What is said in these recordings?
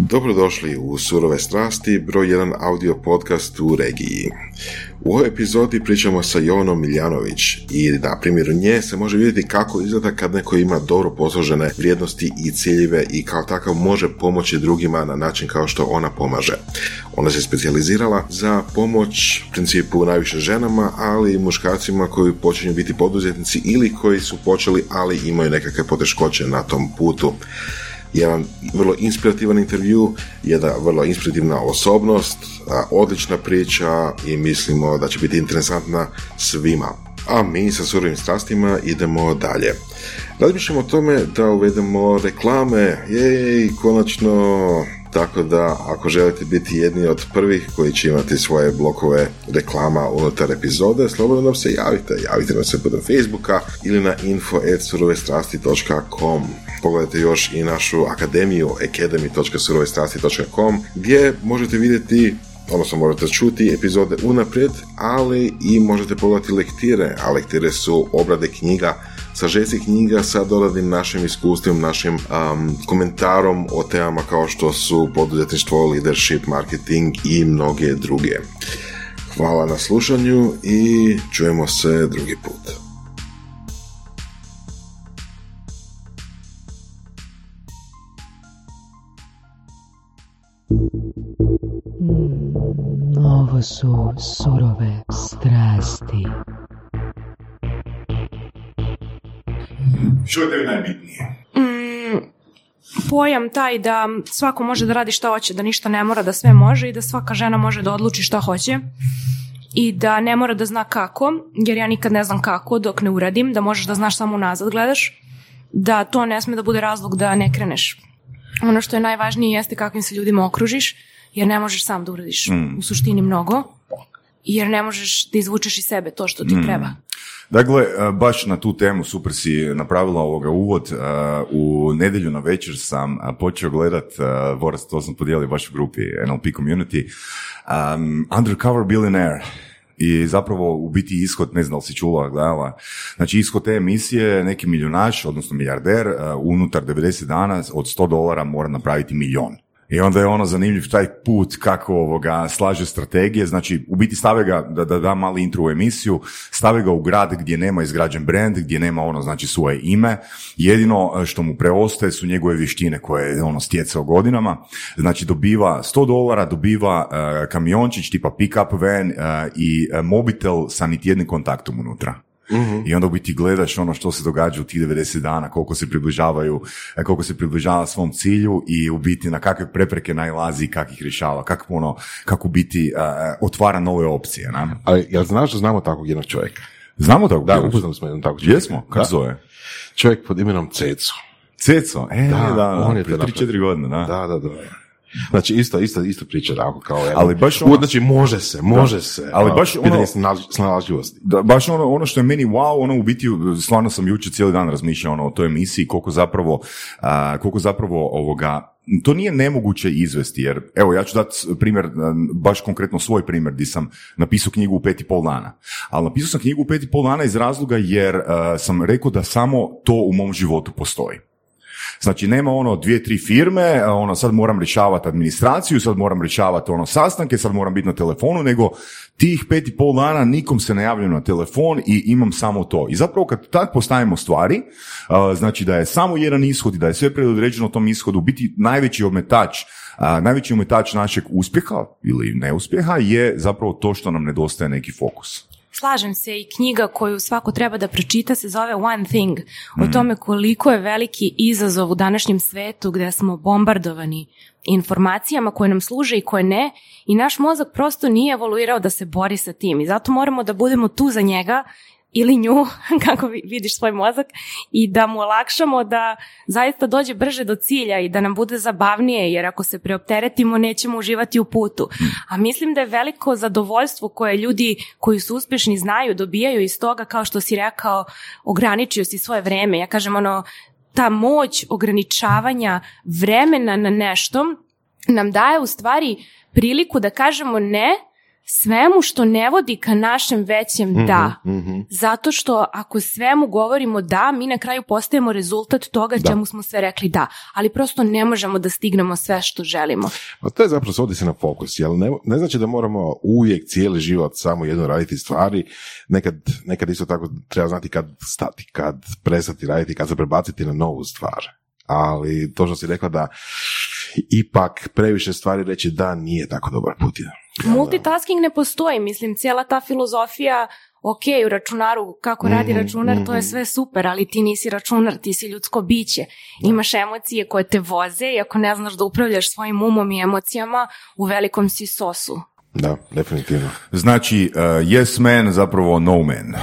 Dobrodošli u Surove strasti, broj jedan audio podcast u regiji. U ovoj epizodi pričamo sa Jovanom Miljanović i na primjeru nje se može vidjeti kako izgleda kad neko ima dobro posložene vrijednosti i ciljeve i kao takav može pomoći drugima na način kao što ona pomaže. Ona se specijalizirala za pomoć u principu najviše ženama, ali i muškarcima koji počinju biti poduzetnici ili koji su počeli, ali imaju nekakve poteškoće na tom putu jedan vrlo inspirativan intervju, jedna vrlo inspirativna osobnost, odlična priča i mislimo da će biti interesantna svima. A mi sa surovim strastima idemo dalje. Razmišljamo o tome da uvedemo reklame, jej, konačno tako da ako želite biti jedni od prvih koji će imati svoje blokove reklama unutar epizode, slobodno nam se javite. Javite nam se putem Facebooka ili na info.surovestrasti.com Pogledajte još i našu akademiju academy.surovestrasti.com gdje možete vidjeti odnosno možete čuti epizode unaprijed, ali i možete pogledati lektire, a lektire su obrade knjiga sažeci knjiga sa dodatnim našim iskustvom, našim um, komentarom o temama kao što su poduzetništvo, leadership, marketing i mnoge druge. Hvala na slušanju i čujemo se drugi put. Ovo su surove strasti. Što je tebi najbitnije? Mm, pojam taj da svako može da radi šta hoće, da ništa ne mora, da sve može i da svaka žena može da odluči šta hoće i da ne mora da zna kako, jer ja nikad ne znam kako dok ne uradim, da možeš da znaš samo nazad gledaš, da to ne sme da bude razlog da ne kreneš. Ono što je najvažnije jeste kakvim se ljudima okružiš, jer ne možeš sam da uradiš Mm. u suštini mnogo, jer ne možeš da izvučeš iz sebe to što ti Mm. treba. Dakle, e, baš na tu temu super si napravila ovoga uvod. E, U nedjelju na večer sam e, počeo gledat, Boras, to sam podijelio baš u grupi NLP Community, um, Undercover Billionaire. I zapravo u biti ishod, ne znam li si čula, gledala, znači ishod te emisije, neki milionaš, odnosno milijarder, unutar 90 dana od 100 dolara mora napraviti milion. I onda je ono zanimljiv taj put kako ovoga slaže strategije, znači u biti stave ga, da, da da mali intro u emisiju, stave ga u grad gdje nema izgrađen brand, gdje nema ono znači svoje ime, jedino e, što mu preostaje su njegove vještine koje je ono stjecao godinama, znači dobiva 100 dolara, dobiva e, kamiončić tipa pick-up van e, i mobitel sa niti jednim kontaktom unutra. I onda u biti gledaš ono što se događa u tih 90 dana, koliko se približavaju, e, koliko se približava svom cilju i u biti na kakve prepreke najlazi i kako ih rješava, kako ono, kako u biti e, otvara nove opcije. Na? Ali jel znaš da znamo takvog jednog čovjeka? Znamo tako? Da, upoznali smo jednog takvog čovjeka. Jesmo? Kako Da. zove? Čovjek pod imenom Ceco. Ceco, e, da, Da, da, on je prije to 3-4 godine, da. Da, da, da. Znači, isto, isto, isto priča, tako kao. Ali baš ono- Znači, može se, može se. Ali baš ono- Pitanje snalaž- snalažljivosti. Da, baš ono, ono što je meni wow, ono u biti, stvarno sam jučer cijeli dan razmišljao ono, o toj emisiji, koliko zapravo, a, koliko zapravo ovoga, to nije nemoguće izvesti, jer evo ja ću dati primjer, baš konkretno svoj primjer, di sam napisao knjigu u pet i pol dana. Ali napisao sam knjigu u pet i pol dana iz razloga jer a, sam rekao da samo to u mom životu postoji. Znači nema ono dvije, tri firme, ono sad moram rješavati administraciju, sad moram rješavati ono sastanke, sad moram biti na telefonu, nego tih pet i pol dana nikom se ne javljam na telefon i imam samo to. I zapravo kad tak postavimo stvari, a, znači da je samo jedan ishod i da je sve predodređeno tom ishodu, biti najveći ometač a, najveći ometač našeg uspjeha ili neuspjeha je zapravo to što nam nedostaje neki fokus. Slažem se i knjiga koju svako treba da pročita se zove One Thing, o tome koliko je veliki izazov u današnjem svetu gdje smo bombardovani informacijama koje nam služe i koje ne i naš mozak prosto nije evoluirao da se bori sa tim i zato moramo da budemo tu za njega ili nju, kako vi- vidiš svoj mozak, i da mu olakšamo da zaista dođe brže do cilja i da nam bude zabavnije, jer ako se preopteretimo nećemo uživati u putu. A mislim da je veliko zadovoljstvo koje ljudi koji su uspješni znaju, dobijaju iz toga, kao što si rekao, ograničio si svoje vreme. Ja kažem ono, ta moć ograničavanja vremena na nešto nam daje u stvari priliku da kažemo ne svemu što ne vodi ka našem većem da. mhm. Zato što ako svemu govorimo da, mi na kraju postajemo rezultat toga Da. čemu smo sve rekli da. Ali prosto ne možemo da stignemo sve što želimo. Pa to je zapravo svodi se na fokus, jel ne, ne znači da moramo uvijek cijeli život samo jedno raditi stvari, nekad, nekad isto tako treba znati kad stati, kad prestati raditi, kad se prebaciti na novu stvar. Ali to što si rekla da ipak previše stvari reći da nije tako dobar put. Multitasking ne postoji, mislim, cijela ta filozofija ok, u računaru, kako radi Mhm, računar, to je mhm. sve super, ali ti nisi računar, ti si ljudsko biće. Imaš emocije koje te voze i ako ne znaš da upravljaš svojim umom i emocijama, u velikom si sosu. Da, definitivno. Znači, uh, yes man, zapravo no man.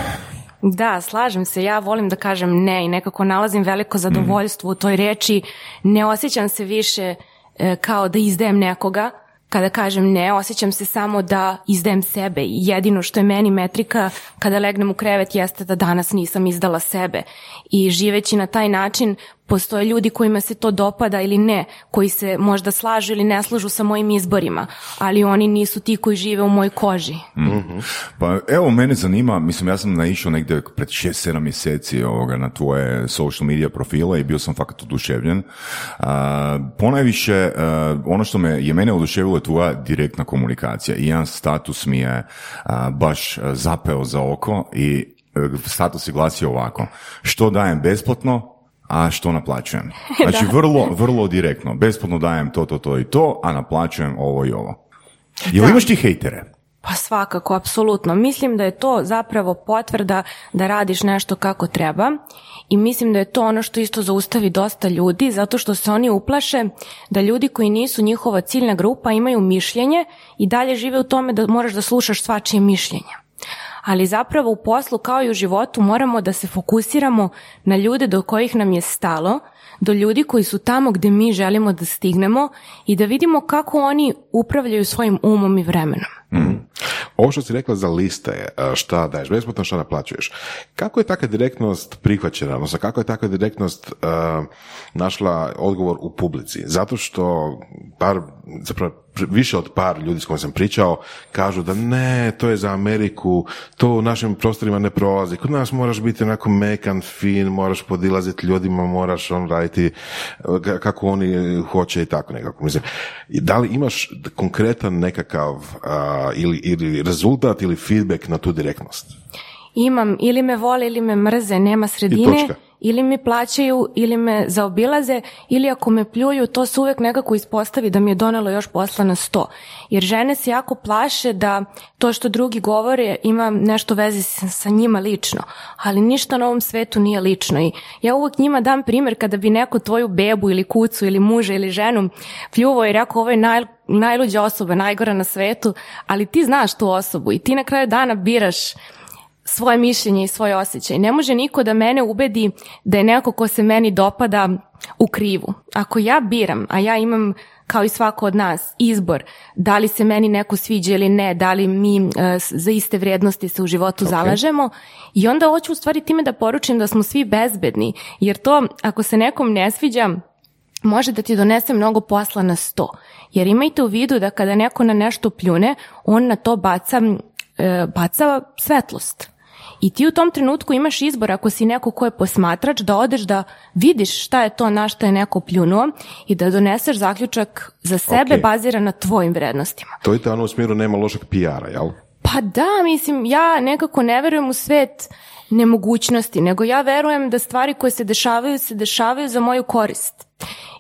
Da, slažem se, ja volim da kažem ne i nekako nalazim veliko zadovoljstvo u toj reči, ne osjećam se više e, kao da izdajem nekoga, kada kažem ne, osjećam se samo da izdajem sebe i jedino što je meni metrika kada legnem u krevet jeste da danas nisam izdala sebe. I živeći na taj način postoje ljudi kojima se to dopada ili ne, koji se možda slažu ili ne slažu sa mojim izborima, ali oni nisu ti koji žive u mojoj koži. Pa evo, mene zanima, mislim, ja sam naišao negdje pred 6-7 mjeseci ovoga, na tvoje social media profile i bio sam fakat oduševljen. A, ponajviše, a, ono što me je mene oduševilo je tvoja direktna komunikacija i jedan status mi je a, baš a, zapeo za oko i e, status je glasio ovako. Što dajem besplatno, a što naplaćujem. Znači, vrlo, vrlo direktno. Besplatno dajem to, to, to i to, a naplaćujem ovo i ovo. Jel imaš ti hejtere? Pa svakako, apsolutno. Mislim da je to zapravo potvrda da radiš nešto kako treba i mislim da je to ono što isto zaustavi dosta ljudi zato što se oni uplaše da ljudi koji nisu njihova ciljna grupa imaju mišljenje i dalje žive u tome da moraš da slušaš svačije mišljenje. Ali zapravo u poslu kao i u životu moramo da se fokusiramo na ljude do kojih nam je stalo, do ljudi koji su tamo gde mi želimo da stignemo i da vidimo kako oni upravljaju svojim umom i vremenom. Ovo što si rekla za liste, a, šta daješ besplatno, šta naplaćuješ. Kako je takva direktnost prihvaćena, odnosno kako je takva direktnost a, našla odgovor u publici? Zato što par, zapravo pr- više od par ljudi s kojima sam pričao kažu da ne, to je za Ameriku, to u našim prostorima ne prolazi. Kod nas moraš biti onako mekan, fin, moraš podilaziti ljudima, moraš on raditi uh, ka- kako oni uh, hoće i tako nekako. Mislim, da li imaš konkretan nekakav uh, ili, ili rezultat ili feedback na tu direktnost? Imam ili me vole ili me mrze, nema sredine, ili mi plaćaju ili me zaobilaze, ili ako me pljuju, to se uvijek nekako ispostavi da mi je donelo još posla na sto. Jer žene se jako plaše da to što drugi govore ima nešto veze sa sa njima lično, ali ništa na ovom svetu nije lično. I ja uvijek njima dam primjer kada bi neko tvoju bebu ili kucu ili muža ili ženu pljuvao i rekao ovo je naj, najluđa osoba, najgora na svetu, ali ti znaš tu osobu i ti na kraju dana biraš svoje mišljenje i svoj osjećaj. Ne može niko da mene ubedi da je neko ko se meni dopada u krivu. Ako ja biram, a ja imam kao i svako od nas izbor da li se meni neko sviđa ili ne, da li mi s- za iste vrijednosti se u životu zalažemo i onda hoću u stvari time da poručim da smo svi bezbedni, jer to ako se nekom ne sviđa može da ti donese mnogo posla na sto. Jer imajte u vidu da kada neko na nešto pljune, on na to baca, e, baca svetlost. I ti u tom trenutku imaš izbor ako si neko ko je posmatrač da odeš da vidiš šta je to na šta je neko pljunuo i da doneseš zaključak za sebe Ok. baziran na tvojim vrednostima. To je to ono u smjeru nema lošeg PR-a, jel? Pa da, mislim, ja nekako ne verujem u svet nemogućnosti, nego ja verujem da stvari koje se dešavaju, se dešavaju za moju korist.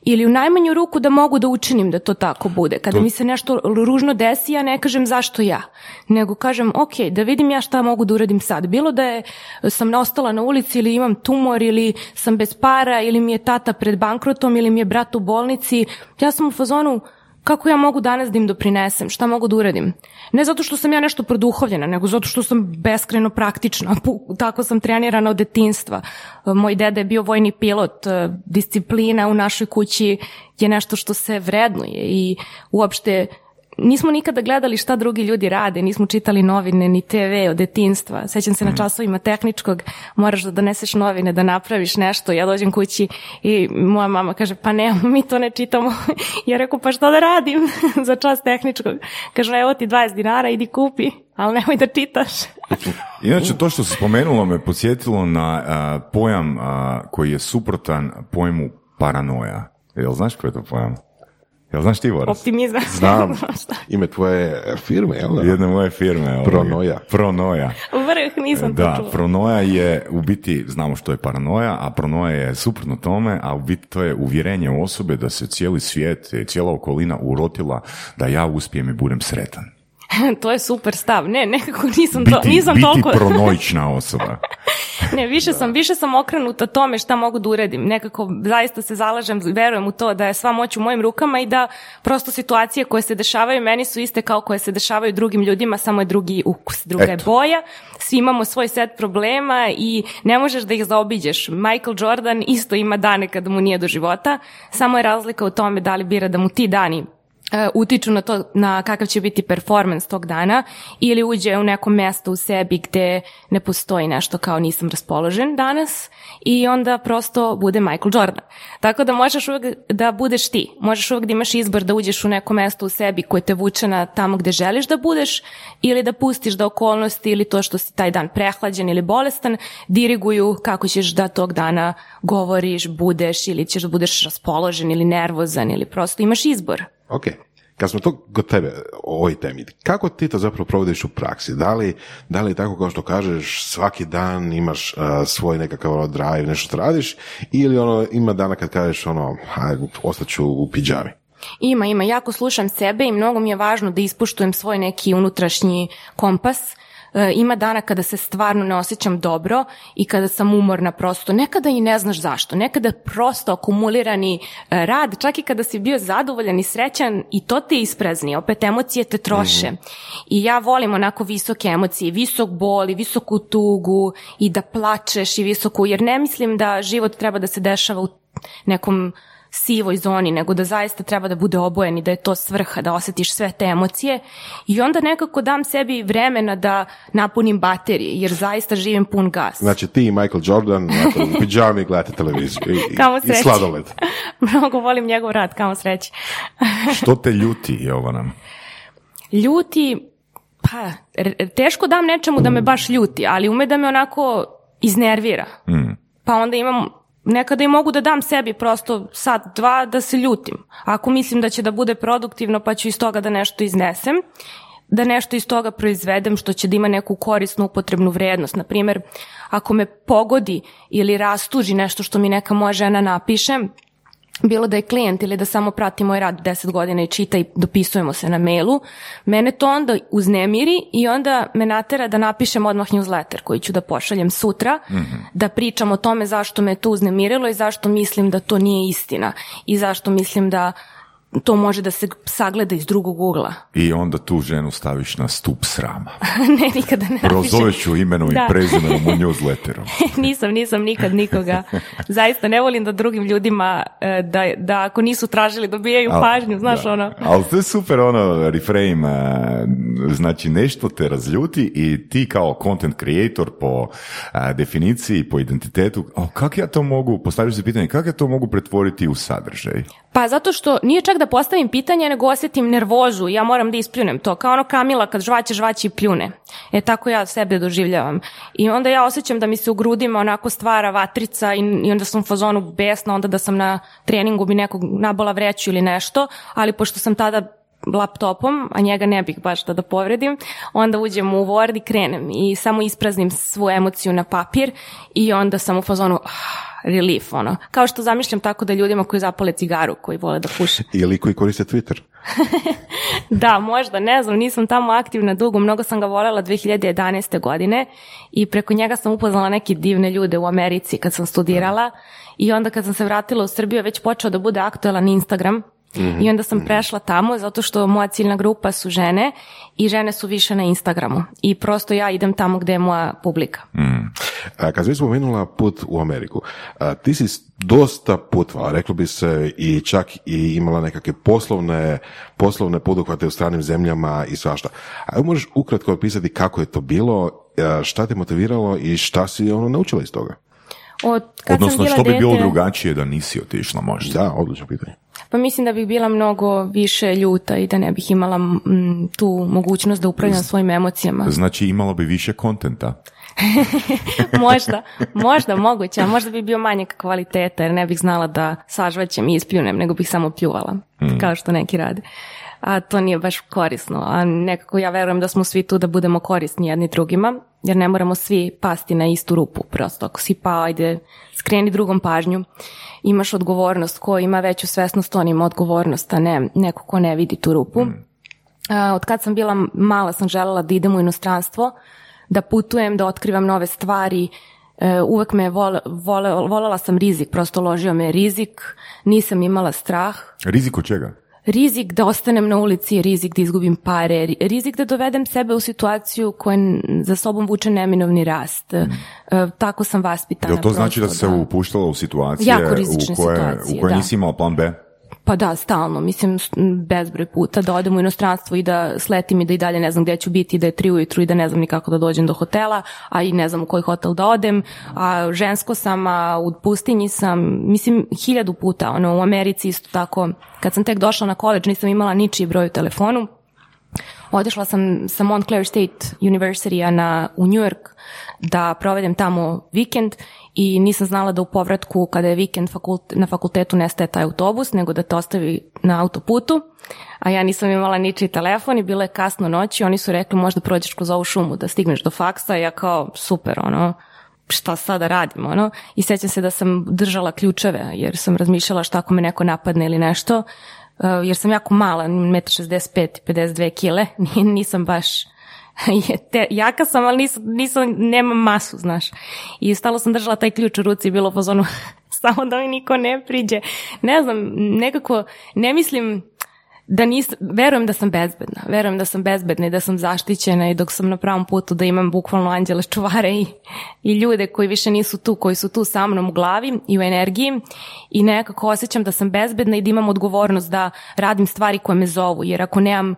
Ili u najmanju ruku da mogu da učinim da to tako bude. Kada mi se nešto ružno desi, ja ne kažem zašto ja, nego kažem, ok, da vidim ja šta mogu da uradim sad. Bilo da je, sam ostala na ulici ili imam tumor ili sam bez para ili mi je tata pred bankrotom ili mi je brat u bolnici, ja sam u fazonu, kako ja mogu danas da im doprinesem, šta mogu da uradim. Ne zato što sam ja nešto produhovljena, nego zato što sam beskreno praktična, tako sam trenirana od detinstva. Moj deda je bio vojni pilot, e, disciplina u našoj kući je nešto što se vrednuje i uopšte nismo nikada gledali šta drugi ljudi rade, nismo čitali novine ni TV od detinstva. Sećam se na časovima tehničkog, moraš da doneseš novine, da napraviš nešto. Ja dođem kući i moja mama kaže, pa ne, mi to ne čitamo. Ja rekao, pa što da radim za čas tehničkog? Kaže, evo ti 20 dinara, idi kupi, ali nemoj da čitaš. Inače, to što se spomenulo me podsjetilo na a, pojam a, koji je suprotan pojmu paranoja. Jel znaš koji je to pojam? Jel znaš ti, Boris? Optimizam. Znam, ime tvoje firme, jel da? Jedne moje firme. ovoga. Pronoja. Pronoja. Vrh, nisam to Da, čula. pronoja je, u biti, znamo što je paranoja, a pronoja je suprotno tome, a u biti to je uvjerenje osobe da se cijeli svijet, cijela okolina urotila da ja uspijem i budem sretan. to je super stav. Ne, nekako nisam, to, Biti, nisam biti toliko... pronoična osoba. Ne, više sam, više sam okrenuta tome šta mogu da uredim. Nekako zaista se zalažem, verujem u to da je sva moć u mojim rukama i da prosto situacije koje se dešavaju meni su iste kao koje se dešavaju drugim ljudima, samo je drugi ukus, druga je boja. Svi imamo svoj set problema i ne možeš da ih zaobiđeš. Michael Jordan isto ima dane kada mu nije do života, samo je razlika u tome da li bira da mu ti dani utiču na to na kakav će biti performans tog dana ili uđe u neko mesto u sebi gde ne postoji nešto kao nisam raspoložen danas i onda prosto bude Michael Jordan. Tako da možeš uvek da budeš ti. Možeš uvek da imaš izbor da uđeš u neko mesto u sebi koje te vuče na tamo gde želiš da budeš ili da pustiš da okolnosti ili to što si taj dan prehlađen ili bolestan diriguju kako ćeš da tog dana govoriš, budeš ili ćeš da budeš raspoložen ili nervozan ili prosto imaš izbor. Ok. Kad smo to kod tebe o ovoj temi, kako ti to zapravo provodiš u praksi? Da li, da li tako kao što kažeš, svaki dan imaš uh, svoj nekakav ono drive, nešto što radiš, ili ono, ima dana kad kažeš ono, hajde, ostaću u pidžami? Ima, ima. Jako slušam sebe i mnogo mi je važno da ispuštujem svoj neki unutrašnji kompas. E, ima dana kada se stvarno ne osjećam dobro i kada sam umorna prosto. Nekada i ne znaš zašto. Nekada prosto akumulirani e, rad, čak i kada si bio zadovoljan i srećan i to te isprazni. Opet emocije te troše. I ja volim onako visoke emocije, visok bol i visoku tugu i da plačeš i visoku, jer ne mislim da život treba da se dešava u nekom sivoj zoni, nego da zaista treba da bude obojen i da je to svrha, da osjetiš sve te emocije i onda nekako dam sebi vremena da napunim baterije, jer zaista živim pun gas. Znači ti i Michael Jordan u pidžami gledate televiziju i, Kamo i sladoled. Mnogo volim njegov rad, kamo sreće. Što te ljuti, Jovana? Ljuti, pa, teško dam nečemu da me baš ljuti, ali ume da me onako iznervira. Pa onda imam, nekada i mogu da dam sebi prosto sat, dva da se ljutim. Ako mislim da će da bude produktivno pa ću iz toga da nešto iznesem, da nešto iz toga proizvedem što će da ima neku korisnu upotrebnu vrednost. Naprimjer, ako me pogodi ili rastuži nešto što mi neka moja žena napiše, bilo da je klijent ili da samo prati moj rad 10 godina i čita i dopisujemo se na mailu, mene to onda uznemiri i onda me natera da napišem odmah newsletter koji ću da pošaljem sutra, da pričam o tome zašto me to uznemirilo i zašto mislim da to nije istina i zašto mislim da to može da se sagleda iz drugog ugla. I onda tu ženu staviš na stup srama. ne, nikada ne. Prozoveš ću imenom Da. i prezimenom u newsletteru. nisam, nisam nikad nikoga. Zaista ne volim da drugim ljudima, e, da, da ako nisu tražili dobijaju Al- pažnju, znaš da. ono. Ali to je super ono reframe, a, znači nešto te razljuti i ti kao content creator po a, definiciji, po identitetu, o, kako ja to mogu, postaviš se pitanje, kako ja to mogu pretvoriti u sadržaj? Pa zato što nije čak da postavim pitanje, nego osjetim nervozu ja moram da ispljunem to. Kao ono Kamila kad žvaće, žvaće i pljune. E tako ja sebe doživljavam. I onda ja osjećam da mi se u grudima onako stvara vatrica i, i onda sam u fazonu besna, onda da sam na treningu bi nekog nabola vreću ili nešto, ali pošto sam tada laptopom, a njega ne bih baš da da povredim, onda uđem u Word i krenem i samo ispraznim svu emociju na papir i onda sam u fazonu ah, relief, ono. Kao što zamišljam tako da ljudima koji zapale cigaru, koji vole da puše. Ili koji koriste Twitter. Da, možda, ne znam, nisam tamo aktivna dugo, mnogo sam ga voljela 2011. godine i preko njega sam upoznala neke divne ljude u Americi kad sam studirala i onda kad sam se vratila u Srbiju je već počeo da bude aktuelan Instagram I onda sam prešla tamo zato što moja ciljna grupa su žene i žene su više na Instagramu. I prosto ja idem tamo gdje je moja publika. A, Kad si spomenula put u Ameriku, a, ti si dosta putvala, reklo bi se i čak i imala nekakve poslovne, poslovne poduhvate u stranim zemljama i svašta. A evo možeš ukratko opisati kako je to bilo, a, šta te motiviralo i šta si ono naučila iz toga? Od kad sam Odnosno, bila što bi bilo dete- drugačije da nisi otišla možda? Da, odlično pitanje. Pa mislim da bih bila mnogo više ljuta i da ne bih imala mm, tu mogućnost da upravljam svojim emocijama. Znači, imala bi više kontenta. možda, možda moguće, a možda bi bio manjak kvaliteta jer ne bih znala da sažvaćem i ispljunem, nego bih samo pljuvala, kao što neki rade. A to nije baš korisno, a nekako ja verujem da smo svi tu da budemo korisni jedni drugima, jer ne moramo svi pasti na istu rupu, prosto ako si pao, ajde, skreni drugom pažnju, imaš odgovornost, ko ima veću svesnost, on ima odgovornost, a ne neko ko ne vidi tu rupu. A, od kad sam bila mala sam želela da idem u inostranstvo, da putujem, da otkrivam nove stvari. E, uvek me vole, vole, volela sam rizik, prosto ložio me rizik, nisam imala strah. Rizik od čega? Rizik da ostanem na ulici, rizik da izgubim pare, ri- rizik da dovedem sebe u situaciju koja za sobom vuče neminovni rast. E, tako sam vaspitana. Jel to znači da se upuštala u situacije Jako u koje, situacije, u koje da. nisi imala plan B? Pa da, stalno, mislim bezbroj puta da odem u inostranstvo i da sletim i da i dalje ne znam gdje ću biti, da je tri ujutru i da ne znam ni kako da dođem do hotela, a i ne znam u koji hotel da odem, a žensko sam, a u pustinji sam, mislim hiljadu puta, ono u Americi isto tako, kad sam tek došla na koleđ nisam imala ničiji broj u telefonu, Otišla sam sa Montclair State University na, u New York da provedem tamo vikend i nisam znala da u povratku kada je vikend fakult, na fakultetu nestaje taj autobus, nego da te ostavi na autoputu. A ja nisam imala ničiji telefon i bilo je kasno noći, oni su rekli možda prođeš kroz ovu šumu da stigneš do faksa, ja kao super, ono, šta sada radim, ono. I sećam se da sam držala ključeve, jer sam razmišljala šta ako me neko napadne ili nešto, Uh, jer sam jako mala, 1,65 i 52 kile, Ni- nisam baš te, jaka sam, ali nisam, nisam, nemam masu, znaš. I stalo sam držala taj ključ u ruci i bilo u fazonu samo da mi niko ne priđe. Ne znam, nekako, ne mislim da nis, verujem da sam bezbedna, verujem da sam bezbedna i da sam zaštićena i dok sam na pravom putu da imam bukvalno anđele čuvare i, i ljude koji više nisu tu, koji su tu sa mnom u glavi i u energiji i nekako osjećam da sam bezbedna i da imam odgovornost da radim stvari koje me zovu, jer ako nemam,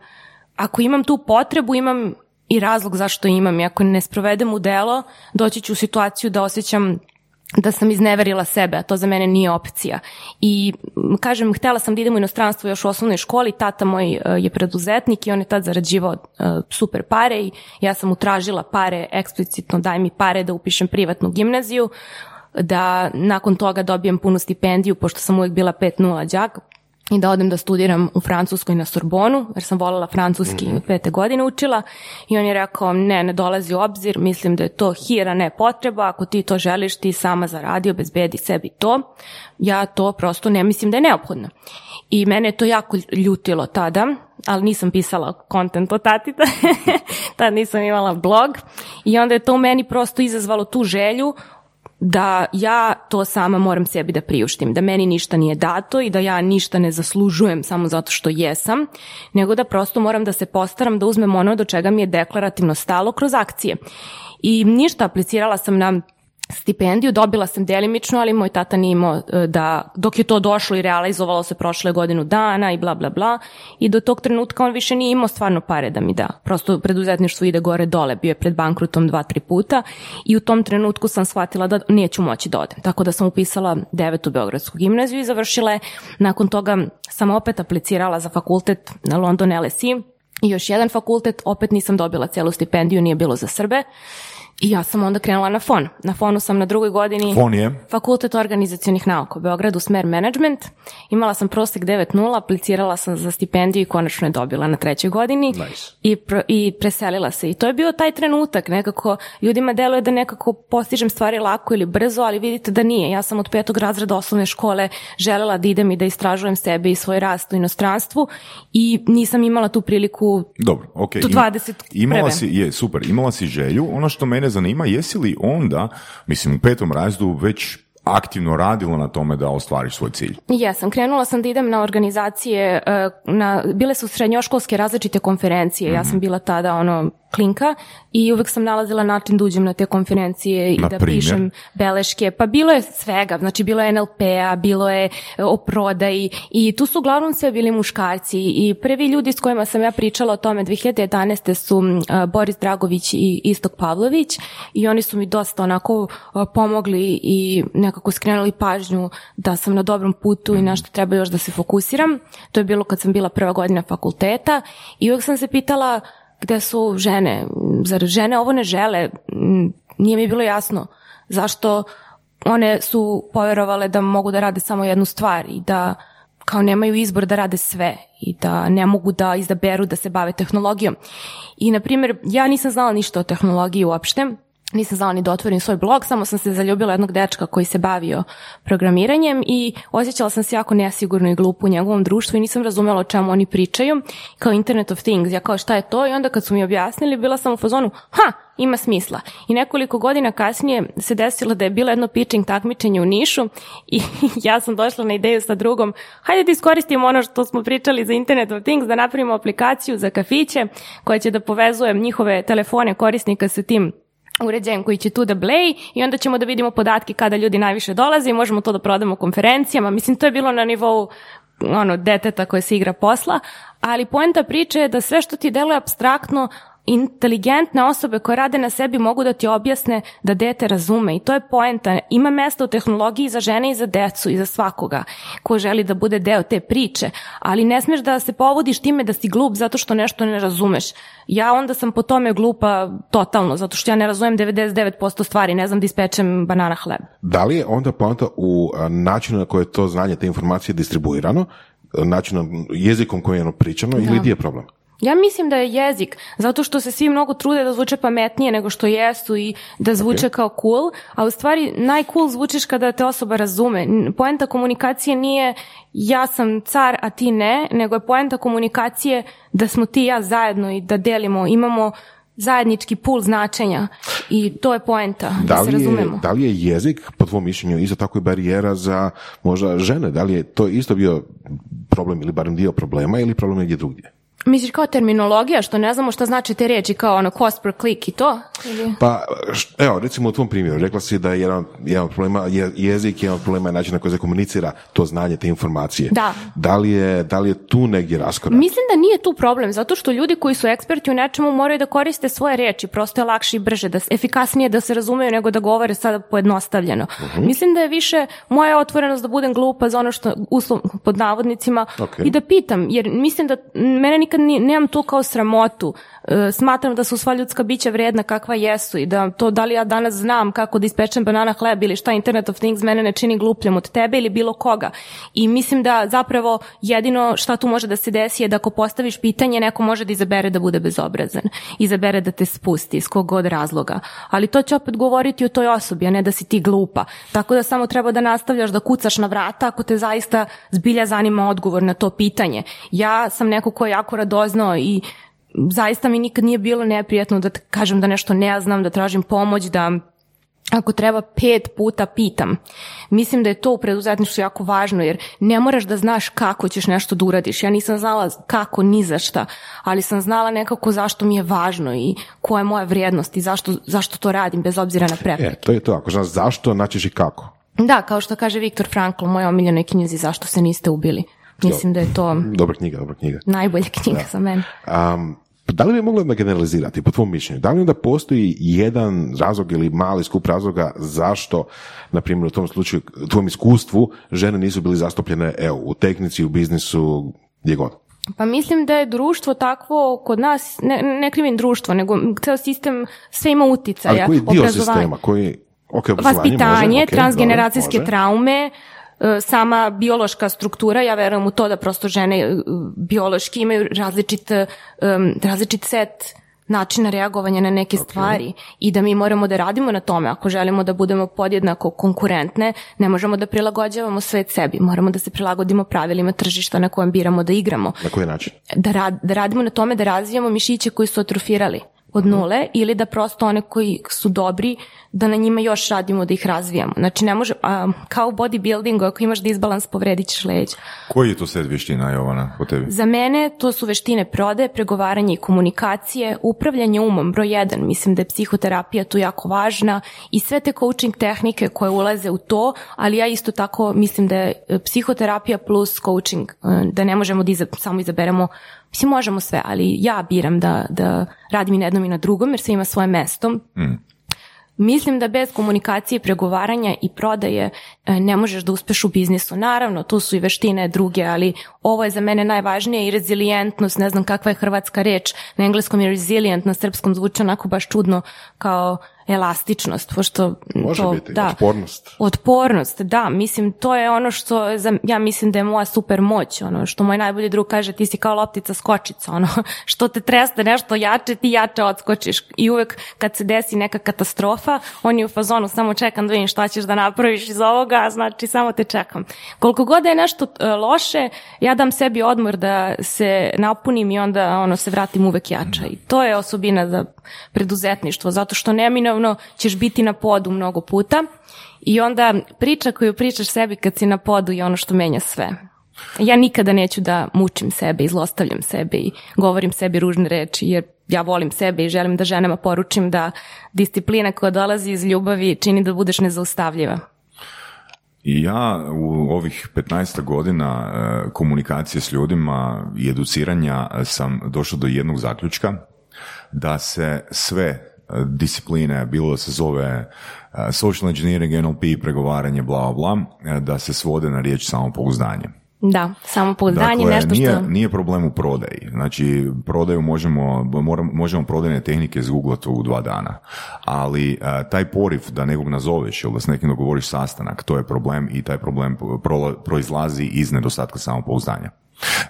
ako imam tu potrebu, imam i razlog zašto imam i ako ne sprovedem u delo, doći ću u situaciju da osjećam da sam izneverila sebe, a to za mene nije opcija. I kažem, htjela sam da idem u inostranstvo još u osnovnoj školi, tata moj e, je preduzetnik i on je tad zarađivao e, super pare i ja sam mu tražila pare, eksplicitno daj mi pare da upišem privatnu gimnaziju, da nakon toga dobijem punu stipendiju, pošto sam uvijek bila 5-0 đak, i da odem da studiram u Francuskoj na Sorbonu, jer sam voljela francuski od pete godine učila i on je rekao ne, ne dolazi u obzir, mislim da je to hira, ne potreba, ako ti to želiš, ti sama zaradi, obezbedi sebi to. Ja to prosto ne mislim da je neophodno. I mene je to jako ljutilo tada, ali nisam pisala kontent o tati, tad nisam imala blog i onda je to u meni prosto izazvalo tu želju da ja to sama moram sebi da priuštim, da meni ništa nije dato i da ja ništa ne zaslužujem samo zato što jesam, nego da prosto moram da se postaram da uzmem ono do čega mi je deklarativno stalo kroz akcije. I ništa, aplicirala sam na stipendiju, dobila sam delimično, ali moj tata nije imao e, da, dok je to došlo i realizovalo se prošle godinu dana i bla bla bla, i do tog trenutka on više nije imao stvarno pare da mi da. Prosto preduzetništvo ide gore dole, bio je pred bankrutom dva, tri puta i u tom trenutku sam shvatila da neću moći da odem. Tako da sam upisala devetu Beogradsku gimnaziju i završila je. Nakon toga sam opet aplicirala za fakultet na London LSE i još jedan fakultet, opet nisam dobila celu stipendiju, nije bilo za Srbe. I ja sam onda krenula na FON. Na FONu sam na drugoj godini... Fon je? Fakultet organizacionih nauka u Beogradu, smer management. Imala sam prosek 9.0, aplicirala sam za stipendiju i konačno je dobila na trećoj godini. I, pro- I preselila se. I to je bio taj trenutak. Nekako ljudima deluje da nekako postižem stvari lako ili brzo, ali vidite da nije. Ja sam od petog razreda osnovne škole želela da idem i da istražujem sebe i svoj rast u inostranstvu i nisam imala tu priliku Dobro, ok. Do 20 imala si, je, super, imala si želju. Ono što mene zanima, jesi li onda, mislim, u petom razdu već aktivno radilo na tome da ostvariš svoj cilj? Jesam, krenula sam da idem na organizacije, e, na, bile su srednjoškolske različite konferencije, ja Mhm. sam bila tada ono klinka i uvek sam nalazila način da uđem na te konferencije i Na da primjer? pišem beleške, pa bilo je svega, znači bilo je NLP-a, bilo je e, o prodaji i tu su uglavnom sve bili muškarci i prvi ljudi s kojima sam ja pričala o tome 2011. su a, Boris Dragović i Istok Pavlović i oni su mi dosta onako a, pomogli i nekako skrenuli pažnju da sam na dobrom putu i na što treba još da se fokusiram. To je bilo kad sam bila prva godina fakulteta i uvijek sam se pitala gde su žene, zar žene ovo ne žele, Mm, nije mi bilo jasno zašto one su povjerovale da mogu da rade samo jednu stvar i da kao nemaju izbor da rade sve i da ne mogu da izaberu da se bave tehnologijom. I, na primjer, ja nisam znala ništa o tehnologiji uopšte, nisam znala ni da otvorim svoj blog, samo sam se zaljubila jednog dečka koji se bavio programiranjem i osjećala sam se jako nesigurno i glupo u njegovom društvu i nisam razumela o čemu oni pričaju, kao Internet of Things, ja kao šta je to i onda kad su mi objasnili bila sam u fazonu, ha, ima smisla. I nekoliko godina kasnije se desilo da je bilo jedno pitching takmičenje u Nišu i ja sam došla na ideju sa drugom, hajde da iskoristimo ono što smo pričali za Internet of Things, da napravimo aplikaciju za kafiće koja će da povezuje njihove telefone korisnika sa tim uređajem koji će tu da bleji i onda ćemo da vidimo podatke kada ljudi najviše dolaze i možemo to da prodamo konferencijama. Mislim, to je bilo na nivou ono, deteta koje se igra posla, ali poenta priče je da sve što ti deluje abstraktno, inteligentne osobe koje rade na sebi mogu da ti objasne da dete razume i to je poenta. Ima mesta u tehnologiji za žene i za decu i za svakoga ko želi da bude deo te priče, ali ne smeš da se povodiš time da si glup zato što nešto ne razumeš. Ja onda sam po tome glupa totalno, zato što ja ne razumem 99% stvari, ne znam da ispečem banana hleb. Da li je onda poanta u načinu na koje je to znanje, te informacije distribuirano, načinom, jezikom kojim je ono pričano ili gdje je problem? Ja mislim da je jezik, zato što se svi mnogo trude da zvuče pametnije nego što jesu i da zvuče kao cool, a u stvari najcool zvučiš kada te osoba razume. Poenta komunikacije nije ja sam car, a ti ne, nego je poenta komunikacije da smo ti i ja zajedno i da delimo, imamo zajednički pul značenja i to je poenta, da, Da se je, razumemo. da li je jezik, po tvom mišljenju, isto tako i barijera za možda žene? Da li je to isto bio problem ili barem dio problema ili problem negdje drugdje? Misliš kao terminologija, što ne znamo šta znači te riječi, kao ono cost per click i to? Ili? Pa, evo, recimo u tvom primjeru, rekla si da je jedan, jedan od problema je jezik, jedan od problema je način na koji se komunicira to znanje, te informacije. Da. Da li je, da li je tu negdje raskorak? Mislim da nije tu problem, zato što ljudi koji su eksperti u nečemu moraju da koriste svoje riječi, prosto je lakše i brže, da, efikasnije da se razumeju nego da govore sada pojednostavljeno. Mislim da je više moja otvorenost da budem glupa za ono što, uslov, pod navodnicima, Ok. i da pitam, jer mislim da mene nikad ni, nemam to kao sramotu. E, smatram da su sva ljudska bića vrijedna kakva jesu i da to da li ja danas znam kako da ispečem banana hleb ili šta Internet of Things mene ne čini glupljom od tebe ili bilo koga. I mislim da zapravo jedino šta tu može da se desi je da ako postaviš pitanje neko može da izabere da bude bezobrazan. Izabere da te spusti iz kog god razloga. Ali to će opet govoriti o toj osobi, a ne da si ti glupa. Tako da samo treba da nastavljaš da kucaš na vrata ako te zaista zbilja zanima odgovor na to pitanje. Ja sam neko ko je jako radoznao i zaista mi nikad nije bilo neprijatno da kažem da nešto ne znam, da tražim pomoć, da ako treba pet puta pitam. Mislim da je to u preduzetništvu jako važno jer ne moraš da znaš kako ćeš nešto da uradiš. Ja nisam znala kako ni za šta, ali sam znala nekako zašto mi je važno i koja je moja vrijednost i zašto, zašto to radim bez obzira na prepreke. E, to je to. Ako znaš zašto, naćeš i kako. Da, kao što kaže Viktor Frankl, u mojoj omiljenoj knjizi Zašto se niste ubili. Mislim da je to Dobra knjiga, dobra knjiga. najbolja knjiga za mene. Um, da li bi moglo da generalizirati, po tvom mišljenju, da li onda postoji jedan razlog ili mali skup razloga zašto, na primjer u tom slučaju, u tvom iskustvu, žene nisu bili zastupljene evo, u tehnici, u biznisu, gdje god? Pa mislim da je društvo takvo kod nas, ne, ne krivim društvo, nego ceo sistem sve ima Ali uticaja. koji dio sistema, koji, ok, obrazovanje Vaspitanje, može, ok, transgeneracijske dobro, traume, sama biološka struktura, ja verujem u to da prosto žene e, biološki imaju različit, e, različit set načina reagovanja na neke stvari i da mi moramo da radimo na tome. Ako želimo da budemo podjednako konkurentne, ne možemo da prilagođavamo svet sebi. Moramo da se prilagodimo pravilima tržišta na kojem biramo da igramo Na koji način? da, rad, da radimo na tome da razvijamo mišiće koji su atrofirali. Od nule ili da prosto one koji su dobri da na njima još radimo da ih razvijamo. Znači ne može, a, kao u bodybuildingu ako imaš disbalans povredit ćeš leđa. Koji je to set vještina, Jovana, po tebi? Za mene to su veštine prodaje, pregovaranje i komunikacije, upravljanje umom, broj jedan, mislim da je psihoterapija tu jako važna i sve te coaching tehnike koje ulaze u to, ali ja isto tako mislim da je psihoterapija plus coaching, e, da ne možemo da iza- samo izaberemo Mislim, možemo sve, ali ja biram da, da radim i na jednom i na drugom, jer sve ima svoje mesto. Mislim da bez komunikacije, pregovaranja i prodaje e, ne možeš da uspeš u biznisu. Naravno, tu su i veštine druge, ali ovo je za mene najvažnije i rezilijentnost, ne znam kakva je hrvatska reč, na engleskom je resilient, na srpskom zvuči onako baš čudno kao elastičnost, pošto Može to, biti, da, otpornost. Otpornost, da, mislim, to je ono što, ja mislim da je moja super moć, ono, što moj najbolji drug kaže, ti si kao loptica skočica, ono, što te treste nešto jače, ti jače odskočiš. I uvek kad se desi neka katastrofa, on je u fazonu, samo čekam da vidim šta ćeš da napraviš iz ovoga, znači samo te čekam. Koliko god je nešto e, loše, ja dam sebi odmor da se napunim i onda ono se vratim uvek jača. I to je osobina za preduzetništvo, zato što neminovno ćeš biti na podu mnogo puta i onda priča koju pričaš sebi kad si na podu je ono što menja sve. Ja nikada neću da mučim sebe i sebe i govorim sebi ružne reči jer ja volim sebe i želim da ženama poručim da disciplina koja dolazi iz ljubavi čini da budeš nezaustavljiva. I ja u ovih 15 godina e, komunikacije s ljudima i educiranja e, sam došao do jednog zaključka da se sve discipline, bilo da se zove e, social engineering, NLP, pregovaranje, bla, bla, e, da se svode na riječ samopouzdanje. Da, samopouzdanje Dakle, nešto nije, što... nije problem u prodaji. Znači, prodaju možemo, moram- možemo prodajne tehnike izgooglati u dva dana. Ali a, taj poriv da nekog nazoveš ili da s nekim dogovoriš sastanak, to je problem i taj problem pro- proizlazi iz nedostatka samopouzdanja.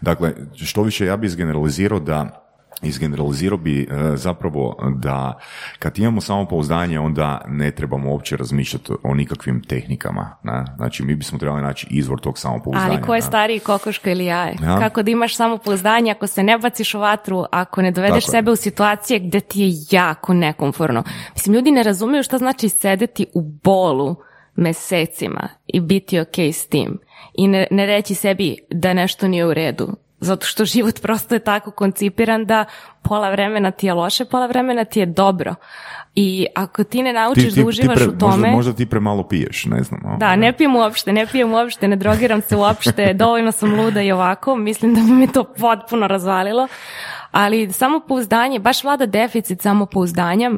Dakle, što više ja bi izgeneralizirao da izgeneralizirao bi e, zapravo da kad imamo samopouzdanje onda ne trebamo uopće razmišljati o nikakvim tehnikama. Ne? Znači mi bismo trebali naći izvor tog samopouzdanja. Ali ko je ne? stariji kokoška ili jaje? Ja. Kako da imaš samopouzdanje ako se ne baciš u vatru, ako ne dovedeš Tako je. sebe u situacije gde ti je jako nekomforno. Mislim, ljudi ne razumiju šta znači sedeti u bolu mesecima i biti ok s tim. I ne, ne reći sebi da nešto nije u redu. Zato što život prosto je tako koncipiran da pola vremena ti je loše, pola vremena ti je dobro. I ako ti ne naučiš da uživaš pre- u tome... Možda, možda ti premalo piješ, ne znam. ono. Da, ne pijem uopšte, ne pijem uopšte, ne drogiram se uopšte, dovoljno sam luda i ovako, mislim da bi me to potpuno razvalilo. Ali samopouzdanje, baš vlada deficit samopouzdanja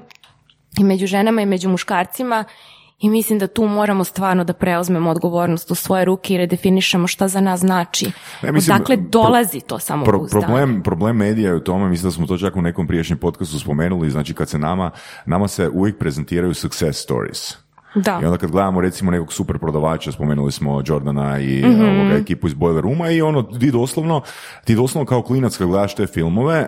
i među ženama i među muškarcima i mislim da tu moramo stvarno da preuzmemo odgovornost u svoje ruke i redefinišemo šta za nas znači. Ne, mislim, Odakle pro- dolazi to Pro- samopouzdanje? problem, problem medija je u tome, mislim da smo to čak u nekom prijašnjem podcastu spomenuli, znači kad se nama, nama se uvijek prezentiraju success stories. Da. I onda kad gledamo recimo nekog super prodavača, spomenuli smo Jordana i Mhm. ovoga, ekipu iz Boiler Rooma i ono, ti doslovno, ti doslovno kao klinac kad gledaš te filmove,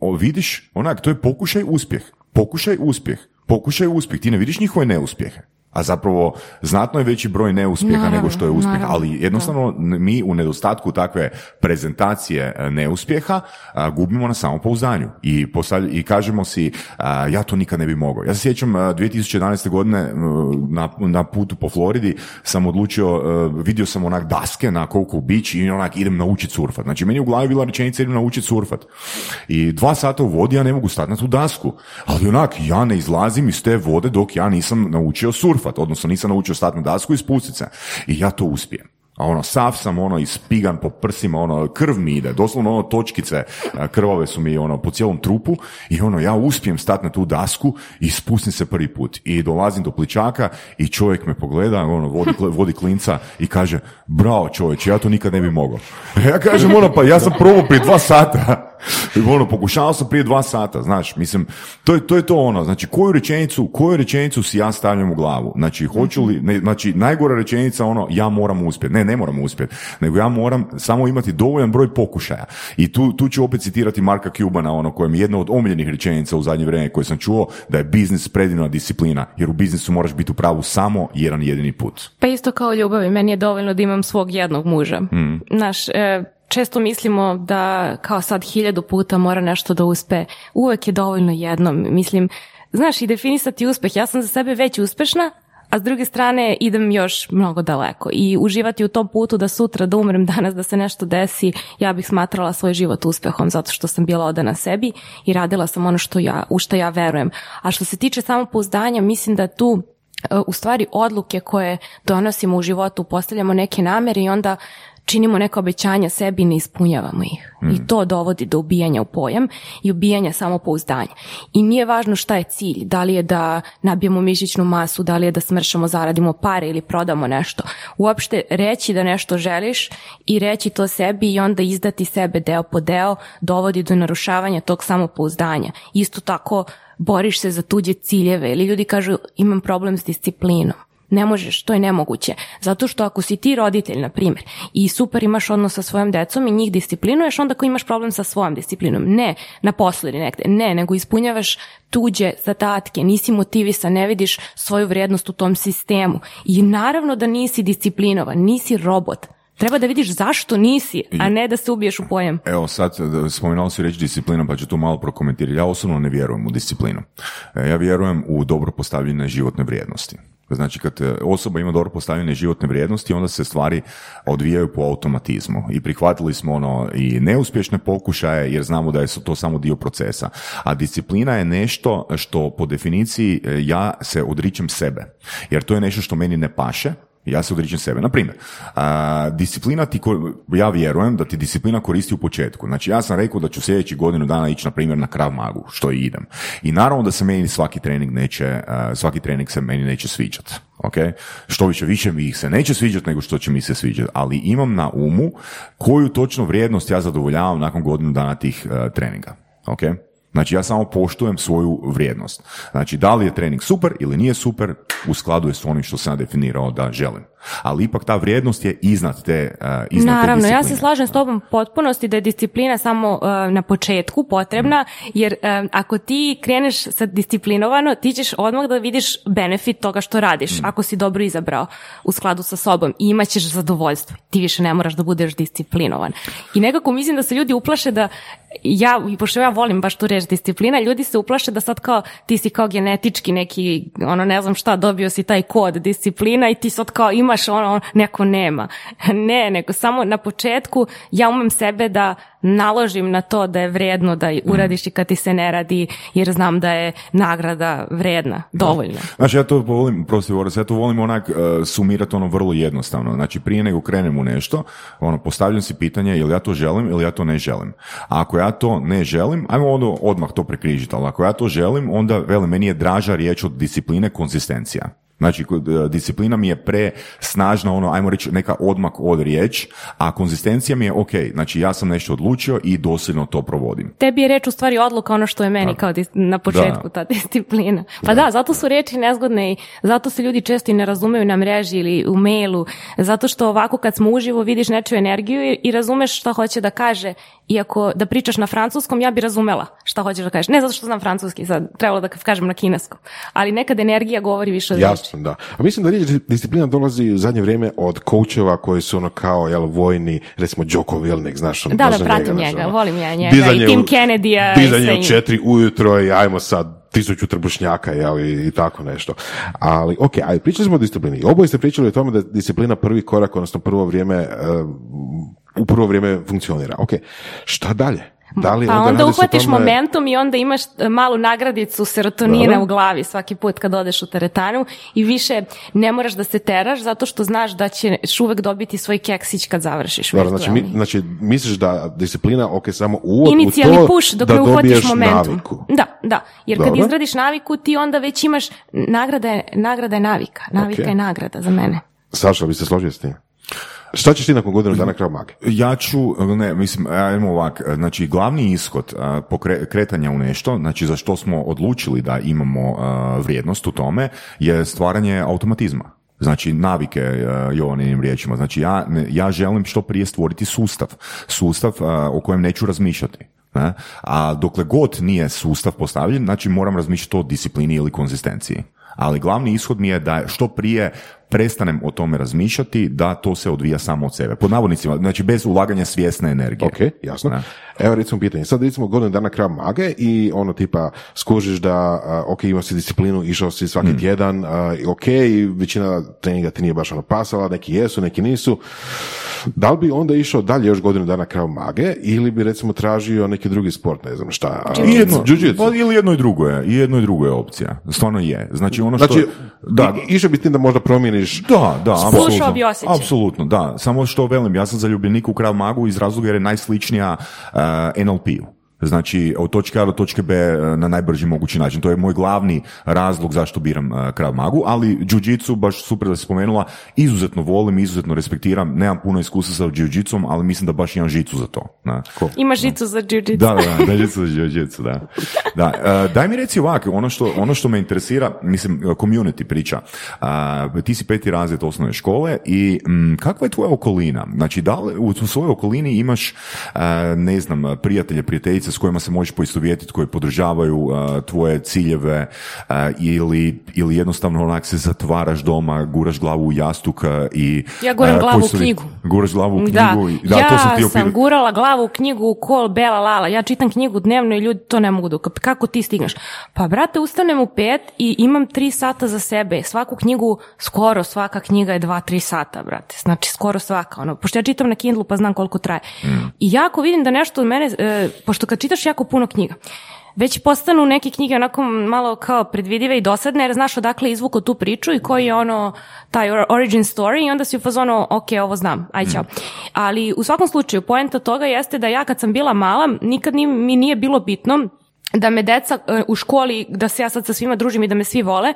o, vidiš, onak, to je pokušaj uspjeh. Pokušaj uspjeh. Pokušaj uspjeh. Ti ne vidiš njihove neuspjehe. A zapravo znatno je veći broj neuspjeha Naravno, nego što je uspjeh, naravno, ali jednostavno n- mi u nedostatku takve prezentacije e, neuspjeha a, gubimo na samopouzdanju i, postavlj- i kažemo si a, ja to nikad ne bi mogao. Ja se sjećam a, 2011. godine na, na putu po Floridi sam odlučio, e, vidio sam onak daske na Cocoa Beach i onak idem naučiti surfat. Znači meni u glavi bila rečenica idem naučiti surfat. I dva sata u vodi ja ne mogu stati na tu dasku. Ali onak ja ne izlazim iz te vode dok ja nisam naučio surfat, odnosno nisam naučio stati na dasku i spustit se. I ja to uspijem. A ono, sav sam ono ispigan po prsima, ono, krv mi ide, doslovno ono točkice a, krvave su mi ono po cijelom trupu i ono, ja uspijem stati na tu dasku i spustim se prvi put. I dolazim do pličaka i čovjek me pogleda, ono, vodi, vodi klinca i kaže, bravo čovječe, ja to nikad ne bi mogao. Ja kažem, ono, pa ja sam probao prije dva sata. Ono, pokušavao sam prije dva sata, znaš, mislim, to je, to je to ono, znači, koju rečenicu, koju rečenicu si ja stavljam u glavu? Znači, hoću li, ne, znači, najgora rečenica, ono, ja moram uspjeti. Ne, ne moram uspjeti, nego ja moram samo imati dovoljan broj pokušaja. I tu, tu ću opet citirati Marka Cubana, ono, kojem je jedna od omiljenih rečenica u zadnje vrijeme koje sam čuo, da je biznis predivna disciplina, jer u biznisu moraš biti u pravu samo jedan jedini put. Pa isto kao ljubavi, meni je dovoljno da imam svog jednog muža. Znaš, e, često mislimo da kao sad hiljadu puta mora nešto da uspe. Uvek je dovoljno jednom. Mislim, znaš, i definisati uspeh. Ja sam za sebe već uspešna, a s druge strane idem još mnogo daleko i uživati u tom putu da sutra da umrem danas da se nešto desi, ja bih smatrala svoj život uspehom zato što sam bila odana sebi i radila sam ono što ja, u što ja verujem. A što se tiče samopouzdanja, mislim da tu e, u stvari odluke koje donosimo u životu postavljamo neke namere i onda činimo neka obećanja sebi i ne ispunjavamo ih. I to dovodi do ubijanja u pojam i ubijanja samopouzdanja. I nije važno šta je cilj, da li je da nabijemo mišićnu masu, da li je da smršamo, zaradimo pare ili prodamo nešto. Uopšte reći da nešto želiš i reći to sebi i onda izdati sebe deo po deo dovodi do narušavanja tog samopouzdanja. Isto tako boriš se za tuđe ciljeve ili ljudi kažu imam problem s disciplinom. Ne možeš, to je nemoguće. Zato što ako si ti roditelj, na primjer, i super imaš odnos sa svojom decom i njih disciplinuješ, onda ako imaš problem sa svojom disciplinom. Ne na poslu ili negde. Ne, nego ispunjavaš tuđe zadatke, nisi motivisan, ne vidiš svoju vrijednost u tom sistemu. I naravno da nisi disciplinovan, nisi robot. Treba da vidiš zašto nisi, a ne da se ubiješ u pojam. Evo sad, da, spomenuo si reći disciplina, pa ću to malo prokomentirati. Ja osobno ne vjerujem u disciplinu. E, Ja vjerujem u dobro postavljene životne vrijednosti. Znači, kad e, osoba ima dobro postavljene životne vrijednosti, onda se stvari odvijaju po automatizmu. I prihvatili smo ono i neuspješne pokušaje, jer znamo da je to samo dio procesa. A disciplina je nešto što po definiciji e, ja se odričem sebe. Jer to je nešto što meni ne paše, ja se odričem sebe. Na primjer, a, disciplina ti, ko- ja vjerujem da ti disciplina koristi u početku. Znači, ja sam rekao da ću sljedeći godinu dana ići, na primjer, na krav magu, što i idem. I naravno da se meni svaki trening neće, a, svaki trening se meni neće sviđati. Ok? Što više, više mi ih se neće sviđati nego što će mi se sviđati. Ali imam na umu koju točno vrijednost ja zadovoljavam nakon godinu dana tih a, treninga. Ok? Znači ja samo poštujem svoju vrijednost. Znači da li je trening super ili nije super, u skladu je s onim što sam definirao da želim. Ali ipak ta vrijednost je iznad te, uh, iznad te Naravno, ja se slažem s tobom u potpunosti da je disciplina samo uh, na početku potrebna, jer um, ako ti kreneš sa disciplinovano, ti ćeš odmah da vidiš benefit toga što radiš, ako si dobro izabrao u skladu sa sobom i imat ćeš zadovoljstvo. Ti više ne moraš da budeš disciplinovan. I nekako mislim da se ljudi uplaše da ja, pošto ja volim baš tu reč disciplina, ljudi se uplaše da sad kao ti si kao genetički neki, ono ne znam šta, dobio si taj kod disciplina i ti sad kao imaš ono, neko nema. Ne, nego samo na početku ja umem sebe da naložim na to da je vredno da uradiš i kad ti se ne radi, jer znam da je nagrada vredna, dovoljna. Znači ja to volim, prosti Boris, ja to volim onak uh, sumirati ono vrlo jednostavno. Znači prije nego krenem u nešto, ono postavljam si pitanje ili ja to želim ili ja to ne želim. A ako ja to ne želim, ajmo onda odmah to prekrižiti, ali ako ja to želim, onda veli, meni je draža riječ od discipline konzistencija. Znači, kod, e, disciplina mi je pre snažna, ono, ajmo reći, neka odmak od riječ, a konzistencija mi je, ok, znači ja sam nešto odlučio i dosljedno to provodim. Tebi je reč u stvari odluka ono što je meni kao dis- na početku ta disciplina. Pa da, zato su reči nezgodne i zato se ljudi često i ne razumeju na mreži ili u mailu, zato što ovako kad smo uživo vidiš nečiju energiju i, i razumeš šta hoće da kaže, iako da pričaš na francuskom, ja bi razumela šta hoćeš da kažeš. Ne zato što znam francuski, sad trebalo da kažem na kineskom, ali nekad energija govori više od riječi. Jasno, da. A mislim da riječ disciplina dolazi u zadnje vrijeme od koučeva koji su ono kao, jel, vojni, recimo Joko Vilnik, znaš, ono, Da, da, pratim znaš, njega, ono. volim ja njega Dizanje i Tim i Dizanje u četiri ujutro i ajmo sad tisuću trbušnjaka, jel, i, i tako nešto. Ali, ok, ali pričali smo o disciplini. Oboje ste pričali o tome da je disciplina prvi korak, odnosno prvo vrijeme, eh, u prvo vrijeme funkcionira. Ok, šta dalje? Da li Pa onda radi se o uhvatiš tome- momentum i onda imaš e, malu nagradicu serotonina Dobro. u glavi svaki put kad odeš u teretanu i više ne moraš da se teraš zato što znaš da ćeš uvek dobiti svoj keksić kad završiš. Dobro, znači, mi, znači, misliš da disciplina, ok, samo uvod Inicijalni u to push dok da ne uhvatiš momentum. naviku. Da, da. Jer kad Dobro. izgradiš naviku ti onda već imaš nagrada je, nagrada je navika. Navika Ok. je nagrada za mene. Saša, bi se složio s tim? Šta ćeš ti nakon godinu dana krav mage? Ja ću, ne, mislim, ajmo ovak, znači glavni ishod pokre- kretanja u nešto, znači za što smo odlučili da imamo vrijednost u tome, je stvaranje automatizma. Znači navike a, Jovaninim riječima. Znači ja, ja želim što prije stvoriti sustav. Sustav o kojem neću razmišljati. Ne? A dokle god nije sustav postavljen, znači moram razmišljati o disciplini ili konzistenciji. Ali glavni ishod mi je da što prije prestanem o tome razmišljati, da to se odvija samo od sebe. Pod navodnicima, znači bez ulaganja svjesne energije. Ok, jasno. Da. Evo recimo pitanje, sad recimo godinu dana krav mage i ono tipa skužiš da, ok, imao si disciplinu, išao si svaki tjedan, a, i ok, i većina treninga ti nije baš ono pasala, neki jesu, neki nisu. Da li bi onda išao dalje još godinu dana krav mage ili bi recimo tražio neki drugi sport, ne znam šta? jedno, pa ili jedno i drugo je, i jedno i drugo je opcija. Stvarno je. Znači ono što... Znači, da, išao bi s tim da možda promijeniš Da, da, Slušao apsolutno. bi osjećaj. Apsolutno, da. Samo što velim, ja sam zaljubljenik u Krav Magu iz razloga jer je najsličnija uh, NLP-u. Znači, od točke A do točke B uh, na najbrži mogući način. To je moj glavni razlog zašto biram uh, Krav Magu, ali jiu-jitsu, baš super da si spomenula, izuzetno volim, izuzetno respektiram. Nemam puno iskustva sa jiu-jitsom, ali mislim da baš imam žicu za to. Da. Ima žicu za jiu-jitsu. Da, da, da, da, jiu-jitsu, jiu-jitsu, da. da. e, daj mi reci ovako, ono što, ono što me interesira, mislim, community priča. Ti si peti razred osnovne škole i mm, kakva je tvoja okolina? Znači, da li u svojoj okolini imaš, ne znam, prijatelje, prijateljice s kojima se možeš poistovjetiti, koji podržavaju tvoje ciljeve ili, ili jednostavno onak se zatvaraš doma, guraš glavu u jastuk i... Ja guram glavu u knjigu. Guraš glavu u knjigu Da, i, da, ja to sam ti sam gurala glavu u knjigu kol bela lala. Ja čitam knjigu dnevno i ljudi to ne mogu ukap- Kako ti stigneš? Pa, brate, ustanem u pet i imam tri sata za sebe. Svaku knjigu, skoro svaka knjiga je dva, tri sata, brate. Znači, skoro svaka. Ono, pošto ja čitam na Kindlu pa znam koliko traje. I jako vidim da nešto od mene, e, pošto kad čitaš jako puno knjiga, već postanu neke knjige onako malo kao predvidive i dosadne, jer znaš odakle izvuko tu priču i koji je ono taj or- origin story i onda si u fazonu, ok, ovo znam, aj ćao. Ali u svakom slučaju, poenta toga jeste da ja kad sam bila mala, nikad ni- mi nije bilo bitno da me deca e, u školi, da se ja sad sa svima družim i da me svi vole,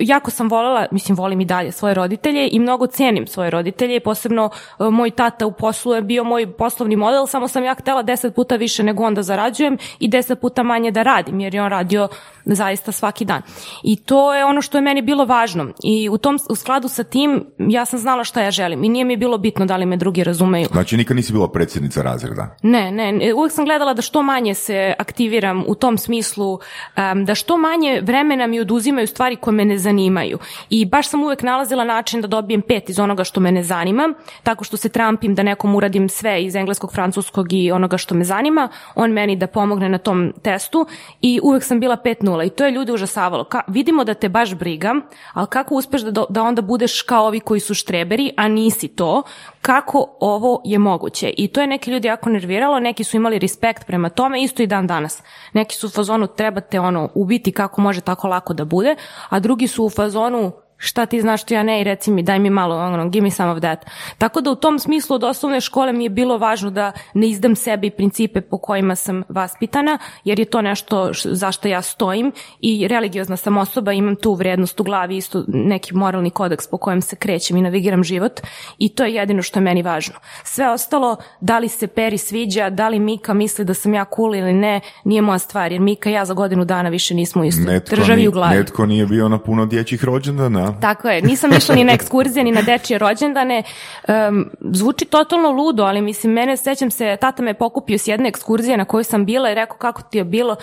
jako sam volela, mislim volim i dalje svoje roditelje i mnogo cenim svoje roditelje, posebno e, moj tata u poslu je bio moj poslovni model, samo sam ja htela deset puta više nego onda zarađujem i deset puta manje da radim, jer je on radio zaista svaki dan. I to je ono što je meni bilo važno i u tom u skladu sa tim ja sam znala šta ja želim i nije mi bilo bitno da li me drugi razumeju. Znači, nikad nisi bila predsjednica razreda. Ne, ne, ne, uvijek sam gledala da što manje se aktiviram u tom smislu, em, da što manje vremena mi oduzimaju stvari koje me ne zanimaju. I baš sam uvijek nalazila način da dobijem pet iz onoga što me ne zanima, tako što se trampim da nekom uradim sve iz engleskog, francuskog i onoga što me zanima, on meni da pomogne na tom testu i uvijek sam bila 5-0 i to je ljude užasavalo. Ka, vidimo da te baš briga, ali kako uspeš da, da onda budeš kao ovi koji su štreberi, a nisi to, kako ovo je moguće. I to je neki ljudi jako nerviralo, neki su imali respekt prema tome, isto i dan danas. Neki su u fazonu trebate ono ubiti kako može tako lako da bude, a drugi su u fazonu šta ti znaš što ja ne i reci mi daj mi malo ono, give me some of that. Tako da u tom smislu od osnovne škole mi je bilo važno da ne izdam sebi principe po kojima sam vaspitana, jer je to nešto š- zašto ja stojim i religiozna sam osoba, imam tu vrednost u glavi, isto neki moralni kodeks po kojem se krećem i navigiram život i to je jedino što je meni važno. Sve ostalo, da li se Peri sviđa, da li Mika misli da sam ja cool ili ne, nije moja stvar, jer Mika i ja za godinu dana više nismo u istoj državi u glavi. netko nije bio na puno dječjih rođendana. Tako je, nisam išla ni na ekskurzije, ni na dečije rođendane. Em, zvuči totalno ludo, ali mislim, mene, sećam se, tata me pokupio s jedne ekskurzije na kojoj sam bila i rekao kako ti je bilo.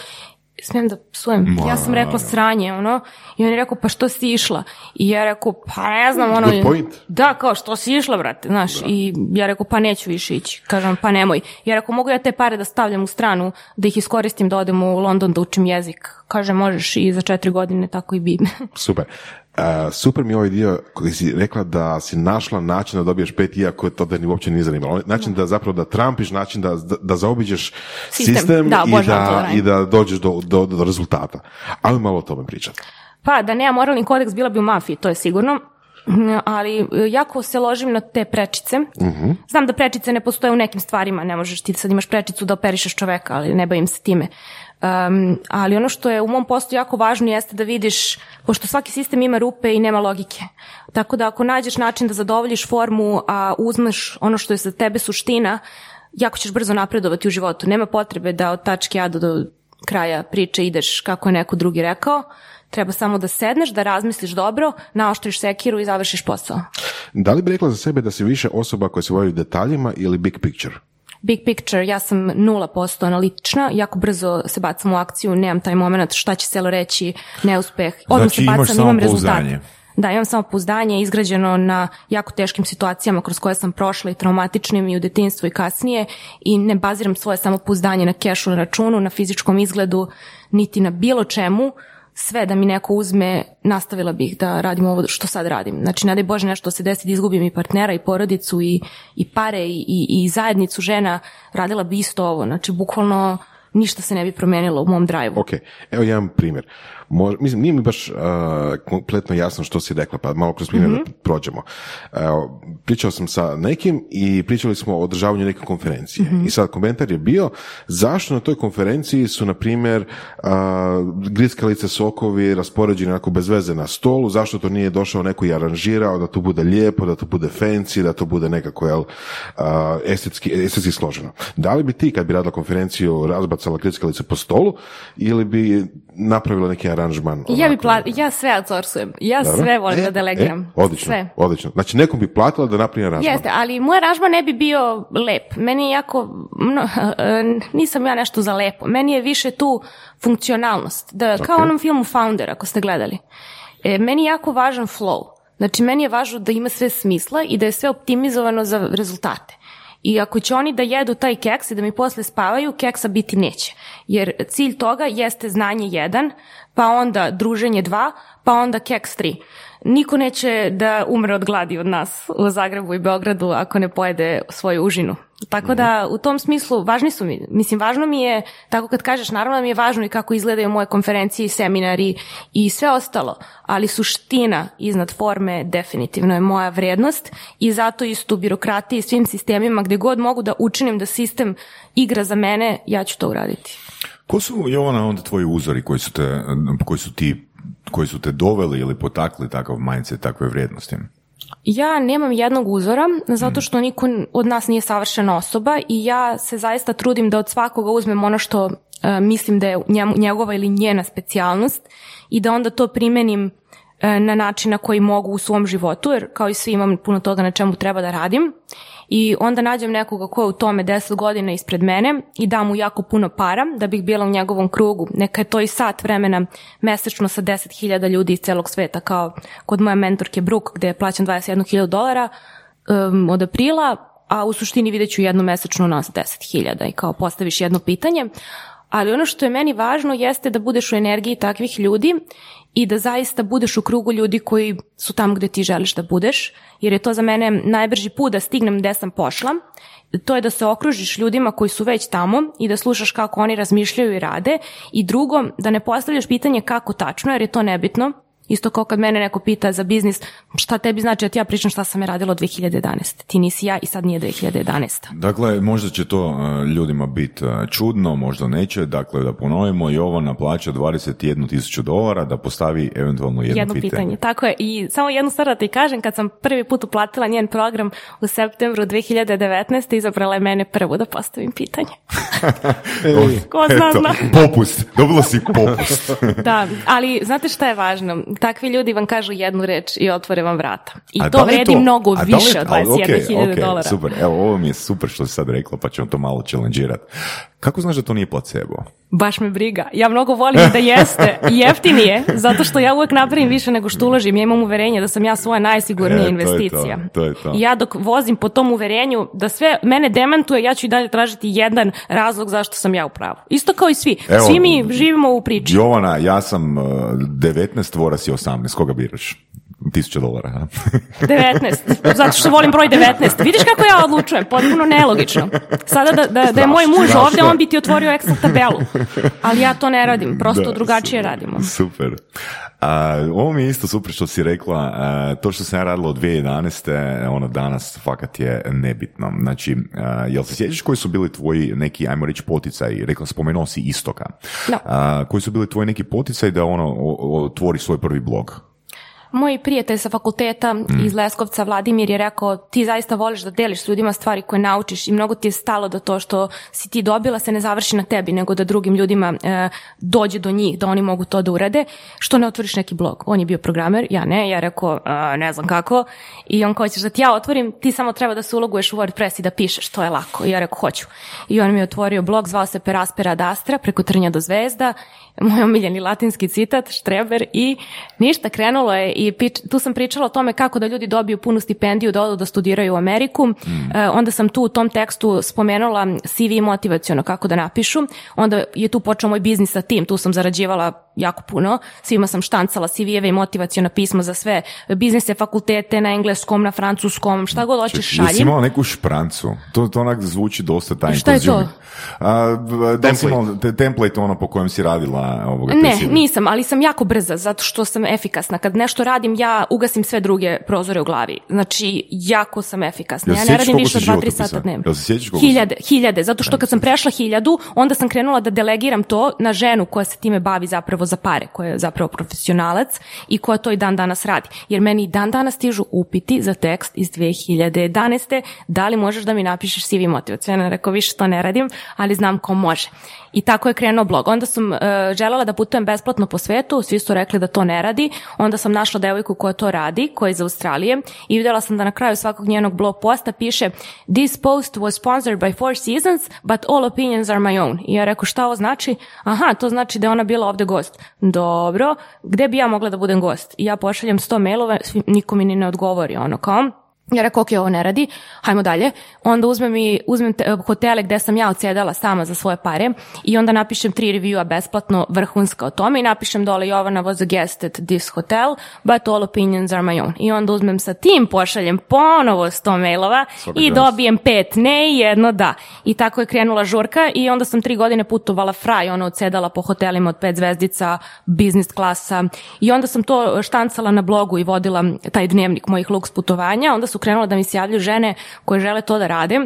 Smijem da psujem. Ja sam rekla sranje, ono. I on je rekao, pa što si išla? I ja rekao, pa ne znam, ono. Da, kao što si išla, brate, znaš. I ja rekao, pa neću više ići. Kažem, pa nemoj. Ja rekao, mogu ja te pare da stavljam u stranu, da ih iskoristim da odem u London da učim jezik. Kaže, možeš i za četiri godine, tako i bi. Super. E, super mi je ovaj dio koji si rekla da si našla način da dobiješ pet iako to da ni uopće nije zanimalo. On- Način da zapravo da trampiš, način da, da zaobiđeš sistem, Sistem. Da, i, da i da dođeš do, do, do rezultata. Ali malo o tome pričati. Pa, da nema moralni kodeks, bila bi u mafiji, to je sigurno. Ali jako se ložim na te prečice. Znam da prečice ne postoje u nekim stvarima, ne možeš ti sad imaš prečicu da operišeš čoveka, ali ne bavim se time. Um, ali ono što je u mom poslu jako važno jeste da vidiš, pošto svaki sistem ima rupe i nema logike. Tako da ako nađeš način da zadovoljiš formu, a uzmeš ono što je za tebe suština, jako ćeš brzo napredovati u životu. Nema potrebe da od tačke A do, kraja priče ideš kako je neko drugi rekao. Treba samo da sedneš, da razmisliš dobro, naoštriš sekiru i završiš posao. Da li bi rekla za sebe da si više osoba koja se bavi detaljima ili big picture? Big picture, ja sam 0% analitična, jako brzo se bacam u akciju, nemam taj moment šta će selo reći, neuspeh, odmah Znači, se imaš bacam, imam rezultat. Da, imam samopouzdanje izgrađeno na jako teškim situacijama kroz koje sam prošla i traumatičnim i u detinstvu i kasnije i ne baziram svoje samopouzdanje na kešu na računu, na fizičkom izgledu, niti na bilo čemu, sve da mi neko uzme, nastavila bih da radim ovo što sad radim. Znači, ne daj Bože nešto se desi da izgubim i partnera i porodicu i, i pare i, i, zajednicu žena, radila bi isto ovo. Znači, bukvalno ništa se ne bi promijenilo u mom drive-u. Ok, evo jedan primjer. Mo- mislim, nije mi baš uh, kompletno jasno što si rekla, pa malo kroz primjer da prođemo. Evo, pričao sam sa nekim i pričali smo o održavanju neke konferencije. I sad komentar je bio zašto na toj konferenciji su, na primjer, uh, grickalice, sokovi raspoređeni onako bez veze na stolu, zašto to nije došao neko i aranžirao, da to bude lijepo, da to bude fancy, da to bude nekako, jel, uh, estetski, estetski složeno. Da li bi ti, kad bi radila konferenciju, razbacala grickalice po stolu ili bi napravila neki aranžman? Ja bi pla- ja sve outsourcujem. Ja Dobro. sve volim E, da delegiram. e, odlično, Sve. odlično. Znači, nekom bi platila da napravi aranžman. Jeste, ali moj aranžman ne bi bio lep. Meni je jako, no, nisam ja nešto za lepo. Meni je više tu funkcionalnost. Da, Kao u onom filmu Founder, ako ste gledali. E, meni je jako važan flow. Znači, meni je važno da ima sve smisla i da je sve optimizovano za rezultate. I ako će oni da jedu taj keks i da mi posle spavaju, keksa biti neće. Jer cilj toga jeste znanje jedan, pa onda druženje dva, pa onda keks tri. Niko neće da umre od gladi od nas u Zagrebu i Beogradu ako ne pojede svoju užinu. Tako da u tom smislu važni su mi, mislim važno mi je, tako kad kažeš naravno mi je važno i kako izgledaju moje konferencije i seminari i sve ostalo, ali suština iznad forme definitivno je moja vrednost i zato isto u birokratiji i svim sistemima gdje god mogu da učinim da sistem igra za mene, ja ću to uraditi. Ko su, Jovana, onda tvoji uzori koji su te, koji su ti, koji su te doveli ili potakli takav mindset, takve vrijednosti? Ja nemam jednog uzora, zato što niko od nas nije savršena osoba i ja se zaista trudim da od svakoga uzmem ono što e, mislim da je njegova ili njena specijalnost i da onda to primenim na način na koji mogu u svom životu, jer kao i svi imam puno toga na čemu treba da radim. I onda nađem nekoga ko je u tome 10 godina ispred mene i dam mu jako puno para da bih bila u njegovom krugu. Neka je to i sat vremena mesečno sa 10.000 ljudi iz celog sveta, kao kod moje mentorke Brooke gde je plaćan 21.000 dolara um, od aprila, a u suštini vidjet ću jednu mesečno na 10.000 i kao postaviš jedno pitanje. Ali ono što je meni važno jeste da budeš u energiji takvih ljudi i da zaista budeš u krugu ljudi koji su tamo gde ti želiš da budeš, jer je to za mene najbrži put da stignem gde sam pošla. To je da se okružiš ljudima koji su već tamo i da slušaš kako oni razmišljaju i rade. I drugo, da ne postavljaš pitanje kako tačno, jer je to nebitno. Isto kao kad mene neko pita za biznis, šta tebi znači da ti ja pričam šta sam je radila od 2011. Ti nisi ja i sad nije 2011. Dakle, možda će to uh, ljudima biti uh, čudno, možda neće. Dakle, da ponovimo, Jovana plaća 21 tisuću dolara da postavi eventualno jedno, jedno pitanje. Tako je. I samo jednu stvar da ti kažem, kad sam prvi put uplatila njen program u septembru 2019. izabrala je mene prvu da postavim pitanje. Ko zna, Eto, popust. Dobila si popust. Da, ali znate šta je važno? Takvi ljudi vam kažu jednu reč i otvore vam vrata. I A to da vredi mnogo a da li više od ali 21.000 ok, ok, dolara. Super, evo ovo mi je super što si sad rekla, pa ćemo to malo challengeirati. Kako znaš da to nije placebo? Baš me briga. Ja mnogo volim da jeste jeftinije, zato što ja uvek napravim više nego što uložim. Ja imam uverenje da sam ja svoja najsigurnija E, to je investicija. to, to je to. I ja dok vozim po tom uverenju da sve mene demantuje, ja ću i dalje tražiti jedan razlog zašto sam ja u pravu. Isto kao i svi. Evo, svi mi živimo u priči. Jovana, ja sam uh, 19, tvora si 18, koga biraš? Tisuća dolara, ha? 19. Zato što volim broj 19. Vidiš kako ja odlučujem? Potpuno nelogično. Sada da, da, da je moj muž Strašno. ovdje, on bi ti otvorio Excel tabelu. Ali ja to ne radim. Prosto Da, drugačije super, radimo. Super. A, ovo mi je isto super što si rekla, a, to što sam ja radila od 2011. ono danas fakat je nebitno. Znači, a, jel se sjećaš koji su bili tvoji neki, ajmo reći, poticaji, rekla, spomenuo si istoka. A, koji su bili tvoji neki poticaji da ono otvori svoj prvi blog? Moj prijatelj sa fakulteta iz Leskovca, Vladimir, je rekao ti zaista voliš da deliš s ljudima stvari koje naučiš i mnogo ti je stalo da to što si ti dobila se ne završi na tebi, nego da drugim ljudima e, dođe do njih, da oni mogu to da urade. Što ne otvoriš neki blog? On je bio programer, ja ne, ja rekao "A, ne znam kako i on kao ćeš da ti ja otvorim, ti samo treba da se uloguješ u WordPress i da pišeš, to je lako. I ja rekao hoću. I on mi je otvorio blog, zvao se Peraspera ad Astra, preko trnja do zvezda, moj omiljeni latinski citat, štreber i ništa, krenulo je i pič- tu sam pričala o tome kako da ljudi dobiju punu stipendiju da odu da studiraju u Ameriku. E, onda sam tu u tom tekstu spomenula CV motivaciono kako da napišu. Onda je tu počeo moj biznis sa tim, tu sam zarađivala jako puno. Svima sam štancala CV-eve i motivaciona pisma za sve biznise, fakultete na engleskom, na francuskom, šta god hoćeš Jesi šaljem. imala neku šprancu? To, to onak zvuči dosta time Šta je to? A, da si Template. imala te- template ono po kojem si radila ovoga Ne, CV? nisam, ali sam jako brza zato što sam efikasna. Kad nešto radim, ja ugasim sve druge prozore u glavi. Znači, jako sam efikasna. Ja ne radim više od si 2-3 životopisa? sata dnevno. Jel se sjećaš koliko si- Hiljade, hiljade, zato što kad sam prešla hiljadu, onda sam krenula da delegiram to na ženu koja se time bavi zapravo za pare, koja je zapravo profesionalac i koja to i dan danas radi. Jer meni i dan danas stižu upiti za tekst iz 2011. Da li možeš da mi napišeš CV motivaciju? Ja rekao, više to ne radim, ali znam ko može. I tako je krenuo blog. Onda sam e, želela da putujem besplatno po svetu, svi su rekli da to ne radi. Onda sam našla devojku koja to radi, koja je iz Australije i vidjela sam da na kraju svakog njenog blog posta piše This post was sponsored by Four Seasons, but all opinions are my own. I ja rekao, šta ovo znači? Aha, to znači da je ona bila ovde gost. Dobro, gde bi ja mogla da budem gost? Ja pošaljem 100 mailova, niko mi ni ne odgovori, ono kao, ja rekao, ok, ovo ne radi, hajmo dalje. Onda uzmem i uzmem te- hotele gde sam ja odsjedala sama za svoje pare i onda napišem tri reviewa besplatno vrhunska o tome i napišem dole Jovana was a guest at this hotel, but all opinions are my own. I onda uzmem sa tim, pošaljem ponovo 100 mailova Svaka i dobijem pet ne i jedno da. I tako je krenula žurka i onda sam tri godine putovala fraj, ono odsedala po hotelima od pet zvezdica, biznis klasa i onda sam to štancala na blogu i vodila taj dnevnik mojih luks putovanja. Onda su krenule da mi se javljaju žene koje žele to da rade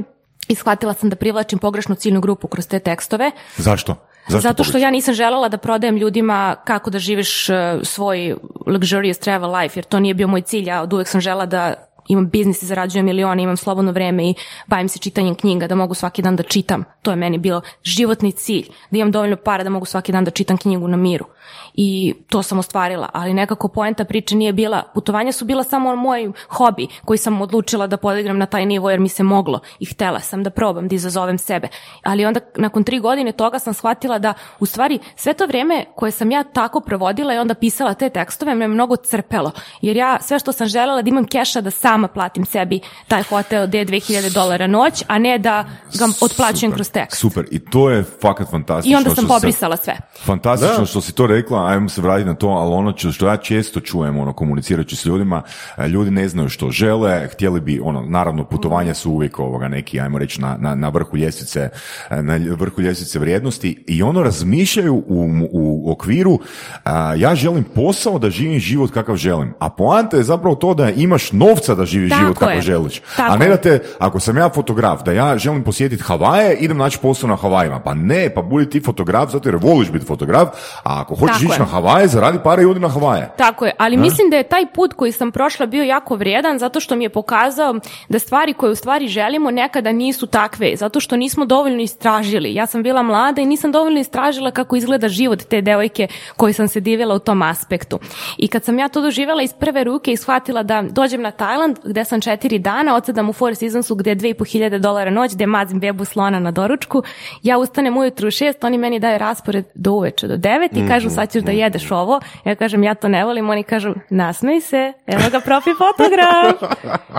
i shvatila sam da privlačim pogrešnu ciljnu grupu kroz te tekstove. Zašto? Zašto Zato što pogrešno? ja nisam želela da prodajem ljudima kako da živiš e, svoj luxurious travel life, jer to nije bio moj cilj. Ja od uvek sam žela da imam biznis i zarađujem milione, imam slobodno vreme i bavim se čitanjem knjiga, da mogu svaki dan da čitam. To je meni bilo životni cilj, da imam dovoljno para da mogu svaki dan da čitam knjigu na miru. I to sam ostvarila, ali nekako poenta priče nije bila, putovanja su bila samo moj hobi koji sam odlučila da podigram na taj nivo jer mi se moglo i htela sam da probam, da izazovem sebe. Ali onda nakon tri godine toga sam shvatila da u stvari sve to vrijeme koje sam ja tako provodila i onda pisala te tekstove me mnogo crpelo. Jer ja sve što sam želela da imam keša da sama platim sebi taj hotel gde je 2000 dolara noć, a ne da ga otplaćujem Super, kroz tekst. Super, i to je fakat fantastično. I onda sam što se- pobrisala sve. Fantastično Da. što si to rekla, ajmo se vratiti na to, ali ono što ja često čujem, ono, komunicirajući s ljudima, e, ljudi ne znaju što žele, htjeli bi, ono, naravno, putovanja su uvijek ovoga neki, ajmo reći, na, na, na vrhu ljestvice, e, na vrhu ljestvice vrijednosti i ono razmišljaju u, u okviru, a, ja želim posao da živim život kakav želim, a poanta je zapravo to da imaš novca da živiš Tako život je. želiš, Tako a ne da te, ako sam ja fotograf, da ja želim posjetiti Havaje, idem naći posao na Havajima. Pa ne, pa budi ti fotograf zato jer voliš biti fotograf, a ako hoćeš Tako ići je. na Havaje, zaradi pare i odi na Havaje. Tako je, ali mislim da je taj put koji sam prošla bio jako vrijedan zato što mi je pokazao da stvari koje u stvari želimo nekada nisu takve, zato što nismo dovoljno istražili. Ja sam bila mlada i nisam dovoljno istražila kako izgleda život te devojke koji sam se divila u tom aspektu. I kad sam ja to doživjela iz prve ruke i shvatila da dođem na Tajland gde sam četiri dana, odsedam u Four Seasonsu gde je 2500 dolara noć, gde mazim bebu slona na doručku, ja ustanem ujutru u šest, oni meni daju raspored do uveče do devet i kažu sad ćeš da jedeš ovo. Ja kažem ja to ne volim, oni kažu nasmej se, evo ga profi fotograf.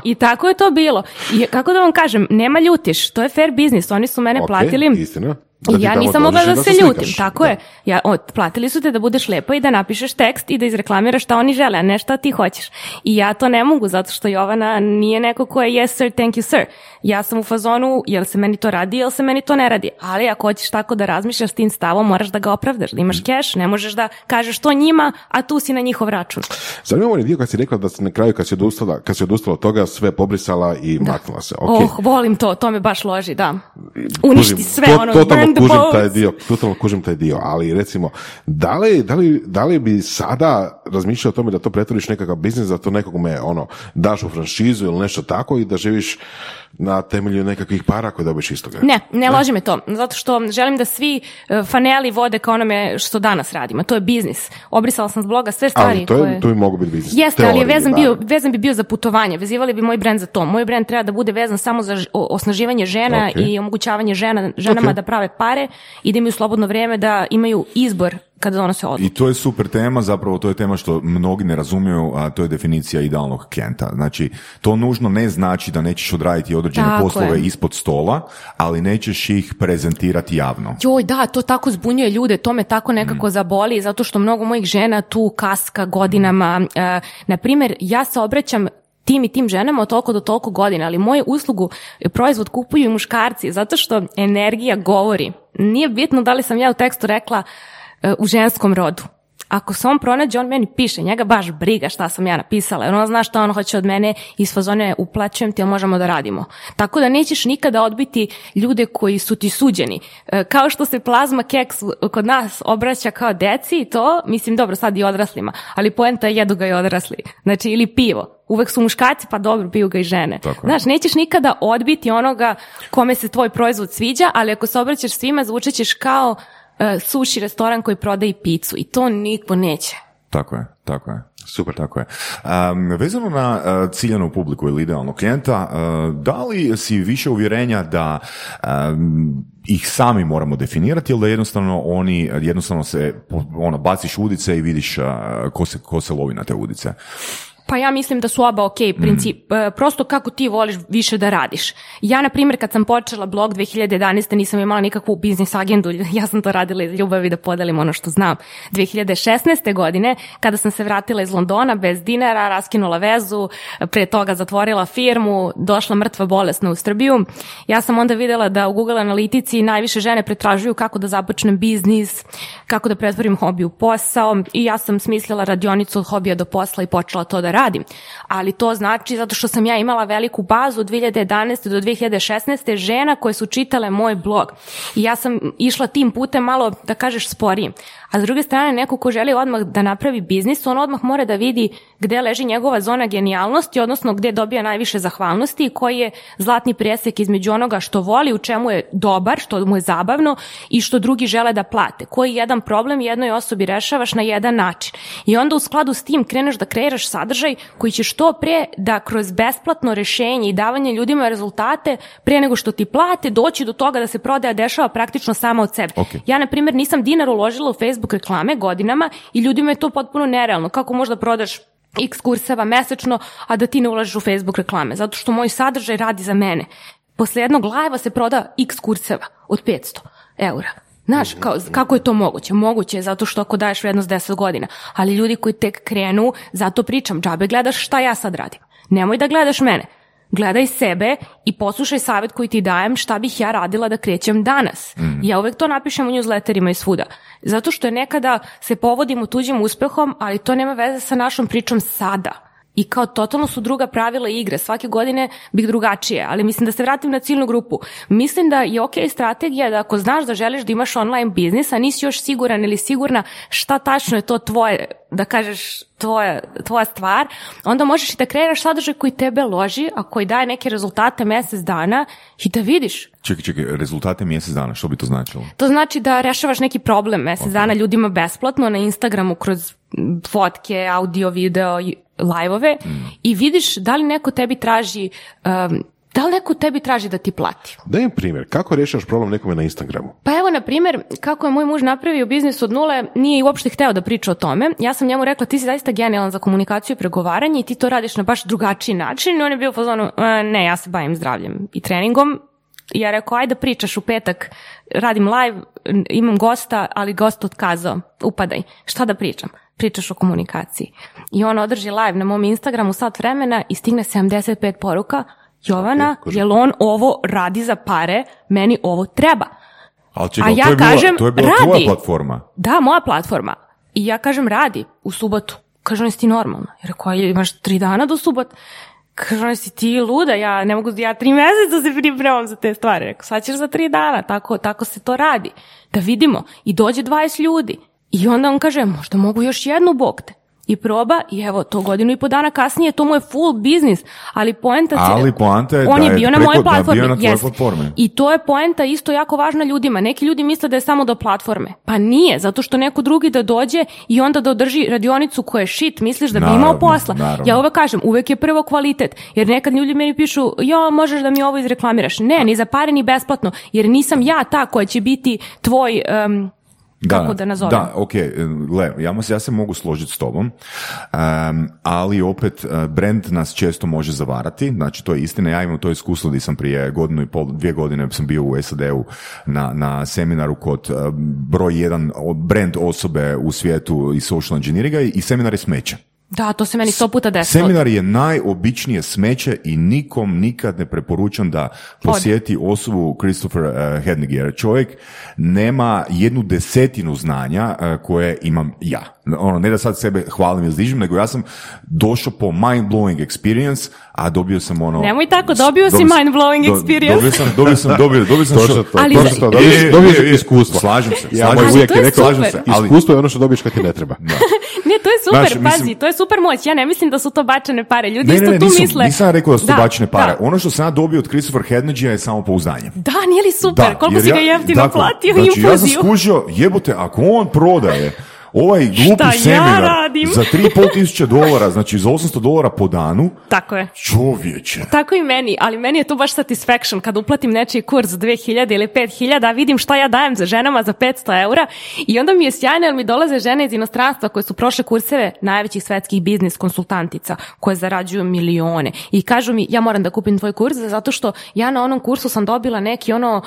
I tako je to bilo. I kako da vam kažem, nema ljutiš, to je fair biznis, oni su mene Ok, platili. istina. Da ja nisam mogla da se slikaš. ljutim, tako Da. je. Ja, o, platili su te da budeš lepa i da napišeš tekst i da izreklamiraš šta oni žele, a ne šta ti hoćeš. I ja to ne mogu zato što Jovana nije neko ko je yes sir, thank you sir. Ja sam u fazonu, jel se meni to radi, jel se meni to ne radi. Ali ako hoćeš tako da razmišljaš s tim stavom, moraš da ga opravdaš, da imaš keš, ne možeš da kažeš to njima, a tu si na njihov račun. Zanimljivo je dio kad si rekla da si na kraju kad si odustala, kad si odustala od toga sve pobrisala i maknula se. Ok. Oh, volim to, to me baš loži, da. Uništi Kužim, sve, to- ono, totalno kužim taj dio, totalno kužim taj dio, ali recimo, da li, da li, da li bi sada razmišljao o tome da to pretvoriš nekakav biznis, da to nekome ono, daš u franšizu ili nešto tako i da živiš na temelju nekakvih para koje dobiš iz toga? Ne, ne loži me to, zato što želim da svi e, faneli vode kao onome što danas radimo. To je biznis. Obrisala sam s bloga sve stvari Ali to, je, koje... to bi mogu biti biznis. Jeste, ali vezan, bio, vezan bi bio za putovanje. Vezivali bi moj brend za to. Moj brend treba da bude vezan samo za osnaživanje žena i omogućavanje žena, ženama da prave pare i da imaju slobodno vrijeme da imaju izbor kada donose odluku. I to je super tema, zapravo to je tema što mnogi ne razumiju, a to je definicija idealnog klijenta. Znači, to nužno ne znači da nećeš odraditi određene Tako poslove je. ispod stola, ali nećeš ih prezentirati javno. Joj, da, to tako zbunjuje ljude, to me tako nekako zaboli, zato što mnogo mojih žena tu kaska godinama. E, na primjer, ja se obraćam tim i tim ženama od toliko do toliko godina, ali moju uslugu, e, proizvod kupuju i muškarci, zato što energija govori. Nije bitno da li sam ja u tekstu rekla e, u ženskom rodu. Ako se on pronađe, on meni piše, njega baš briga šta sam ja napisala, jer on zna šta on hoće od mene iz fazone uplaćujem ti, jel možemo da radimo. Tako da nećeš nikada odbiti ljude koji su ti suđeni. E, Kao što se plazma keks kod nas obraća kao deci i to, mislim dobro sad i odraslima, ali poenta je jedu ga i odrasli. Znači ili pivo. Uvek su muškarci, pa dobro, piju ga i žene. Tako. Znaš, nećeš nikada odbiti onoga kome se tvoj proizvod sviđa, ali ako se obraćaš svima, zvučat ćeš kao e, sushi restoran koji prodaje picu i to niko neće. Tako je, tako je. Super. Tako je. Um, vezano na uh, ciljanu publiku ili idealnog klijenta, uh, da li si više uvjerenja da um, ih sami moramo definirati ili da jednostavno oni, jednostavno se ono, baciš udice i vidiš uh, ko, se, ko se lovi na te udice? Pa ja mislim da su oba ok, princip, e, prosto kako ti voliš više da radiš. Ja, na primjer, kad sam počela blog 2011. nisam imala nikakvu biznis agendu, ja sam to radila iz ljubavi da podelim ono što znam. 2016. godine, kada sam se vratila iz Londona bez dinara, raskinula vezu, pre toga zatvorila firmu, došla mrtva bolesna u Srbiju, ja sam onda vidjela da u Google analitici najviše žene pretražuju kako da započnem biznis, kako da pretvorim hobi u posao i ja sam smislila radionicu od hobija do posla i počela to da radim. Ali to znači zato što sam ja imala veliku bazu od 2011. do 2016. žena koje su čitale moj blog. I ja sam išla tim putem malo, da kažeš, sporije. A s druge strane, neko ko želi odmah da napravi biznis, on odmah mora da vidi gde leži njegova zona genijalnosti, odnosno gde dobija najviše zahvalnosti i koji je zlatni presek između onoga što voli, u čemu je dobar, što mu je zabavno i što drugi žele da plate. Koji jedan problem jednoj osobi rešavaš na jedan način. I onda u skladu s tim kreneš da kreiraš sadržaj koji će što pre da kroz besplatno rešenje i davanje ljudima rezultate pre nego što ti plate doći do toga da se prodaja dešava praktično sama od sebe. Ok. Ja, na primjer, nisam dinar uložila u Facebook reklame godinama i ljudima je to potpuno nerealno. Kako možda prodaš x kurseva mesečno, a da ti ne ulažeš u Facebook reklame? Zato što moj sadržaj radi za mene. Posle jednog live se proda x kurseva od 500 eura. Znaš, kao, kako je to moguće? Moguće je zato što ako daješ vrednost 10 godina. Ali ljudi koji tek krenu, zato pričam, džabe gledaš šta ja sad radim. Nemoj da gledaš mene. Gledaj sebe i poslušaj savjet koji ti dajem šta bih ja radila da krećem danas. Ja uvek to napišem u newsletterima i svuda. Zato što je nekada se povodimo tuđim uspehom, ali to nema veze sa našom pričom sada. I kao totalno su druga pravila igre. Svake godine bih drugačije, ali mislim da se vratim na ciljnu grupu. Mislim da je ok strategija da ako znaš da želiš da imaš online biznis, a nisi još siguran ili sigurna šta tačno je to tvoje, da kažeš tvoja, tvoja stvar, onda možeš i da kreiraš sadržaj koji tebe loži, a koji daje neke rezultate mjesec dana i da vidiš. Čekaj, čekaj, rezultate mjesec dana, što bi to značilo? To znači da rešavaš neki problem mjesec dana ljudima besplatno na Instagramu kroz fotke, audio, video, i live-ove i vidiš da li neko tebi traži um, da li neko tebi traži da ti plati? Daj mi primjer, kako rješavaš problem nekome na Instagramu? Pa evo, na primjer, kako je moj muž napravio biznis od nule, nije i uopšte hteo da priča o tome. Ja sam njemu rekla, ti si zaista genijalan za komunikaciju i pregovaranje i ti to radiš na baš drugačiji način. I on je bio u fazonu, "E, ne, ja se bavim zdravljem i treningom. I ja rekao, ajde pričaš u petak, radim live, imam gosta, ali gost otkazao, upadaj. Šta da pričam? Pričaš o komunikaciji. I on održi live na mom Instagramu sat vremena i stigne 75 poruka Jovana, Ok, kužim. jel on ovo radi za pare, meni ovo treba. Ali čekaj, A ja to je bila, kažem, to je bila radi. tvoja platforma. Da, moja platforma. I ja kažem, radi u subotu. Kaže, on si ti normalno. Jer ako imaš tri dana do subot, kaže, on si ti luda, ja ne mogu, ja tri mjeseca se pripremam za te stvari. Rekao, sad ćeš za tri dana, tako, tako se to radi. Da vidimo. I dođe 20 ljudi. I onda on kaže, možda mogu još jednu bog te. I proba i evo to godinu i po dana kasnije to mu je full biznis, ali poenta Ali poanta je on da je bio na mojoj je bio na jest. platformi. I to je poenta isto jako važna ljudima. Neki ljudi misle da je samo do platforme. Pa nije, zato što neko drugi da dođe i onda da održi radionicu koja je shit, misliš da bi Naravno, imao posla. naravno. Ja uvek kažem, uvek je prvo kvalitet. Jer nekad ljudi meni pišu, ja, možeš da mi ovo izreklamiraš. Ne, ni za pare, ni besplatno. Jer nisam ja ta koja će biti tvoj... em, kako da nazovem? Da, ok, gle, ja, mas- ja se mogu složiti s tobom, em, ali opet e, brand nas često može zavarati, znači to je istina, ja imam to iskustvo gdje sam prije godinu i pol, dvije godine sam bio u SAD-u na, na seminaru kod e, broj jedan brand osobe u svijetu i social engineeringa i seminar je smeće. Da, to se meni sto puta desilo. Seminar je najobičnije smeće i nikom nikad ne preporučam da posjeti osobu Christopher uh, Hednig, jer čovjek nema jednu desetinu znanja uh, koje imam ja. Ono, ne da sad sebe hvalim i zdižem, nego ja sam došao po mind-blowing experience, a dobio sam ono... Nemoj tako, dobio si mind-blowing experience. Dobio sam, dobio sam, dobio, dobio sam što- to, Ali- to. Dobiješ, je, dobiješ je, je. iskustvo. Slažem se, Ja se. uvijek je rekao, Slažem se, ali iskustvo je ono što dobiješ kad ti ne treba. Ne, to je super, Znaš, mislim- pazi, to je super moć. Ja ne mislim da su to bačene pare. Ljudi Ne, isto ne, ne, tu nisam, misle. nisam rekao da su to bačene pare. da. Ono što sam ja dobio od Christopher Hednegija je samo pouzdanje. Da, nije li super? Koliko si ga jeftino dakle, platio znači, ja sam skužio, jebote, ako on prodaje ovaj glupi Šta ja seminar radim? za 3,5 tisuće dolara, znači za 800 dolara po danu, Tako je. čovječe. Tako i meni, ali meni je to baš satisfaction kad uplatim nečiji kurs za 2000 ili 5000, a vidim šta ja dajem za ženama za 500 eura i onda mi je sjajno jer mi dolaze žene iz inostranstva koje su prošle kurseve najvećih svetskih biznis konsultantica koje zarađuju milione i kažu mi ja moram da kupim tvoj kurs zato što ja na onom kursu sam dobila neki ono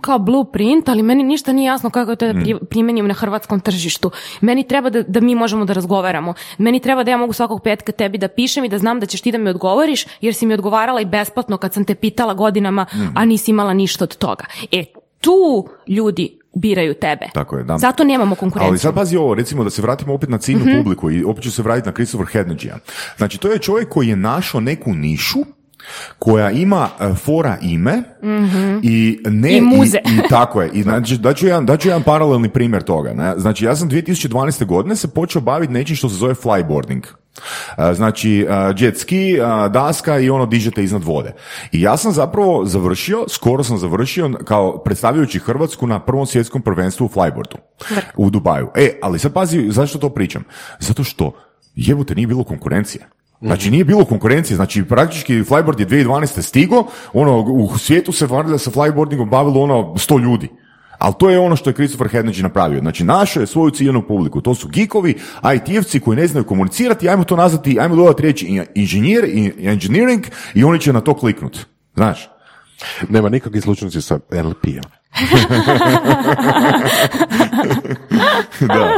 kao blueprint, ali meni ništa nije jasno kako je to da pri- primenim na hrvatskom tržištu. Meni treba da, da mi možemo da razgovaramo. Meni treba da ja mogu svakog petka tebi da pišem i da znam da ćeš ti da mi odgovoriš, jer si mi odgovarala i besplatno kad sam te pitala godinama, a nisi imala ništa od toga. E, tu ljudi biraju tebe. Tako je, da. Zato nemamo konkurenciju. Ali sad pazi ovo, recimo da se vratimo opet na ciljnu publiku i opet ću se vratiti na Christopher Hednegija. Znači, to je čovjek koji je našao neku nišu koja ima e, fora ime i ne I muze. i, i tako je i znači daću jedan daću jedan paralelni primjer toga ne? znači ja sam 2012. godine se počeo baviti nečim što se zove flyboarding E, Znači, e, jet ski, daska i ono dižete iznad vode. I ja sam zapravo završio, skoro sam završio kao predstavljajući Hrvatsku na prvom svjetskom prvenstvu u flyboardu u Dubaju. E, ali sad pazi, zašto to pričam? Zato što jebote nije bilo konkurencije. Znači nije bilo konkurencije, znači praktički flyboard je 2012. stigo, ono, u svijetu se valjda sa flyboardingom bavilo ono 100 ljudi. Ali to je ono što je Christopher Hednage napravio. Znači, našao je svoju ciljenu publiku. To su geekovi, IT-evci koji ne znaju komunicirati, ajmo to nazvati, ajmo dodati riječ inženjer, engineering i oni će na to kliknut. Znaš? Nema nikakvih slučajnosti sa LP-em. da.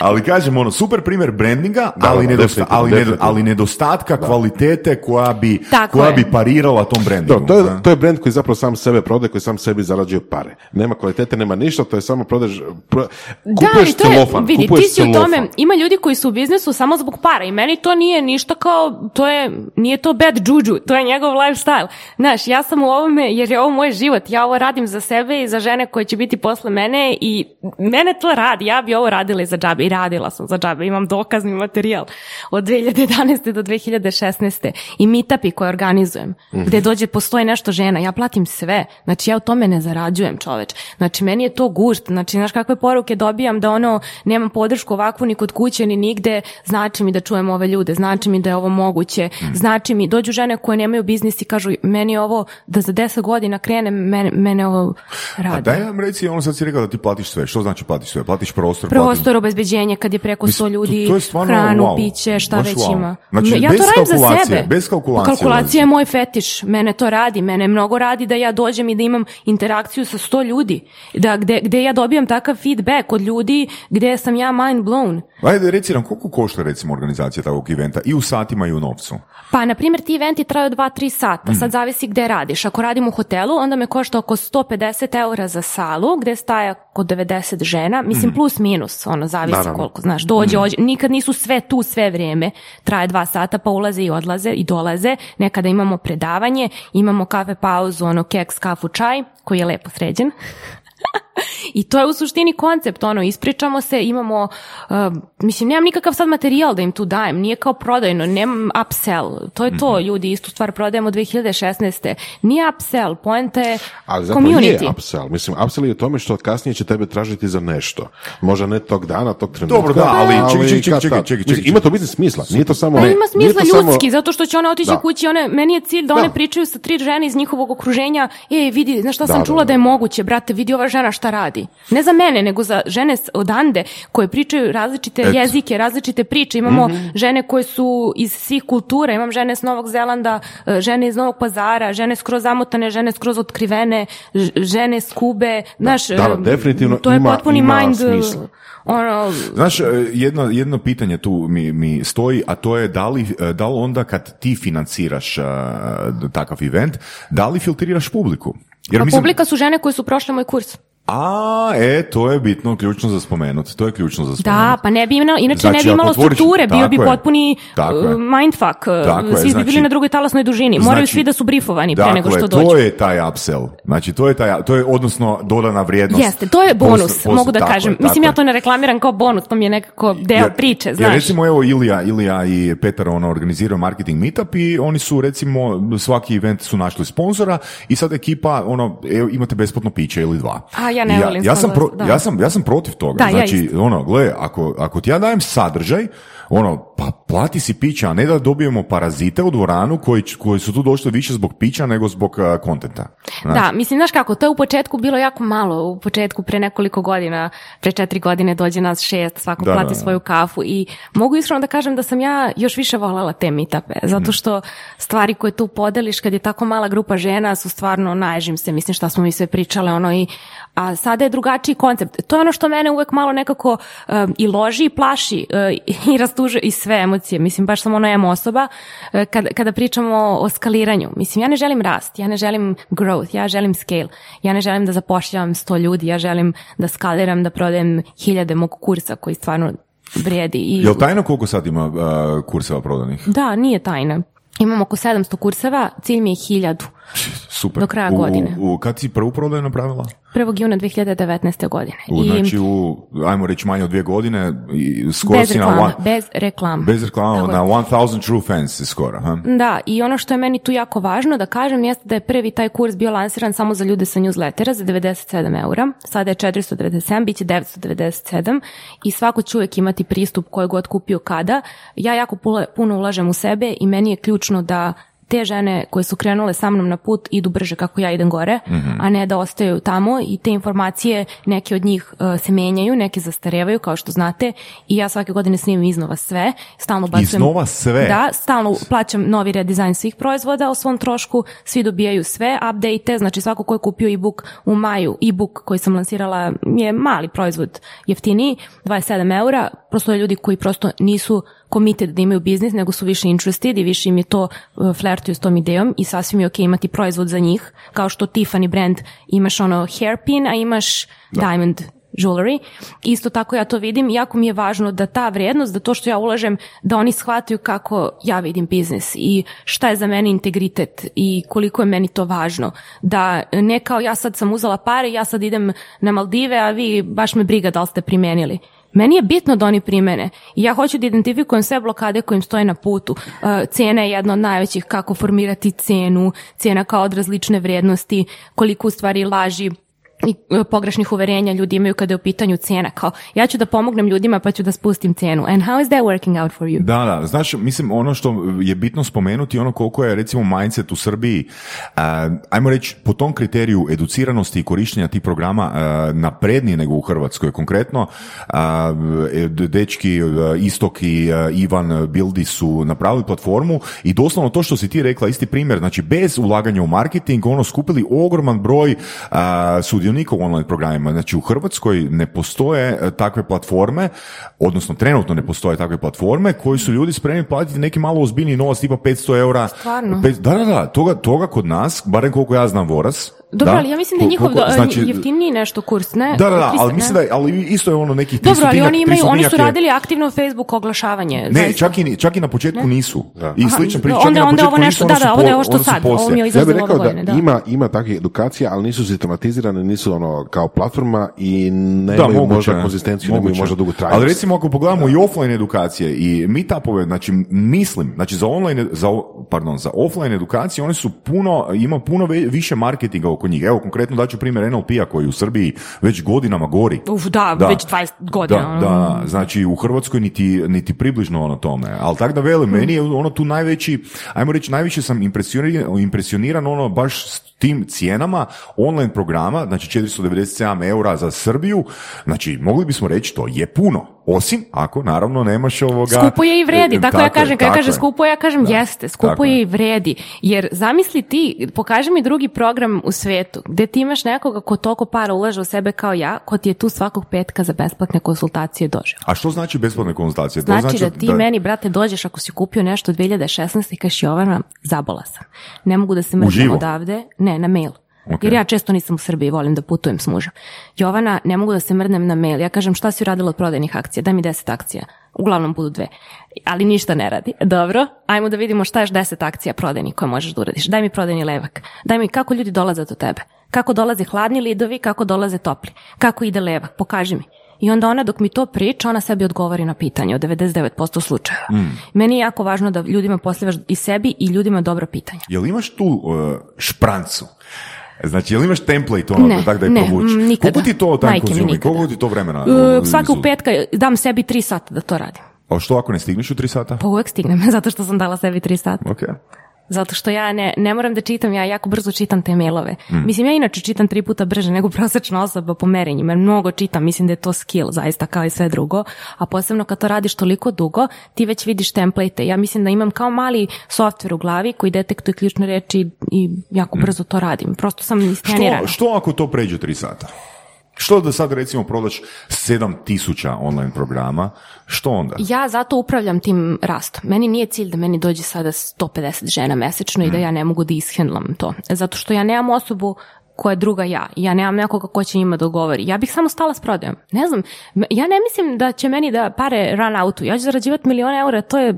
Ali kažem, ono, super primjer brandinga, Da, ali, da, nedosta- ali, definitivno. ali nedostatka kvalitete koja bi, Tako koja je. bi parirala tom brandingu. Da, to da. je, to je brand koji zapravo sam sebe prodaje, koji sam sebi zarađuje pare. Nema kvalitete, nema ništa, to je samo prodaž, pro, kupuješ da, i to je, celofan, vidi, ti kupuješ si u tome, ima ljudi koji su u biznisu samo zbog para i meni to nije ništa kao, to je, nije to bad juju, to je njegov lifestyle. Znaš, ja sam u ovome, jer je ovo moj život, ja ovo radim za sebe i za žene koje će biti posle mene i mene to radi, ja bi ovo radila za džabe. I radila sam za džabe, imam dokazni materijal od 2011. do 2016. i meetupi koje organizujem, gde dođe, postoji nešto žena, ja platim sve, znači ja u tome ne zarađujem čoveč, znači meni je to gušt, znači znaš kakve poruke dobijam da ono, nemam podršku ovakvu ni kod kuće ni nigde, znači mi da čujem ove ljude, znači mi da je ovo moguće, znači mi, dođu žene koje nemaju biznis i kažu, meni je ovo, da za 10 godina krenem, mene, mene ovo radi. A rade. daj nam reci, ono sad si rekao da ti platiš sve. Što znači platiš sve? Platiš prostor, Prostor, obezbeđenje, kad je preko 100 Mislim, ljudi, to- to je stvarno hranu, wow. piće, šta Baš već wow. ima. Znači, ja bez to radim za sebe. bez kalkulacije Kalkulacija je moj fetiš, mene to radi, mene mnogo radi da ja dođem i da imam interakciju sa 100 ljudi, da, gde, gde ja dobijam takav feedback od ljudi gde sam ja mind blown. Ajde, reci nam, koliko košta recimo organizacija takvog eventa i u satima i u novcu? Pa, na primjer, ti eventi traju 2-3 sata, Mhm. sad zavisi gde radiš. Ako radim u hotelu, onda me košta oko 150 eura za salu, gde staje oko 90 žena, mislim plus minus, ono, zavisi Naravno. koliko, znaš, dođe, ođe, nikad nisu sve tu sve vrijeme, traje 2 sata, pa ulaze i odlaze i dolaze, nekada imamo predavanje, imamo kafe pauzu, ono, keks, kafu, čaj, koji je lepo sređen. I to je u suštini koncept, ono, ispričamo se, imamo, uh, mislim, nemam nikakav sad materijal da im tu dajem, nije kao prodajno, nemam upsell, to je to, ljudi, istu stvar prodajemo 2016. Nije upsell, poenta je Ali zapravo community. je upsell. Mislim, upsell je u tome što kasnije će tebe tražiti za nešto. Možda ne tog dana, tog trenutka. Dobro, da, ali čekaj, čekaj, čekaj, čekaj, čekaj, Mislim, čekaj. Ima to biznis smisla. Nije to samo... Pa ima nije smisla to samo- ljudski, zato što će one otići Da. kući, one, meni je cilj da, Da. one pričaju sa tri žene iz njihovog okruženja, ej, vidi, znaš šta Da, sam da, čula da, da. je moguće, brate, vidi ova žena šta radi. Ne za mene, nego za žene odande koje pričaju različite Eto. jezike, različite priče. Imamo Mhm. žene koje su iz svih kultura, imam žene s Novog Zelanda, e, žene iz Novog Pazara, žene skroz zamotane, žene skroz otkrivene, žene s Kube, znaš, da, da, definitivno to je ima- potpuni ima mind, e, smisla. ono, Znaš, e, jedno, jedno pitanje tu mi, mi stoji, a to je da li, da li onda kad ti financiraš e, takav event, da li filtriraš publiku? Jer pa mislim, publika su žene koje su prošle moj kurs. A, e, to je bitno, ključno za spomenut. To je ključno za spomenut. Da, pa ne bi imalo, inače Znači, ne bi ako imalo otvoriš- strukture, bio bi je. potpuni uh, je. mindfuck, uh, Tako je, svi bi znači- bili na drugoj talasnoj dužini, moraju Znači- svi da su brifovani pre nego Dakle, što dođu. to je taj upsell. Znači, to je taj, to je odnosno dodana vrijednost. Jeste, to je bonus, Post- post- mogu da tako je, kažem. tako Mislim, ja je. to ne reklamiram kao bonus, to mi je nekako deo Jer- priče, Jer znaš. recimo evo Ilija, Ilija i Petar ono organiziraju marketing meetup i oni su recimo svaki event su našli sponzora i sad ekipa ono evo, imate besplatno piće ili dva. A, ja ne volim ja, sam pro- ja sam ja sam protiv toga. Da, ja znači isto. ono gle ako ako ti ja dajem sadržaj ono pa plati si pića, a ne da dobijemo parazite u dvoranu koji, koji su tu došli više zbog pića nego zbog uh, kontenta. Znaš? Da, mislim, znaš kako, to je u početku bilo jako malo, u početku pre nekoliko godina, pre četiri godine dođe nas šest, svako Da, plati da, da. svoju kafu i mogu iskreno da kažem da sam ja još više voljela te Mhm. zato što stvari koje tu podeliš kad je tako mala grupa žena su stvarno, naježim se, mislim šta smo mi sve pričale, ono i a sada je drugačiji koncept. To je ono što mene uvek malo nekako um, i loži i plaši uh, i rastužuje i sve emocije. Mislim, baš sam ono emo osoba uh, kada, kada pričamo o skaliranju. Mislim, ja ne želim rast, ja ne želim growth, ja želim scale. Ja ne želim da zapošljavam sto ljudi, ja želim da skaliram, da prodajem hiljade mog kursa koji stvarno vrijedi. I, Jel tajno koliko sad ima uh, kurseva prodanih? Da, nije tajna. Imam oko 700 kurseva, cilj mi je hiljadu. Super. Do kraja U- godine. U, kad si prvu prodaju napravila? 1. juna 2019. godine. U, I Znači u, ajmo reći manje od dvije godine, i skoro bez si na reklama, one- bez reklama. bez reklama, na 1000 true fans si skoro, ha? Da, i ono što je meni tu jako važno da kažem jeste da je prvi taj kurs bio lansiran samo za ljude sa newslettera za 97 eura, sada je 497, bit će 997 i svako će uvijek imati pristup koji god kupio kada. Ja jako puno, puno ulažem u sebe i meni je ključno da te žene koje su krenule sa mnom na put idu brže kako ja idem gore, a ne da ostaju tamo i te informacije, neke od njih uh, se menjaju, neke zastarevaju kao što znate i ja svake godine snimam iznova sve, stalno bacujem... Iznova sve? Da, stalno plaćam novi redizajn svih proizvoda o svom trošku, svi dobijaju sve update, znači svako ko je kupio e-book u maju, e-book koji sam lansirala je mali proizvod jeftiniji, 27 eura, prosto ljudi koji prosto nisu committed da imaju biznis, nego su više interested i više im je to uh, flertuju s tom idejom i sasvim je ok imati proizvod za njih, kao što Tiffany brand imaš ono hairpin, a imaš diamond jewelry. Isto tako ja to vidim, jako mi je važno da ta vrijednost, da to što ja ulažem, da oni shvataju kako ja vidim biznis i šta je za mene integritet i koliko je meni to važno. Da ne kao ja sad sam uzela pare, ja sad idem na Maldive, a vi baš me briga da li ste primenili. Meni je bitno da oni primene ja hoću da identifikujem sve blokade koje im stoje na putu. Uh, cena je jedna od najvećih, kako formirati cenu, cena kao odraz lične vrijednosti, koliko u stvari laži i e, pogrešnih uverenja ljudi imaju kada je u pitanju cijena. Kao, ja ću da pomognem ljudima pa ću da spustim cijenu. And how is that working out for you? Da, da, znaš, mislim, ono što je bitno spomenuti, ono koliko je, recimo, mindset u Srbiji, uh, ajmo reći, po tom kriteriju educiranosti i korištenja tih programa uh, naprednije nego u Hrvatskoj. Konkretno, uh, dečki Istok i Ivan Bildi su napravili platformu i doslovno to što si ti rekla, isti primjer, znači bez ulaganja u marketing, ono skupili ogroman broj uh, sudionika u online programima. Znači u Hrvatskoj ne postoje e, takve platforme, odnosno trenutno ne postoje takve platforme koji su ljudi spremni platiti neki malo ozbiljniji novac, tipa 500 eura. Stvarno? Pet- da, da, da, toga, toga kod nas, barem koliko ja znam Voras. Dobro, da, ali ja mislim da je njihov koliko- do- znači, jeftiniji nešto kurs, ne? Da, da, da, 300, ali ne? mislim da je, ali isto je ono nekih Dobro, ali 300-tinjak- oni imaju, oni su 300-tinjak je- radili aktivno Facebook oglašavanje. Ne, čak i, čak i na početku nisu. I Aha, slična priča, onda- i onda ovo nešto- da, da, ovo je ovo što sad, ovo mi je Ja bih rekao ove da godine, da. ima, ima takvih edukacija, ali nisu sistematizirane, nisu ono kao platforma i nemaju možda ne. konzistenciju, nemaju možda dugu trajnost. Ali recimo ako pogledamo i offline edukacije i meetupove, znači mislim, znači za online, za, pardon, za offline edukacije one su puno, ima puno više marketinga oko njih. Evo konkretno daću primjer NLP-a koji u Srbiji već godinama gori. Uf, da, Da. već 20 godina. Da, da, znači u Hrvatskoj niti, niti približno ono tome. Ali tako da velim, meni je ono tu najveći, ajmo reći, najviše sam impresioniran, impresioniran ono baš s tim cijenama online programa, znači 497 eura za Srbiju, znači mogli bismo reći to je puno. Osim ako naravno nemaš ovoga... Skupo je i vredi, E, tako, ja je, kažem, kad ja tako kažem skupo, ja kažem Da, jeste, skupo tako je i vredi. Jer zamisli ti, pokaži mi drugi program u svetu, gde ti imaš nekoga ko toliko para ulaže u sebe kao ja, ko ti je tu svakog petka za besplatne konsultacije došao. A što znači besplatne konzultacije? To Znači, da ti meni, brate, dođeš ako si kupio nešto od 2016. i kažeš Jovana, zabola sam. Ne mogu da se Uživo? odavde. Ne, na mail. Ok. Jer ja često nisam u Srbiji, volim da putujem s mužem. Jovana, ne mogu da se mrdnem na mail. Ja kažem šta si uradila od prodajnih akcija? Daj mi 10 akcija. Uglavnom budu dve. Ali ništa ne radi. Dobro, ajmo da vidimo šta je 10 akcija prodajnih koje možeš da uradiš. Daj mi prodajni levak. Daj mi kako ljudi dolaze do tebe. Kako dolaze hladni lidovi, kako dolaze topli. Kako ide levak, pokaži mi. I onda ona dok mi to priča, ona sebi odgovori na pitanje od 99% slučajeva. Meni je jako važno da ljudima postavljaš i sebi i ljudima dobro pitanja. Jel imaš tu uh, šprancu? Znači, jel imaš template ono, Ne, tako da je ne, nikada. Koliko ti to mi, konzumi? Koliko ti to vremena? Uh, svakog uh, petka dam sebi tri sata da to radim. A što ako ne stigneš u tri sata? Pa uvek stignem, zato što sam dala sebi tri sata. Ok. Zato što ja ne, ne moram da čitam, ja jako brzo čitam te mailove. Mm. Mislim, ja inače čitam tri puta brže nego prosječna osoba po merenjima. Mnogo čitam, mislim da je to skill, zaista kao i sve drugo. A posebno kad to radiš toliko dugo, ti već vidiš template. Ja mislim da imam kao mali softver u glavi koji detektuje ključne reči i jako brzo to radim. Prosto sam istrenirana. Mm. Što, što ako to pređe tri sata? Što da sad recimo prodaš 7000 online programa, što onda? Ja zato upravljam tim rastom. Meni nije cilj da meni dođe sada 150 žena mesečno i da ja ne mogu da ishendlam to. Zato što ja nemam osobu koja je druga ja. Ja nemam nekoga ko će njima dogovori. Ja bih samo stala s prodajom. Ne znam, ja ne mislim da će meni da pare run outu. Ja ću zarađivati milione eura, to je,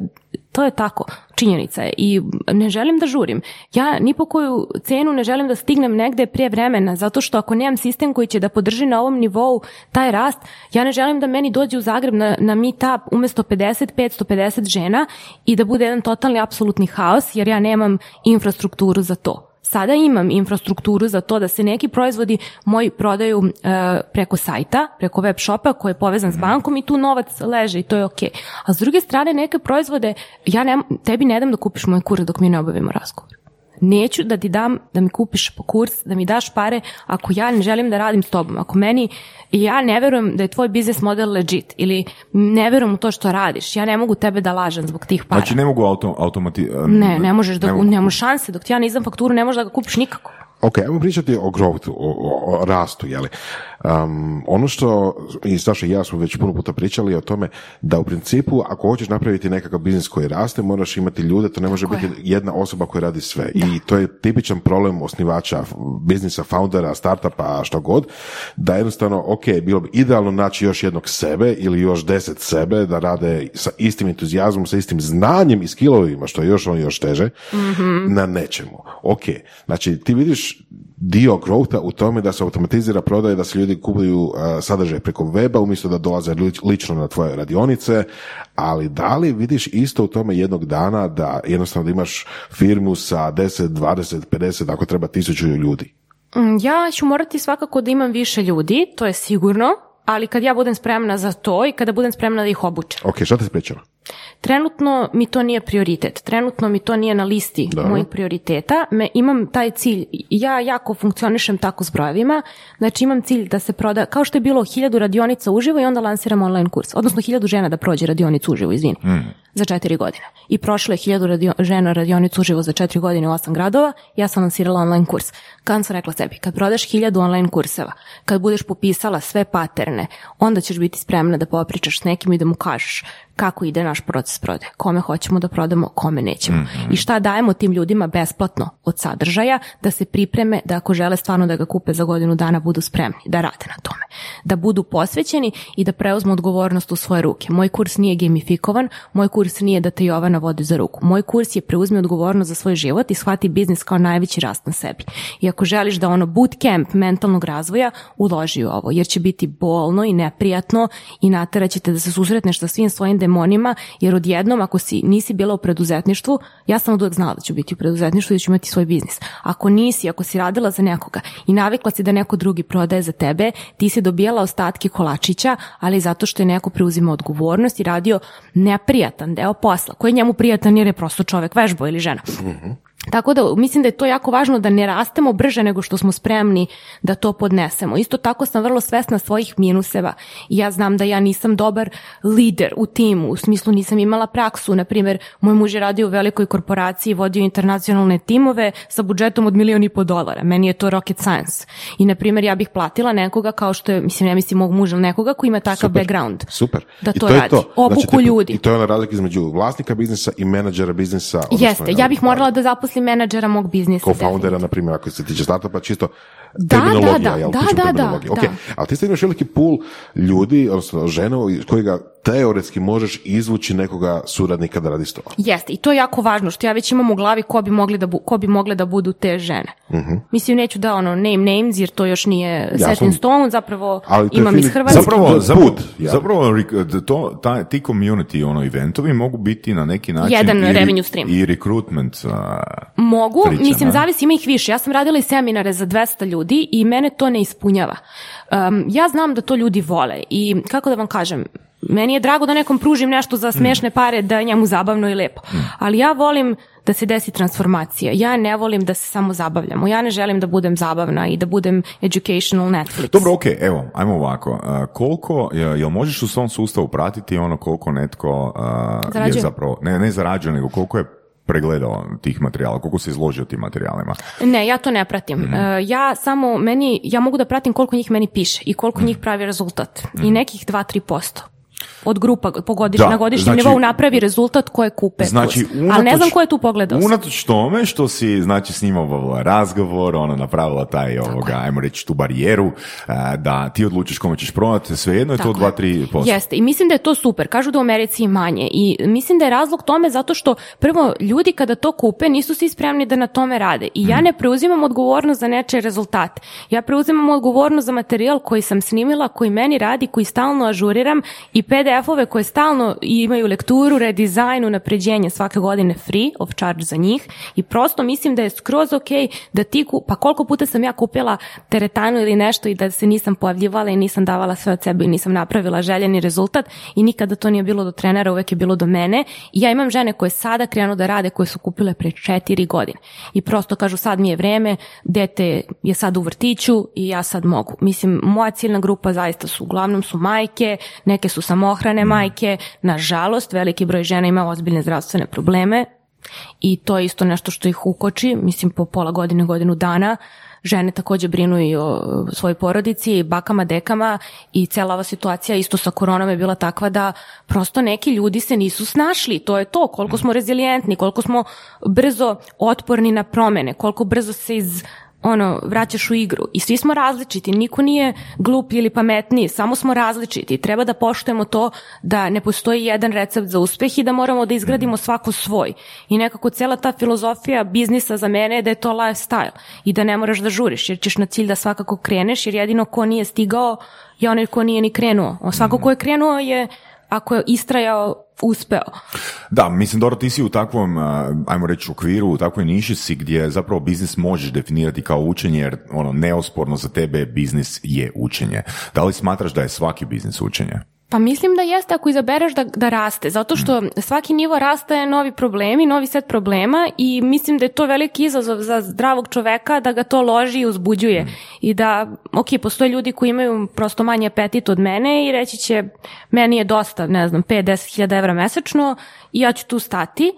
to je tako. Činjenica je. I ne želim da žurim. Ja ni po koju cenu ne želim da stignem negde prije vremena, zato što ako nemam sistem koji će da podrži na ovom nivou taj rast, ja ne želim da meni dođe u Zagreb na, na meetup umesto 50, 550 žena i da bude jedan totalni apsolutni haos, jer ja nemam infrastrukturu za to. Sada imam infrastrukturu za to da se neki proizvodi moji prodaju e, preko sajta, preko web shopa koji je povezan s bankom i tu novac leže i to je ok. A s druge strane neke proizvode, ja ne, tebi ne dam da kupiš moj kurs dok mi ne obavimo razgovor. Neću da ti dam da mi kupiš kurs, da mi daš pare ako ja ne želim da radim s tobom. Ako meni, ja ne verujem da je tvoj biznis model legit ili ne verujem u to što radiš. Ja ne mogu tebe da lažem zbog tih para. Znači ne mogu auto, automati... Ne, ne možeš da, ne nemaš šanse, dok ti ja ne izdam fakturu, ne možeš da ga kupiš nikako. Ok, ajmo pričati o growthu, o, o, o rastu, jeli. Um, ono što, i Saša i ja smo već puno puta pričali o tome, da u principu, ako hoćeš napraviti nekakav biznis koji raste, moraš imati ljude, to ne može biti jedna osoba koja radi sve. I to je tipičan problem osnivača biznisa, foundera, startupa, što god, da jednostavno, ok, bilo bi idealno naći još jednog sebe ili još deset sebe da rade sa istim entuzijazmom, sa istim znanjem i skillovima, što je još ono još teže, na nečemu. Ok, znači ti vidiš dio growtha u tome da se automatizira prodaje, da se ljudi kupuju uh, sadržaj preko weba umjesto da dolaze li- lično na tvoje radionice, ali da li vidiš isto u tome jednog dana da jednostavno da imaš firmu sa 10, 20, 50, ako treba tisuću ljudi? Mm, Ja ću morati svakako da imam više ljudi, to je sigurno, ali kad ja budem spremna za to i kada budem spremna da ih obučem. Ok, šta te sprečava? Trenutno mi to nije prioritet, trenutno mi to nije na listi Dobro. mojih prioriteta, me, imam taj cilj, ja jako funkcionišem tako s brojevima, znači imam cilj da se proda, kao što je bilo hiljadu radionica uživo i onda lansiram online kurs, odnosno hiljadu žena da prođe radionicu uživo, izvini, za četiri godine. I prošlo je hiljadu radio, žena radionicu uživo za četiri godine u osam gradova, ja sam lansirala online kurs. Kad sam rekla sebi, kad prodaš hiljadu online kurseva, kad budeš popisala sve paterne, onda ćeš biti spremna da popričaš s nekim i da mu kažeš kako ide naš proces prodaje, kome hoćemo da prodamo, kome nećemo. I šta dajemo tim ljudima besplatno od sadržaja da se pripreme da ako žele stvarno da ga kupe za godinu dana budu spremni da rade na tome. Da budu posvećeni i da preuzmu odgovornost u svoje ruke. Moj kurs nije gamifikovan, moj kurs nije da te Jovana vodi za ruku. Moj kurs je preuzmi odgovornost za svoj život i shvati biznis kao najveći rast na sebi. I ako želiš da ono bootcamp mentalnog razvoja, uloži u ovo, jer će biti bolno i neprijatno i nateraćete da se susretneš sa svim svojim demonima, jer odjednom ako si nisi bila u preduzetništvu, ja sam od znala da ću biti u preduzetništvu i da ću imati svoj biznis. Ako nisi, ako si radila za nekoga i navikla si da neko drugi prodaje za tebe, ti si dobijala ostatke kolačića, ali zato što je neko preuzima odgovornost i radio neprijatan deo posla, koji je njemu prijatan jer je prosto čovek vežbo ili žena. Tako da mislim da je to jako važno da ne rastemo brže nego što smo spremni da to podnesemo. Isto tako sam vrlo svesna svojih minuseva ja znam da ja nisam dobar lider u timu, u smislu nisam imala praksu. Na primjer, moj muž je radio u velikoj korporaciji, vodio internacionalne timove sa budžetom od milion i po dolara. Meni je to rocket science. I na primjer, ja bih platila nekoga kao što je, mislim, ne mislim mog muža, nekoga koji ima takav background. Super. Da I to je radi. Obuku Znači, ljudi. I to je ona razlika između vlasnika biznisa i menadžera biznisa. Jeste, ja bih morala da zaposlim menadžera mog biznisa. co-foundera, na primjer, ako se tiče startupa, čisto Da, terminologija, da, da, jel, da, da, da, terminologiju. Ok, da. ali ti sad imaš veliki pool ljudi, odnosno žena, iz kojega teoretski možeš izvući nekoga suradnika da radi s tobom. Jeste, i to je jako važno, što ja već imam u glavi ko bi, mogli da bu, ko bi mogle da budu te žene. Mislim, neću da ono name names, jer to još nije set sam- in stone, zapravo Ali imam iz Hrvatske. Zapravo, Put, zapravo, zapravo to, ta, ti community ono, eventovi mogu biti na neki način Jedan i, re- revenue stream. i recruitment. a, Mogu, priča, mislim, ne? zavisi, ima ih više. Ja sam radila i seminare za 200 ljudi i mene to ne ispunjava. Um, ja znam da to ljudi vole i kako da vam kažem, meni je drago da nekom pružim nešto za smešne pare da je njemu zabavno i lepo. Ali ja volim da se desi transformacija. Ja ne volim da se samo zabavljamo. Ja ne želim da budem zabavna i da budem educational Netflix. Dobro, ok, evo, ajmo ovako. A, koliko, je- jel možeš u svom sustavu pratiti ono koliko netko a, je zapravo, ne, ne zarađuje, nego koliko je pregledao tih materijala, koliko se izložio tim materijalima. Ne, ja to ne pratim. E, ja samo, meni, ja mogu da pratim koliko njih meni piše i koliko njih pravi rezultat. I nekih 2-3% od grupa po godišnj, Da, na godišnjem znači- nivou napravi rezultat koje kupe Znači, kurs. Ali ne znam ko je tu pogledao. Unatoč tome što si, znači, s njima obavila razgovor, ona napravila taj, ovoga, ajmo reći, tu barijeru, a, da ti odlučiš kome ćeš prodati, svejedno je to Tako 2-3%. Jeste, i mislim da je to super. Kažu da u Americi je manje i mislim da je razlog tome zato što prvo ljudi kada to kupe nisu svi spremni da na tome rade. I ja ne preuzimam odgovornost za nečije rezultate. Ja preuzimam odgovornost za materijal koji sam snimila, koji meni radi, koji stalno ažuriram i PDF-ove koje stalno imaju lekturu, redizajn, unapređenje svake godine free of charge za njih i prosto mislim da je skroz ok da ti, ku- pa koliko puta sam ja kupila teretanu ili nešto i da se nisam pojavljivala i nisam davala sve od sebe i nisam napravila željeni rezultat i nikada to nije bilo do trenera, uvek je bilo do mene i ja imam žene koje sada krenu da rade, koje su kupile pre četiri godine i prosto kažu sad mi je vreme, dete je sad u vrtiću i ja sad mogu. Mislim, moja ciljna grupa zaista su, uglavnom su majke, neke su samohrane majke, nažalost veliki broj žena ima ozbiljne zdravstvene probleme i to je isto nešto što ih ukoči, mislim po pola godine, godinu dana. Žene također brinu i o svojoj porodici, bakama, dekama i cela ova situacija isto sa koronom je bila takva da prosto neki ljudi se nisu snašli. To je to, koliko smo rezilijentni, koliko smo brzo otporni na promene, koliko brzo se iz ono, vraćaš u igru. I svi smo različiti, niko nije glup ili pametniji, samo smo različiti. Treba da poštujemo to da ne postoji jedan recept za uspeh i da moramo da izgradimo svako svoj. I nekako cijela ta filozofija biznisa za mene je da je to lifestyle i da ne moraš da žuriš jer ćeš na cilj da svakako kreneš jer jedino ko nije stigao je onaj ko nije ni krenuo. Svako ko je krenuo je ako je istrajao, uspeo. Da, mislim, Doro, ti si u takvom, ajmo reći, okviru, u takvoj niši si gdje zapravo biznis možeš definirati kao učenje, jer ono, neosporno za tebe biznis je učenje. Da li smatraš da je svaki biznis učenje? Pa mislim da jeste ako izabereš da, da raste, zato što svaki nivo rasta je novi problemi, novi set problema i mislim da je to veliki izazov za zdravog čoveka da ga to loži i uzbuđuje. I da, ok, postoje ljudi koji imaju prosto manje apetit od mene i reći će, meni je dosta, ne znam, 5-10 hiljada evra mesečno i ja ću tu stati,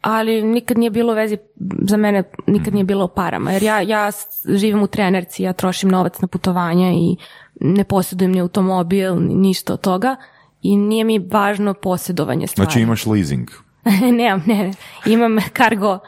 ali nikad nije bilo vezi, za mene nikad nije bilo o parama, jer ja, ja živim u trenerci, ja trošim novac na putovanja i ne posjedujem ni automobil, ni ništa od toga i nije mi važno posjedovanje stvari. Znači imaš leasing. Nemam, ne, imam kargo.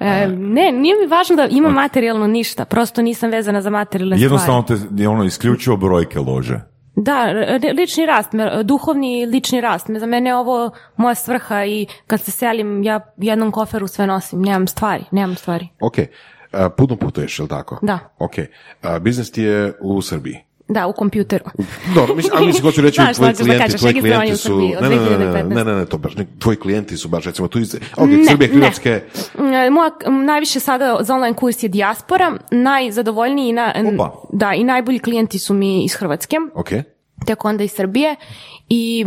E, ne, nije mi važno da imam materijalno ništa, prosto nisam vezana za materijalne Jednostavno stvari. te ono, isključivo brojke lože. Da, lični rast, duhovni lični rast. Za mene je ovo moja svrha i kad se selim, ja jednom koferu sve nosim, nemam stvari, nemam stvari. Ok, puno putuješ, jel tako? Da. Ok, biznis ti je u Srbiji. Da, u kompjuteru. Dobro, mislim, ali mislim, hoću reći, tvoji klijenti, tvoji klijenti su... Srbiji Ne, ne, ne, ne, 2015. ne, ne, ne, to baš, ne, tvoji klijenti su baš, recimo, tu iz... Ok, Ne, Srbije. Hrvatske, E, Moja najviše sada za online kurs je dijaspora, najzadovoljniji i na, Opa. da, i najbolji klijenti su mi iz Hrvatske. ok, tek onda iz Srbije i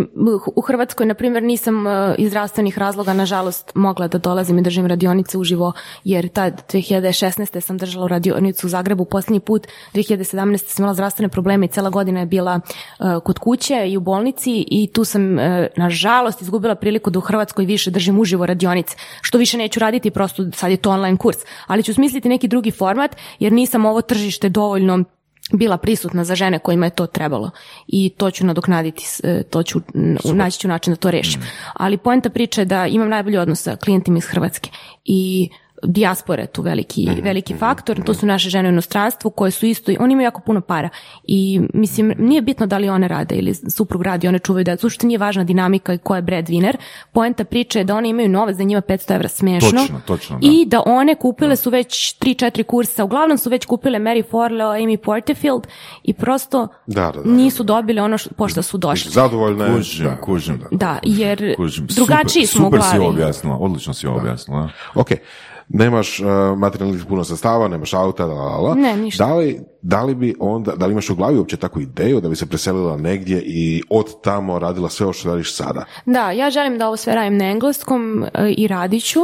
u Hrvatskoj, na primjer, nisam e, iz zdravstvenih razloga, nažalost, mogla da dolazim i držim radionice uživo, jer tad 2016. sam držala radionicu u Zagrebu posljednji put, 2017. sam imala zdravstvene probleme i cela godina je bila e, kod kuće i u bolnici i tu sam, nažalost, izgubila priliku da u Hrvatskoj više držim uživo radionice, što više neću raditi, prosto sad je to online kurs, ali ću smisliti neki drugi format, jer nisam ovo tržište dovoljno bila prisutna za žene kojima je to trebalo. I to ću nadoknaditi, e, to ću, naći ću način da to rešim. Ali poenta priče je da imam najbolji odnos sa klijentima iz Hrvatske. I dijaspora je tu veliki, veliki faktor, to su naše žene u inostranstvu koje su isto, oni imaju jako puno para i mislim, nije bitno da li one rade ili suprug radi, one čuvaju da, uopšte nije važna dinamika i ko je breadwinner, poenta priče je da oni imaju novac, da je njima 500 evra smešno Točno, točno, da. i da one kupile su već 3-4 kursa, uglavnom su već kupile Mary Forleo, Amy Porterfield i prosto Da, da, nisu dobile ono što, pošto su došli. zadovoljne. Kužim, da. kužim. Da, jer Kužim. drugačiji super, smo u super si glavi. objasnila, odlično si objasnila. Ok, nemaš uh, materijalnih puno sastava, nemaš auta, la, la, la. Ne, ništa. Da li, da li bi onda, da li imaš u glavi uopće takvu ideju da bi se preselila negdje i od tamo radila sve ovo što radiš sada? Da, ja želim da ovo sve radim na engleskom e, i radit ću.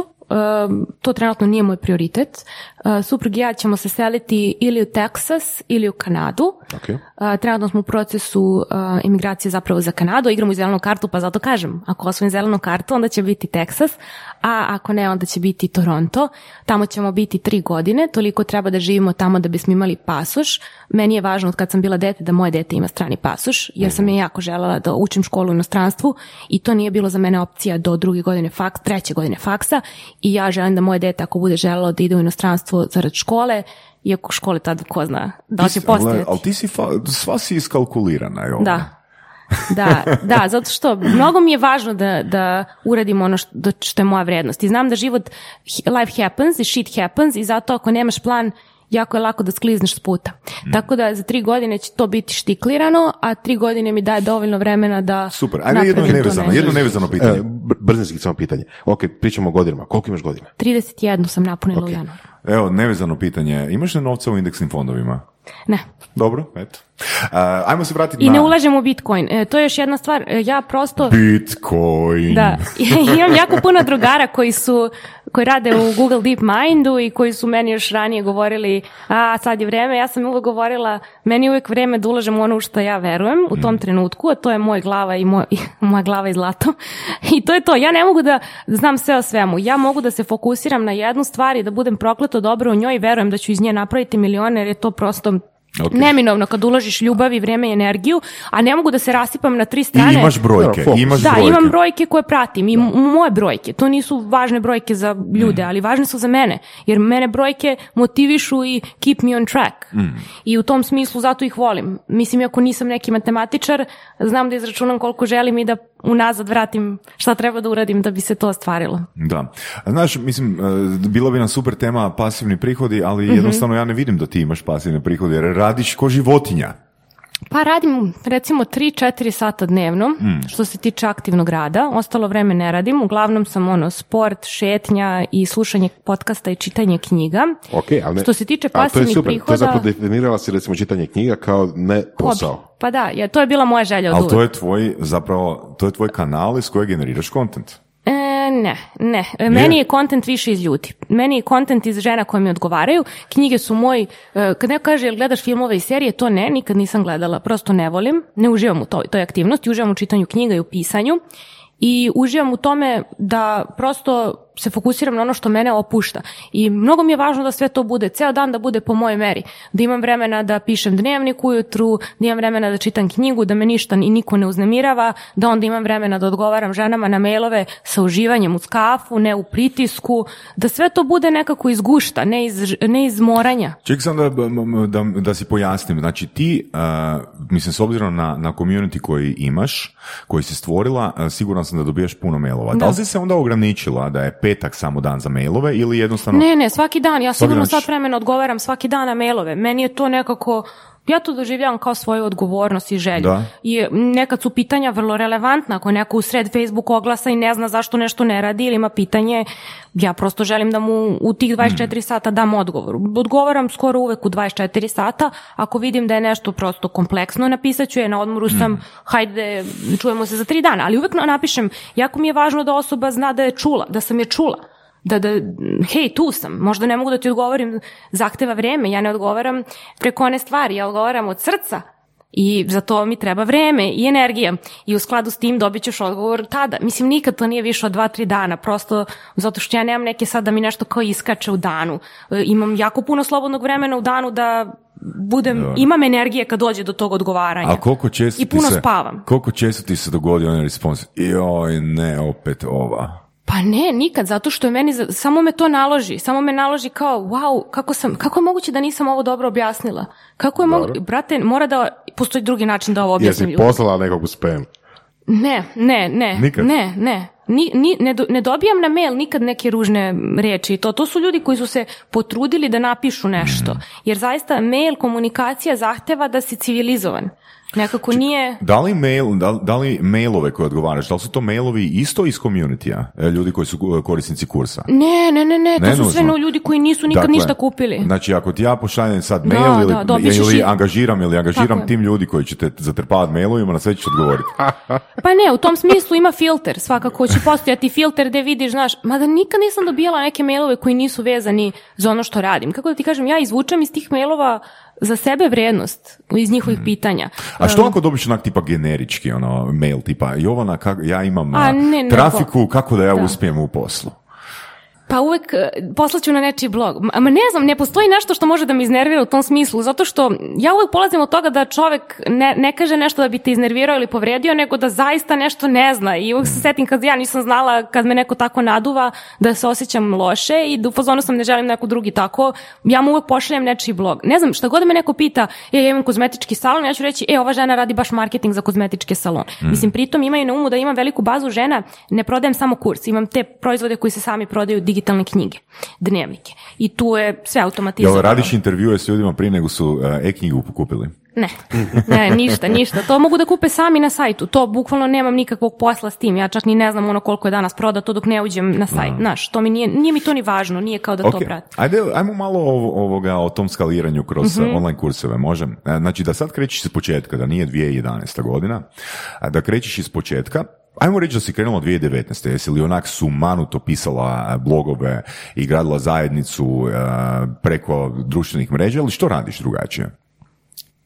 To trenutno nije moj prioritet. Suprug i ja ćemo se seliti ili u Teksas ili u Kanadu. Ok. E, trenutno smo u procesu imigracije zapravo za Kanadu, igramo zelenu kartu, pa zato kažem, ako osvojim zelenu kartu, onda će biti Teksas, a ako ne, onda će biti Toronto. Tamo ćemo biti tri godine, toliko treba da živimo tamo da bismo imali pasoš. Meni je važno od kad sam bila dete da moje dete ima strani pasoš, jer sam je jako želela da učim školu u inostranstvu i to nije bilo za mene opcija do druge godine faks, treće godine faksa i ja želim da moje dete ako bude želelo da ide u inostranstvo zarad škole, iako škole tad ko zna da li će postojati. Ali ti si, fa- sva si iskalkulirana. Je. Da. Da, da, zato što mnogo mi je važno da, da uradim ono što, što je moja vrednost. I znam da život, life happens i shit happens i zato ako nemaš plan, jako je lako da sklizneš s puta. Mm. Tako da za tri godine će to biti štiklirano, a tri godine mi daje dovoljno vremena da Super, ajde jedno nevezano, jedno nevezano pitanje. E, br- brzinski samo pitanje. Ok, pričamo o godinama. Koliko imaš godina? 31 sam napunila u januaru. Evo, nevezano pitanje, imaš li novca u indeksnim fondovima? Ne. Dobro, eto. A, ajmo se vratiti I na... ne ulažem u Bitcoin. E, to je još jedna stvar. E, ja prosto... Bitcoin. Da, imam jako puno drugara koji su koji rade u Google Deep Mindu i koji su meni još ranije govorili a sad je vreme, ja sam uvek govorila meni je uvek vreme da ulažem u ono u što ja verujem u tom trenutku, a to je moj glava i moj, moja glava i zlato. I to je to, ja ne mogu da znam sve o svemu, ja mogu da se fokusiram na jednu stvar i da budem prokleto dobro u njoj i verujem da ću iz nje napraviti milione jer je to prosto Ok. neminovno kad uložiš ljubav i vrijeme i energiju, a ne mogu da se rasipam na tri I strane. imaš brojke, Fokus. imaš Da, brojke. imam brojke koje pratim i m- moje brojke. To nisu važne brojke za ljude, ali važne su za mene. Jer mene brojke motivišu i keep me on track. I u tom smislu zato ih volim. Mislim, iako nisam neki matematičar, znam da izračunam koliko želim i da unazad vratim šta treba da uradim da bi se to ostvarilo. Da. Znaš, mislim, e, bila bi nam super tema pasivni prihodi, ali Mhm. jednostavno ja ne vidim da ti imaš pasivne prihode, jer radiš ko životinja. Pa radim recimo 3-4 sata dnevno što se tiče aktivnog rada. Ostalo vreme ne radim. Uglavnom sam ono sport, šetnja i slušanje podcasta i čitanje knjiga. Ok, ali ne, Što se tiče a to je pasivnih super, to je prihoda... zapravo definirala si recimo čitanje knjiga kao ne posao. hobi. Pa da, ja, to je bila moja želja od Ali to je tvoj, zapravo, to je tvoj kanal iz kojeg generiraš kontent. Ne, ne. Meni je kontent više iz ljudi. Meni je kontent iz žena koje mi odgovaraju. Knjige su moj, e, kad neko kaže jel gledaš filmove i serije, to ne, nikad nisam gledala. Prosto ne volim, ne uživam u toj, toj aktivnosti, uživam u čitanju knjiga i u pisanju. I uživam u tome da prosto se fokusiram na ono što mene opušta. I mnogo mi je važno da sve to bude, ceo dan da bude po mojoj meri. Da imam vremena da pišem dnevnik ujutru, da imam vremena da čitam knjigu, da me ništa i niko ne uznemirava, da onda imam vremena da odgovaram ženama na mailove sa uživanjem uz kafu, ne u pritisku, da sve to bude nekako iz gušta, ne iz, ne iz moranja. Ček sam da, da, da si pojasnim. Znači ti, uh, mislim, s obzirom na, na community koji imaš, koji si stvorila, uh, siguran sam da dobijaš puno mailova. Da. Da. li si se onda ograničila da je petak samo dan za mailove ili jednostavno... Ne, ne, svaki dan. Ja sigurno sat ćeš- vremena odgovaram svaki dan na mailove. Meni je to nekako ja to doživljavam kao svoju odgovornost i želju. Da. I nekad su pitanja vrlo relevantna. Ako neko u sred Facebook oglasa i ne zna zašto nešto ne radi ili ima pitanje, ja prosto želim da mu u tih 24 sata dam odgovor. Odgovaram skoro uvek u 24 sata. Ako vidim da je nešto prosto kompleksno, napisat ću je na odmoru sam, hajde, čujemo se za tri dana. Ali uvek napišem, jako mi je važno da osoba zna da je čula, da sam je čula da, da, hej, tu sam, možda ne mogu da ti odgovorim, zahteva vreme, ja ne odgovaram preko one stvari, ja odgovaram od srca i za to mi treba vreme i energija i u skladu s tim dobit ćeš odgovor tada. Mislim, nikad to nije više od dva, tri dana, prosto zato što ja nemam neke sad da mi nešto kao iskače u danu. E, Imam jako puno slobodnog vremena u danu da budem, imam energije kad dođe do tog odgovaranja. A koliko često I puno se, spavam. Koliko često ti se dogodi onaj respons? Joj, ne, opet ova. Pa ne, nikad, zato što je meni, samo me to naloži, samo me naloži kao, wow, kako sam, kako je moguće da nisam ovo dobro objasnila? Kako je moguće, brate, mora da, postoji drugi način da ovo objasnim Jesi poslala nekog u spam? Ne, ne, ne, Nikad? ne, ne. Ni, ni, ne, do- ne dobijam na mail nikad neke ružne riječi. To, to su ljudi koji su se potrudili da napišu nešto. Jer zaista mail komunikacija zahteva da si civilizovan. Nekako nije... Da li, mail, da, da li mailove koje odgovaraš, da li su to mailovi isto iz community ljudi koji su uh, korisnici kursa? Ne, ne, ne, ne, to Ne su sve ljudi koji nisu nikad Dakle, ništa kupili. Znači, ako ti ja pošaljem sad Da, mail ili, da, dobit ćeš ili i- angažiram ili angažiram Tako je. tim ljudi koji će te zatrpavati mailovima, na sve ćeš odgovoriti. Pa ne, u tom smislu ima filter, svakako će postojati filter gde vidiš, znaš, mada nikad nisam dobijala neke mailove koji nisu vezani za ono što radim. Kako da ti kažem, ja izvučem iz tih mailova za sebe vrednost iz njihovih pitanja. A što ako dobiš onak tipa generički ono, mail tipa Jovana, kak, ja imam A, ne, trafiku, kako da ja Da. uspijem u poslu? Pa uvek e, poslaću na nečiji blog. Ma ne znam, ne postoji nešto što može da me iznervira u tom smislu, zato što ja uvek polazim od toga da čovek ne, ne kaže nešto da bi te iznervirao ili povredio, nego da zaista nešto ne zna. I uvek se setim kad ja nisam znala, kad me neko tako naduva, da se osjećam loše i da u fazonu sam ne želim neko drugi tako, ja mu uvek pošaljem nečiji blog. Ne znam, šta god me neko pita, e, ja imam kozmetički salon, ja ću reći, e, ova žena radi baš marketing za kozmetičke salon. Mislim, pritom imaju na umu da imam veliku bazu žena, ne prodajem samo kurs, imam te proizvode koji se sami prodaju, digitalne knjige, dnevnike. I tu je sve Jel automatizovano. radiš intervjue s ljudima prije nego su uh, e-knjigu kupili? Ne, ne, ništa, ništa. To mogu da kupe sami na sajtu. To bukvalno nemam nikakvog posla s tim. Ja čak ni ne znam ono koliko je danas prodato dok ne uđem na sajt. Znaš, to mi nije, nije mi to ni važno, nije kao da to Ok, pratim. Ajde, ajmo malo o- ovoga, o tom skaliranju kroz Mhm. uh, online kurseve, može? E, Znači da sad krećeš iz početka, da nije 2011. godina, a da krećeš iz početka, Ajmo reći da si krenula 2019. Jesi li onak sumanuto pisala blogove i gradila zajednicu preko društvenih mreža ili što radiš drugačije?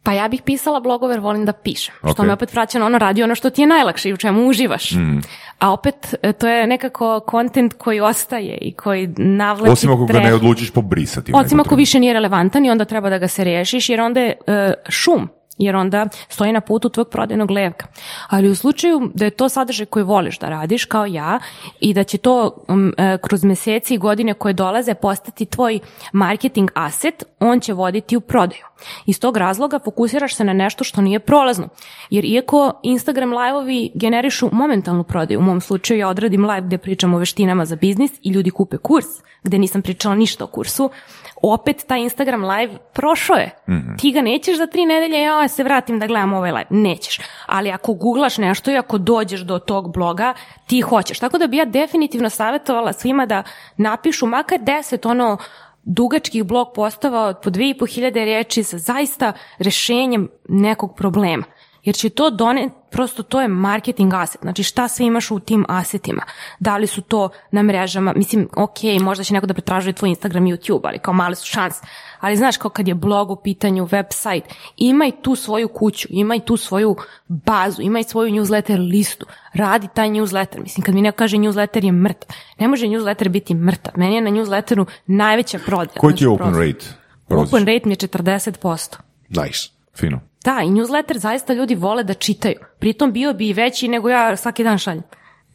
Pa ja bih pisala blogove jer volim da pišem. Što Ok. me opet vraća na ono radi ono što ti je najlakše i u čemu uživaš. Mm. A opet e, to je nekako kontent koji ostaje i koji navlači Osim ako ga ne odlučiš pobrisati. Osim ako više nije relevantan i onda treba da ga se rešiš jer onda je e, šum jer onda stoji na putu tvojeg prodajnog levka. Ali u slučaju da je to sadržaj koji voliš da radiš kao ja i da će to um, kroz meseci i godine koje dolaze postati tvoj marketing aset, on će voditi u prodaju. Iz tog razloga fokusiraš se na nešto što nije prolazno. Jer iako Instagram live-ovi generišu momentalnu prodaju, u mom slučaju ja odradim live gde pričam o veštinama za biznis i ljudi kupe kurs, gde nisam pričala ništa o kursu, opet taj Instagram live prošao je. Ti ga nećeš za tri nedelje, ja se vratim da gledam ovaj live. Nećeš. Ali ako googlaš nešto i ako dođeš do tog bloga, ti hoćeš. Tako da bi ja definitivno savjetovala svima da napišu makar deset ono dugačkih blog postava od po 2500 riječi sa zaista rešenjem nekog problema. Jer će to doneti, prosto to je marketing aset. Znači šta sve imaš u tim asetima? Da li su to na mrežama? Mislim, ok, možda će neko da pretražuje tvoj Instagram i YouTube, ali kao male su šanse. Ali znaš, kao kad je blog u pitanju, website, imaj tu svoju kuću, imaj tu svoju bazu, imaj svoju newsletter listu, radi taj newsletter. Mislim, kad mi neko kaže newsletter je mrtav, ne može newsletter biti mrtav. Meni je na newsletteru najveća prodaja. Koji ti je Znači, open rate? Open rate mi je 40%. Nice. Fino. Da, i newsletter zaista ljudi vole da čitaju. Pritom bio bi i veći nego ja svaki dan šaljem.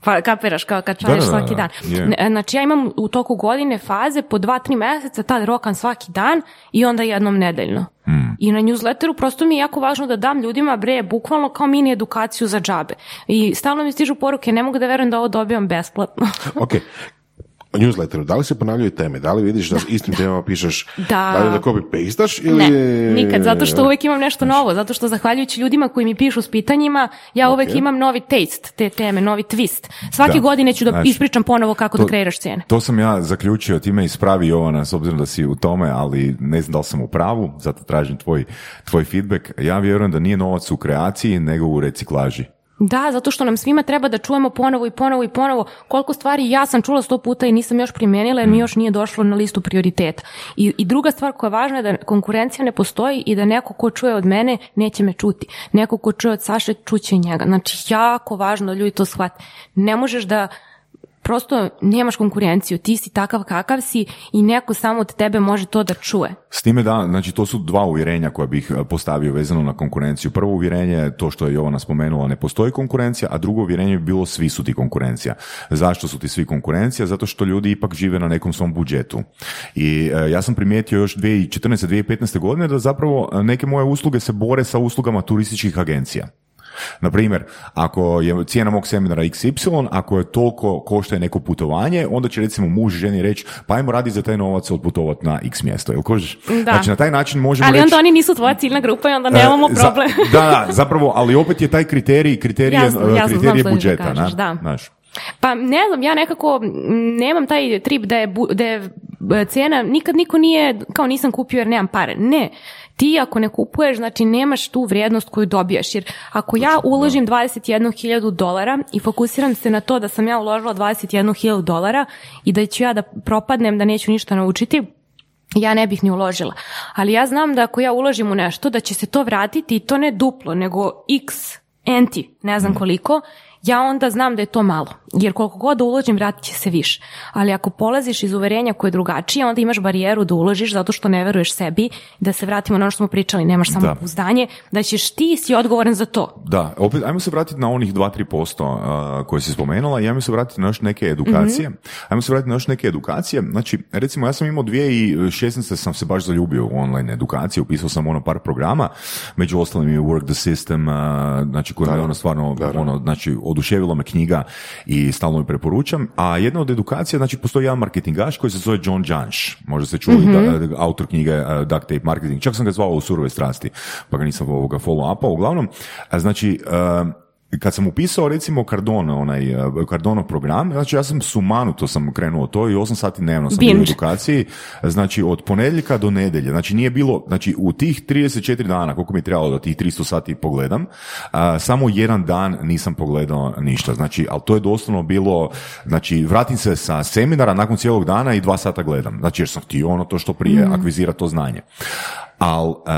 Pa kapiraš kao kad šalješ Da, da, da, svaki dan. Ne, Znači ja imam u toku godine faze po dva, tri meseca, tad rokam svaki dan i onda jednom nedeljno. Hmm. I na newsletteru prosto mi je jako važno da dam ljudima bre, bukvalno kao mini edukaciju za džabe. I stalno mi stižu poruke, ne mogu da verujem da ovo dobijam besplatno. Ok. Newsletteru, da li se ponavljaju teme? Da li vidiš da, istim temama pišeš? Da. li da copy-pastaš ili... Ne, nikad, zato što uvijek imam nešto novo, zato što zahvaljujući ljudima koji mi pišu s pitanjima, ja uvijek imam novi taste te teme, novi twist. Svake Da. godine ću da Znači, ispričam ponovo kako da kreiraš cijene. To sam ja zaključio, time ispravi Jovana, s obzirom da si u tome, ali ne znam da li sam u pravu, zato tražim tvoj, tvoj feedback. Ja vjerujem da nije novac u kreaciji, nego u reciklaži. Da, zato što nam svima treba da čujemo ponovo i ponovo i ponovo koliko stvari ja sam čula sto puta i nisam još primijenila jer mi još nije došlo na listu prioriteta. I, I druga stvar koja je važna je da konkurencija ne postoji i da neko ko čuje od mene neće me čuti. Neko ko čuje od Saše čuće njega. Znači jako važno ljudi to shvate. Ne možeš da prosto nemaš konkurenciju, ti si takav kakav si i neko samo od tebe može to da čuje. S time da, znači to su dva uvjerenja koja bih e, postavio vezano na konkurenciju. Prvo uvjerenje je to što je Jovana spomenula, ne postoji konkurencija, a drugo uvjerenje bi bilo svi su ti konkurencija. Zašto su ti svi konkurencija? Zato što ljudi ipak žive na nekom svom budžetu. I e, ja sam primijetio još 2014. 2015. godine da zapravo neke moje usluge se bore sa uslugama turističkih agencija. Na primjer, ako je cijena mog seminara XY, ako je toliko košta neko putovanje, onda će recimo muž i ženi reći, pa ajmo radi za taj novac odputovati na X mjesto. Jel kožiš? Da. Znači na taj način možemo Ali reći... onda oni nisu tvoja ciljna grupa i onda nemamo E, za- problem. da, da, zapravo, ali opet je taj kriterij, kriterij, Jasno, e, jasno, kriterij znam budžeta. kažeš, na, da. znaš. Pa ne znam, ja nekako nemam taj trip da je, bu- da je e, cena, nikad niko nije, kao nisam kupio jer nemam pare. Ne, ti ako ne kupuješ, znači nemaš tu vrijednost koju dobijaš. Jer ako ja uložim 21.000 dolara i fokusiram se na to da sam ja uložila 21.000 dolara i da ću ja da propadnem, da neću ništa naučiti, ja ne bih ni uložila. Ali ja znam da ako ja uložim u nešto, da će se to vratiti i to ne duplo, nego x enti, ne znam koliko, ja onda znam da je to malo. Jer koliko god da uložim, vratit će se više. Ali ako polaziš iz uverenja koje je drugačije, onda imaš barijeru da uložiš zato što ne veruješ sebi, da se vratimo na ono što smo pričali, nemaš samo pouzdanje, da ćeš ti si odgovoran za to. Da, opet, ajmo se vratiti na onih 2-3% a, koje si spomenula i ajmo se vratiti na još neke edukacije. Ajmo se vratiti na još neke edukacije. Znači, recimo, ja sam imao 2016. sam se baš zaljubio u online edukaciju, upisao sam ono par programa, među ostalim je Work the System, znači koja me ono stvarno, ono, znači, oduševila me knjiga i stalno ju preporučam. A jedna od edukacija, znači, postoji jedan marketingaš koji se zove John Janš. Možda ste čuli, da, autor knjige uh, Duct Tape Marketing. Čak sam ga zvao u surove strasti, pa ga nisam ovoga follow-upao. Uglavnom, a, znači, uh, kad sam upisao recimo Cardone, onaj uh, Cardonov program, znači ja sam sumanuto sam krenuo to i 8 sati dnevno sam bio u edukaciji, znači od ponedjeljka do nedjelje, znači nije bilo, znači u tih 34 dana, koliko mi je trebalo da tih 300 sati pogledam, a, samo jedan dan nisam pogledao ništa, znači, ali to je doslovno bilo, znači vratim se sa seminara nakon cijelog dana i dva sata gledam, znači jer sam htio ono to što prije akvizirati to znanje. Al, a,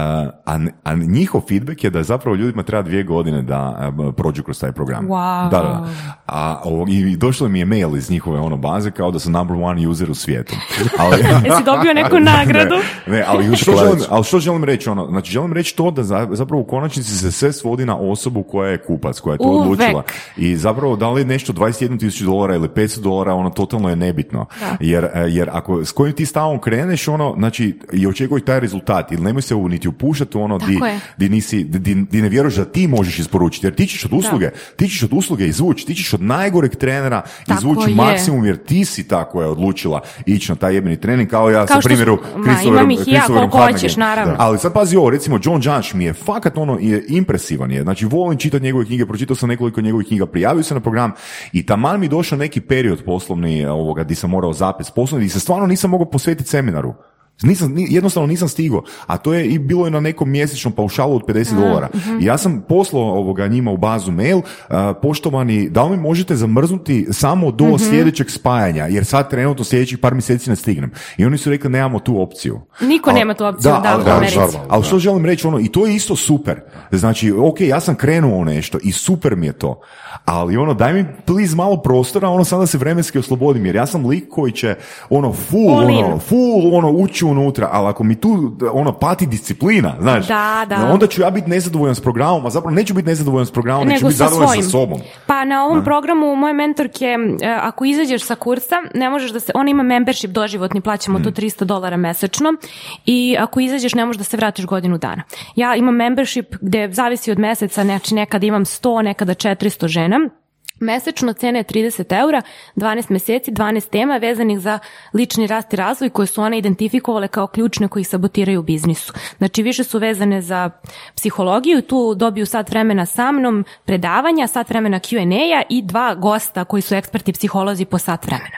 a, a njihov feedback je da zapravo ljudima treba dvije godine da a, prođu kroz taj program. Wow. Da, da, da. A, I došlo mi je mail iz njihove ono baze kao da sam number one user u svijetu. Ali, Jesi dobio neku nagradu? ne, ne, ali što, želim, ali što želim reći? Ono, znači, želim reći to da za- zapravo u konačnici se sve svodi na osobu koja je kupac, koja je to Uvek. odlučila. I zapravo da li je nešto 21 tisuću dolara ili 500 dolara, ono totalno je nebitno. Jer, e, jer ako s kojim ti stavom kreneš, ono, znači, i očekuj taj rezultat, ili nemoj se u, niti upuštati u ono di, di, nisi, di, di ne vjeruješ da ti možeš isporučiti, jer ti ćeš od usluge, ti ćeš od usluge izvući, ti ćeš od najgoreg trenera Tako izvući je. maksimum, jer ti si ta koja je odlučila ići na taj jebeni trening, kao ja Kao sa primjeru i ja hoćeš, naravno. Ali sad pazi ovo, recimo John Judge mi je fakat ono je impresivan je, znači volim čitati njegove knjige, pročitao sam nekoliko njegovih knjiga, prijavio se na program i taman mi došao neki period poslovni ovoga di sam morao zapis poslovni, di se stvarno nisam mogao posvetiti seminaru. Nisam, ni- jednostavno nisam stigao, a to je i bilo je na nekom mjesečnom paušalu od 50 dolara. I ja sam poslao ovoga njima u bazu mail, a, poštovani, da li mi možete zamrznuti samo do sljedećeg spajanja, jer sad trenutno sljedećih par mjeseci ne stignem. I oni su rekli nemamo tu opciju. Niko nema tu opciju, da, ali- u da, normalno. ali što želim reći, ono, i to je isto super. Znači, ok, ja sam krenuo u nešto i super mi je to. Ali ono, daj mi please malo prostora, ono, sada se vremenski oslobodim, jer ja sam lik koji će, ono, full, All in. ono, full, ono, ući unutra, ali ako mi tu, ono, pati disciplina, znaš, Da, da. onda ću ja biti nezadovoljan s programom, a zapravo neću biti nezadovoljan s programom, neću biti zadovoljan svojim. sa sobom. Pa na ovom programu moje mentorke, e, ako izađeš sa kursa, ne možeš da se, ona ima membership doživotni, plaćamo Mm. tu 300 dolara mesečno i ako izađeš ne možeš da se vratiš godinu dana. Ja imam membership gde zavisi od meseca, znači nekada imam 100, nekada 400 žena, Mesečno cena je 30 eura, 12 meseci, 12 tema vezanih za lični rast i razvoj koje su one identifikovale kao ključne koji sabotiraju u biznisu. Znači više su vezane za psihologiju, tu dobiju sat vremena sa mnom, predavanja, sat vremena Q&A i dva gosta koji su eksperti psiholozi po sat vremena.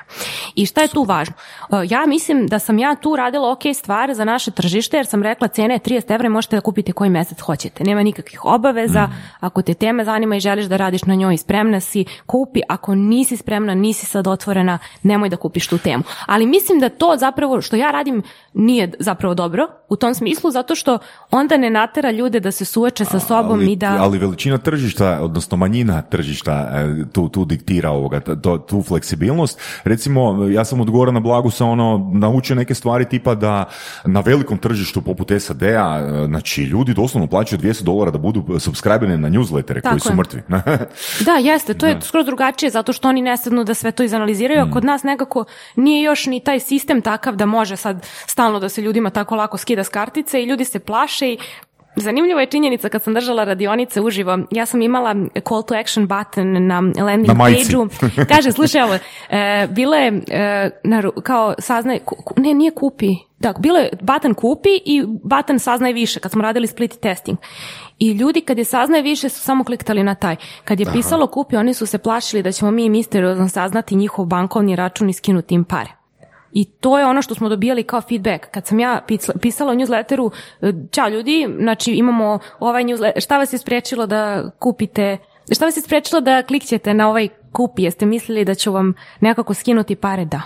I šta je tu važno? E, Ja mislim da sam ja tu radila ok stvar za naše tržište jer sam rekla cena je 30 evra i možete da kupite koji mesec hoćete. Nema nikakvih obaveza, ako te tema zanima i želiš da radiš na njoj i spremna si, kupi, ako nisi spremna, nisi sad otvorena, nemoj da kupiš tu temu. Ali mislim da to zapravo što ja radim nije zapravo dobro u tom smislu zato što onda ne natera ljude da se suoče sa sobom ali, i da... ali veličina tržišta, odnosno manjina tržišta e, tu, tu diktira ovoga, t- to, tu fleksibilnost. Recimo, ja sam od Gorana Blagusa ono, naučio neke stvari tipa da na velikom tržištu poput SAD-a, e, znači ljudi doslovno plaćaju 200 dolara da budu subscribeni na newslettere koji su je. mrtvi. Da, jeste, to je skroz drugačije zato što oni ne sednu da sve to izanaliziraju, a kod nas nekako nije još ni taj sistem takav da može sad stalno da se ljudima tako lako skida s kartice i ljudi se plaše i Zanimljiva je činjenica kad sam držala radionice uživo, ja sam imala call to action button na landing page-u. Kaže, slušaj ovo, e, bilo je e, na kao saznaj, ku- ne, nije kupi, da, bilo je button kupi i button saznaj više kad smo radili split testing. I ljudi kad je saznaje više su samo kliktali na taj. Kad je pisalo kupi, oni su se plašili da ćemo mi misteriozno saznati njihov bankovni račun i skinuti im pare. I to je ono što smo dobijali kao feedback. Kad sam ja pisala- u newsletteru, e, čao ljudi, znači imamo ovaj newsletter, šta vas je spriječilo da kupite, šta vas je spriječilo da klikćete na ovaj kupi, jeste mislili da ću vam nekako skinuti pare? Da.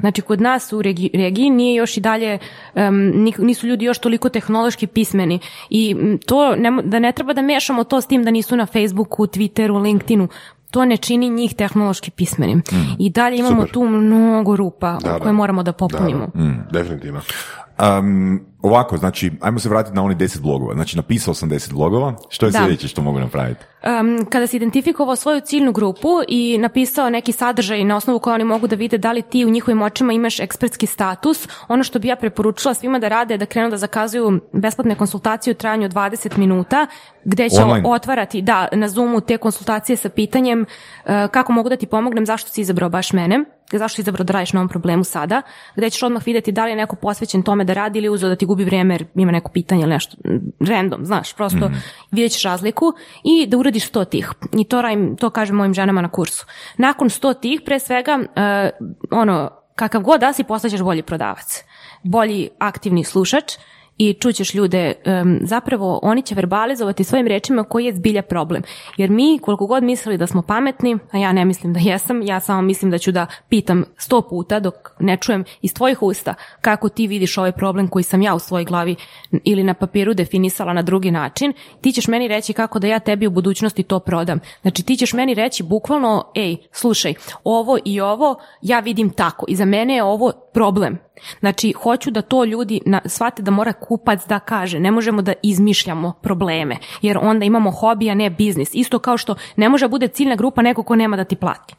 Znači, kod nas u regi- regiji nije još i dalje, nik- nisu ljudi još toliko tehnološki pismeni i to, ne, da ne treba da mešamo to s tim da nisu na Facebooku, Twitteru, LinkedInu, to ne čini njih tehnološki pismenim. I dalje imamo Super. tu mnogo rupa Da, koje da. moramo da popunimo. Da, definitivno. Um, ovako, znači, ajmo se vratiti na oni 10 blogova. Znači, napisao sam 10 blogova. Što je Da. sljedeće što mogu napraviti? Um, kada si identifikovao svoju ciljnu grupu i napisao neki sadržaj na osnovu koje oni mogu da vide da li ti u njihovim očima imaš ekspertski status, ono što bi ja preporučila svima da rade je da krenu da zakazuju besplatne konsultacije u trajanju od 20 minuta, gde će Online. otvarati da, na Zoomu te konsultacije sa pitanjem uh, kako mogu da ti pomognem, zašto si izabrao baš mene, zašto si izabrao da radiš na ovom problemu sada, gde ćeš odmah vidjeti da li je neko posvećen tome da radi ili uzeo da ti gubi vrijeme jer ima neko pitanje ili nešto mm, random, znaš, prosto vidjet ćeš razliku i da uradiš 100 tih. I to, radim, to kažem mojim ženama na kursu. Nakon 100 tih, pre svega, uh, ono, kakav god da si, postaćeš bolji prodavac. Bolji aktivni slušač i čućeš ljude, em, zapravo oni će verbalizovati svojim rečima koji je zbilja problem. Jer mi, koliko god mislili da smo pametni, a ja ne mislim da jesam, ja samo mislim da ću da pitam sto puta dok ne čujem iz tvojih usta kako ti vidiš ovaj problem koji sam ja u svojoj glavi ili na papiru definisala na drugi način, ti ćeš meni reći kako da ja tebi u budućnosti to prodam. Znači ti ćeš meni reći bukvalno, ej, slušaj, ovo i ovo ja vidim tako i za mene je ovo problem. Znači, hoću da to ljudi na, shvate da mora kupac da kaže. Ne možemo da izmišljamo probleme, jer onda imamo hobi, a ne biznis. Isto kao što ne može bude ciljna grupa neko ko nema da ti plati.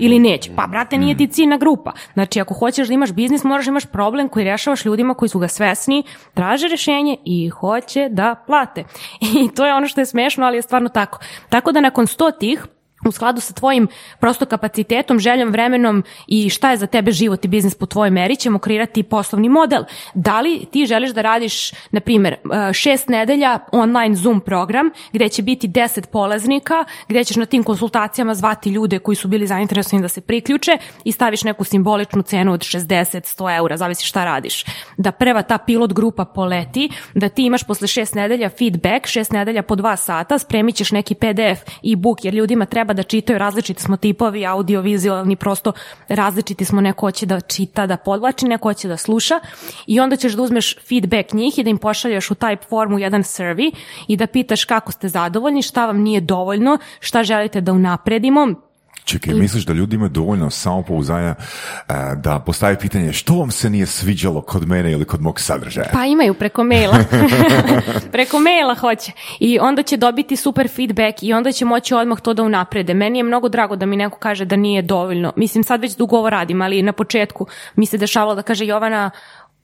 ili neće. Pa, brate, nije ti ciljna grupa. Znači, ako hoćeš da imaš biznis, moraš da imaš problem koji rešavaš ljudima koji su ga svesni, traže rešenje i hoće da plate. I to je ono što je smešno, ali je stvarno tako. Tako da nakon sto tih, u skladu sa tvojim prosto kapacitetom, željom, vremenom i šta je za tebe život i biznis po tvojoj meri, ćemo kreirati poslovni model. Da li ti želiš da radiš, na primjer, e, šest nedelja online Zoom program gdje će biti deset polaznika, gdje ćeš na tim konsultacijama zvati ljude koji su bili zainteresovani da se priključe i staviš neku simboličnu cenu od 60, 100 eura, zavisi šta radiš. Da prva ta pilot grupa poleti, da ti imaš posle šest nedelja feedback, šest nedelja po dva sata, spremit ćeš neki PDF i book jer ljudima treba da čitaju, različiti smo tipovi, audio-vizualni, prosto različiti smo, neko hoće da čita, da podlači, neko hoće da sluša i onda ćeš da uzmeš feedback njih i da im pošalješ u type formu jedan survey i da pitaš kako ste zadovoljni, šta vam nije dovoljno, šta želite da unapredimo, Čekaj, misliš da ljudi imaju dovoljno samopouzdanja e, da postavi pitanje što vam se nije sviđalo kod mene ili kod mog sadržaja? Pa imaju preko maila. preko maila hoće. I onda će dobiti super feedback i onda će moći odmah to da unaprede. Meni je mnogo drago da mi neko kaže da nije dovoljno. Mislim, sad već dugo ovo radim, ali na početku mi se dešavalo da kaže Jovana,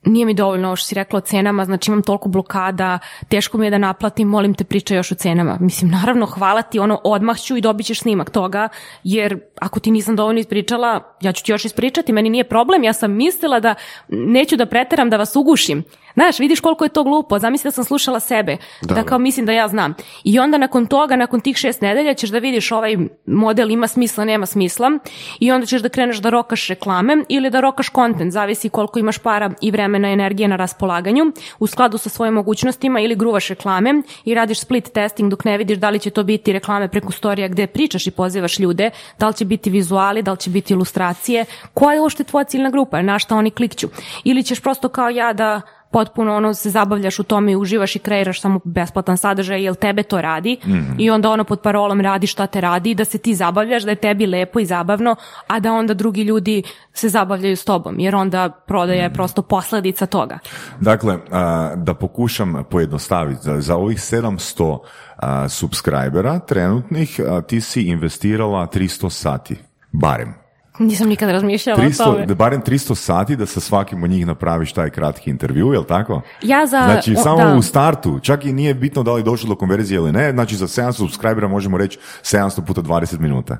nije mi dovoljno ovo što si rekla o cenama, znači imam toliko blokada, teško mi je da naplatim, molim te pričaj još o cenama. Mislim, naravno, hvala ti, ono, odmah ću i dobit ćeš snimak toga, jer ako ti nisam dovoljno ispričala, ja ću ti još ispričati, meni nije problem, ja sam mislila da neću da preteram, da vas ugušim. Znaš, vidiš koliko je to glupo, zamisli da sam slušala sebe, da, kao mislim da ja znam. I onda nakon toga, nakon tih šest nedelja ćeš da vidiš ovaj model ima smisla, nema smisla i onda ćeš da kreneš da rokaš reklame ili da rokaš kontent, zavisi koliko imaš para i vremena i energije na raspolaganju, u skladu sa svojim mogućnostima ili gruvaš reklame i radiš split testing dok ne vidiš da li će to biti reklame preko storija gde pričaš i pozivaš ljude, da li će biti vizuali, da li će biti ilustracije, koja je uopšte tvoja ciljna grupa, na šta oni klikću. Ili ćeš prosto kao ja da potpuno ono se zabavljaš u tome i uživaš i kreiraš samo besplatan sadržaj jer tebe to radi Mhm. i onda ono pod parolom radi šta te radi da se ti zabavljaš, da je tebi lepo i zabavno, a da onda drugi ljudi se zabavljaju s tobom jer onda prodaja Mhm. je prosto posljedica toga. Dakle, a, da pokušam pojednostaviti, za, za ovih 700 a, subscribera trenutnih ti si investirala 300 sati, barem. Nisam nikad razmišljala o 300, tome. da barem 300 sati da sa svakim od njih napraviš taj kratki intervju, jel tako? Ja za... Znači, o, samo da. u startu, čak i nije bitno da li je došlo do konverzije ili ne, znači za 700 subscribera možemo reći 700 puta 20 minuta.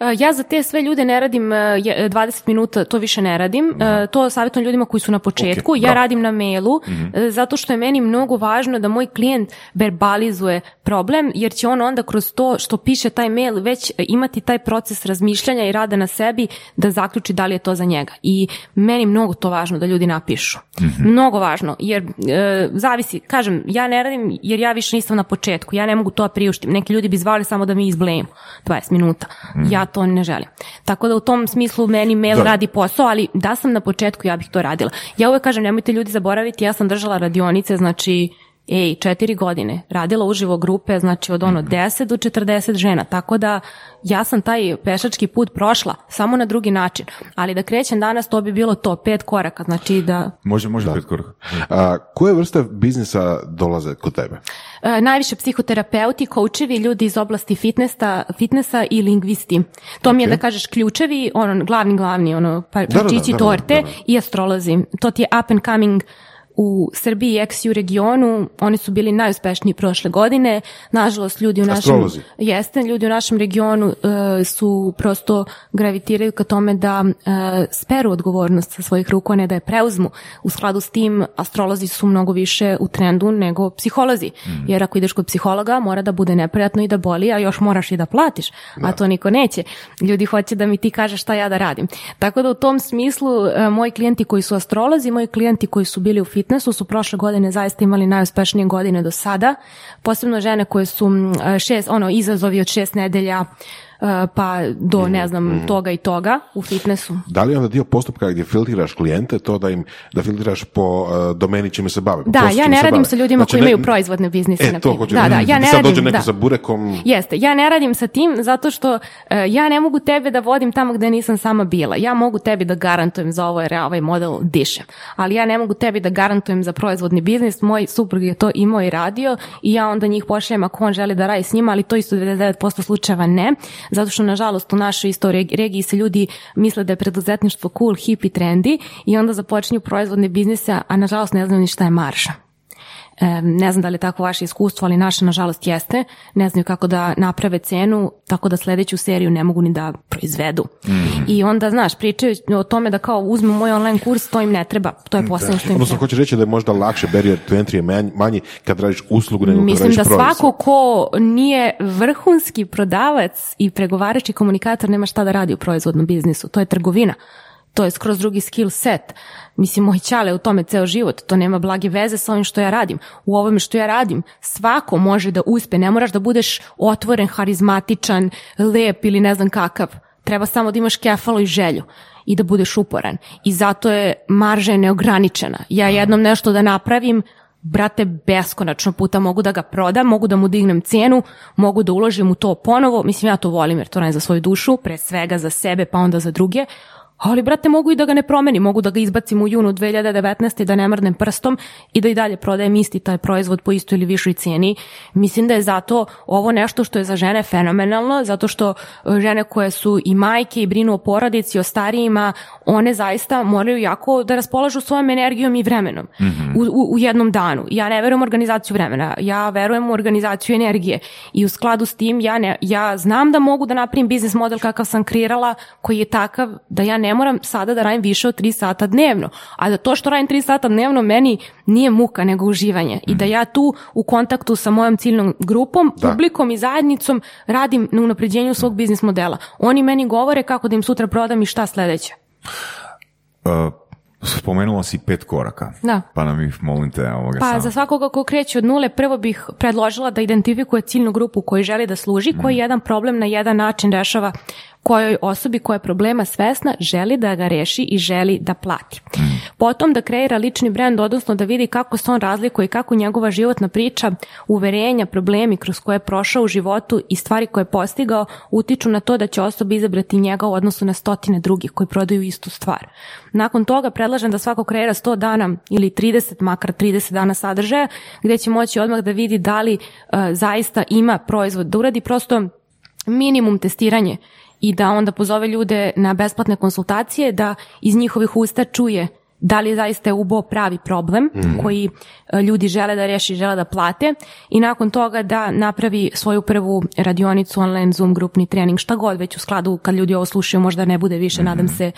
E, Ja za te sve ljude ne radim e, je- 20 minuta, to više ne radim. E, To savjetujem ljudima koji su na početku. Ok, ja radim na mailu e, zato što je meni mnogo važno da moj klijent verbalizuje problem jer će on onda kroz to što piše taj mail već e, imati taj proces razmišljanja i rada na sebi da zaključi da li je to za njega. I meni mnogo to važno da ljudi napišu. Mnogo važno jer e, zavisi, kažem, ja ne radim jer ja više nisam na početku. Ja ne mogu to da priuštim. Neki ljudi bi zvali samo da mi izblejemo 20 minuta. Ja to ne želim. Tako da u tom smislu meni mail Da. radi posao, ali da sam na početku ja bih to radila. Ja uvek kažem, nemojte ljudi zaboraviti, ja sam držala radionice, znači ej, četiri godine, radila uživo grupe, znači od ono 10 do 40 žena, tako da ja sam taj pešački put prošla, samo na drugi način, ali da krećem danas to bi bilo to, pet koraka, znači da Može, može pet koraka. A, koje vrste biznisa dolaze kod tebe? E, najviše psihoterapeuti, koučevi, ljudi iz oblasti fitnessa, fitnessa i lingvisti. To mi je da kažeš ključevi, ono, glavni, glavni, ono, pa, da, da, da, torte da, da. i astrolozi. To ti je up and coming u Srbiji i ex-u regionu, oni su bili najuspešniji prošle godine. Nažalost, ljudi u našem... Astrolozi? Jeste, ljudi u našem regionu e, su prosto gravitiraju ka tome da e, speru odgovornost sa svojih ruku, a ne da je preuzmu. U skladu s tim, astrolozi su mnogo više u trendu nego psiholozi. Jer ako ideš kod psihologa, mora da bude neprijatno i da boli, a još moraš i da platiš. A to niko neće. Ljudi hoće da mi ti kažeš šta ja da radim. Tako da u tom smislu, e, moji klijenti koji su astrolozi, moji klijenti koji su bili u fitnessu su prošle godine zaista imali najuspešnije godine do sada. Posebno žene koje su šest, ono, izazovi od šest nedelja pa do ne znam toga i toga u fitnessu. Da li je onda dio postupka gdje filtriraš klijente to da im da filtriraš po uh, domeni čime se bave? po Da, ja ne radim sa ljudima Znači, koji ne- imaju proizvodne biznise. E, na to hoću da, da, ja ne sad dođe radim, neko da. sa burekom, Jeste, ja ne radim sa tim zato što e, ja ne mogu tebe da vodim tamo gde nisam sama bila. Ja mogu tebi da garantujem za ovo jer ja ovaj model dišem. Ali ja ne mogu tebi da garantujem za proizvodni biznis. Moj suprug je to imao i radio i ja onda njih pošaljem ako on želi da radi s njima, ali to isto u 99% slučajeva ne. Zato što nažalost u našoj istoriji regiji se ljudi misle da je preduzetništvo cool, hip i trendy i onda započinju proizvodne biznise, a nažalost ne znaju ni šta je marža. E, ne znam da li je tako vaše iskustvo, ali naše nažalost jeste. Ne znaju kako da naprave cenu, tako da sljedeću seriju ne mogu ni da proizvedu. I onda, znaš, pričaju o tome da kao uzmu moj online kurs, to im ne treba. To je posljedno što im Odnosno, treba. hoćeš reći da je možda lakše barrier to entry je manj- manji kad radiš uslugu nego kad Mislim radiš da proizvod. svako ko nije vrhunski prodavac i pregovarač i komunikator nema šta da radi u proizvodnom biznisu. To je trgovina. To je skroz drugi skill set. Mislim, moj ćale u tome ceo život. To nema blage veze sa ovim što ja radim. U ovome što ja radim, svako može da uspe. Ne moraš da budeš otvoren, harizmatičan, lep ili ne znam kakav. Treba samo da imaš kefalo i želju i da budeš uporan. I zato je marža je neograničena. Ja jednom nešto da napravim, brate, beskonačno puta mogu da ga prodam, mogu da mu dignem cijenu, mogu da uložim u to ponovo. Mislim, ja to volim jer to radim za svoju dušu, pre svega za sebe pa onda za druge. Ali, brate, mogu i da ga ne promenim, mogu da ga izbacim u junu 2019. i da ne mrdnem prstom i da i dalje prodajem isti taj proizvod po istoj ili višoj cijeni. Mislim da je zato ovo nešto što je za žene fenomenalno, zato što e, žene koje su i majke i brinu o porodici, o starijima, one zaista moraju jako da raspolažu svojom energijom i vremenom u, u, u jednom danu. Ja ne verujem u organizaciju vremena, ja verujem u organizaciju energije i u skladu s tim ja, ne, ja znam da mogu da napravim biznis model kakav sam kreirala, koji je takav da ja ne moram sada da radim više od 3 sata dnevno, a da to što radim 3 sata dnevno meni nije muka nego uživanje i da ja tu u kontaktu sa mojom ciljnom grupom, publikom i zajednicom radim na unapređenju svog biznis modela. Oni meni govore kako da im sutra prodam i šta sledeće. Uh, spomenula si pet koraka. Da. Pa nam ih molim te ovoga Pa samo. za svakoga ko kreće od nule, prvo bih predložila da identifikuje ciljnu grupu koju želi da služi, koji jedan problem na jedan način rešava kojoj osobi koja je problema svesna želi da ga reši i želi da plati. Potom da kreira lični brend, odnosno da vidi kako se on razlikuje i kako njegova životna priča, uverenja, problemi kroz koje je prošao u životu i stvari koje je postigao utiču na to da će osoba izabrati njega u odnosu na stotine drugih koji prodaju istu stvar. Nakon toga predlažem da svako kreira 100 dana ili 30, makar 30 dana sadržaja, gdje će moći odmah da vidi da li e, zaista ima proizvod, da uradi prosto minimum testiranje i da onda pozove ljude na besplatne konsultacije, da iz njihovih usta čuje da li je zaista ubo pravi problem koji e, ljudi žele da reši, žele da plate. I nakon toga da napravi svoju prvu radionicu, online, Zoom, grupni trening, šta god već u skladu kad ljudi ovo slušaju možda ne bude više, nadam se,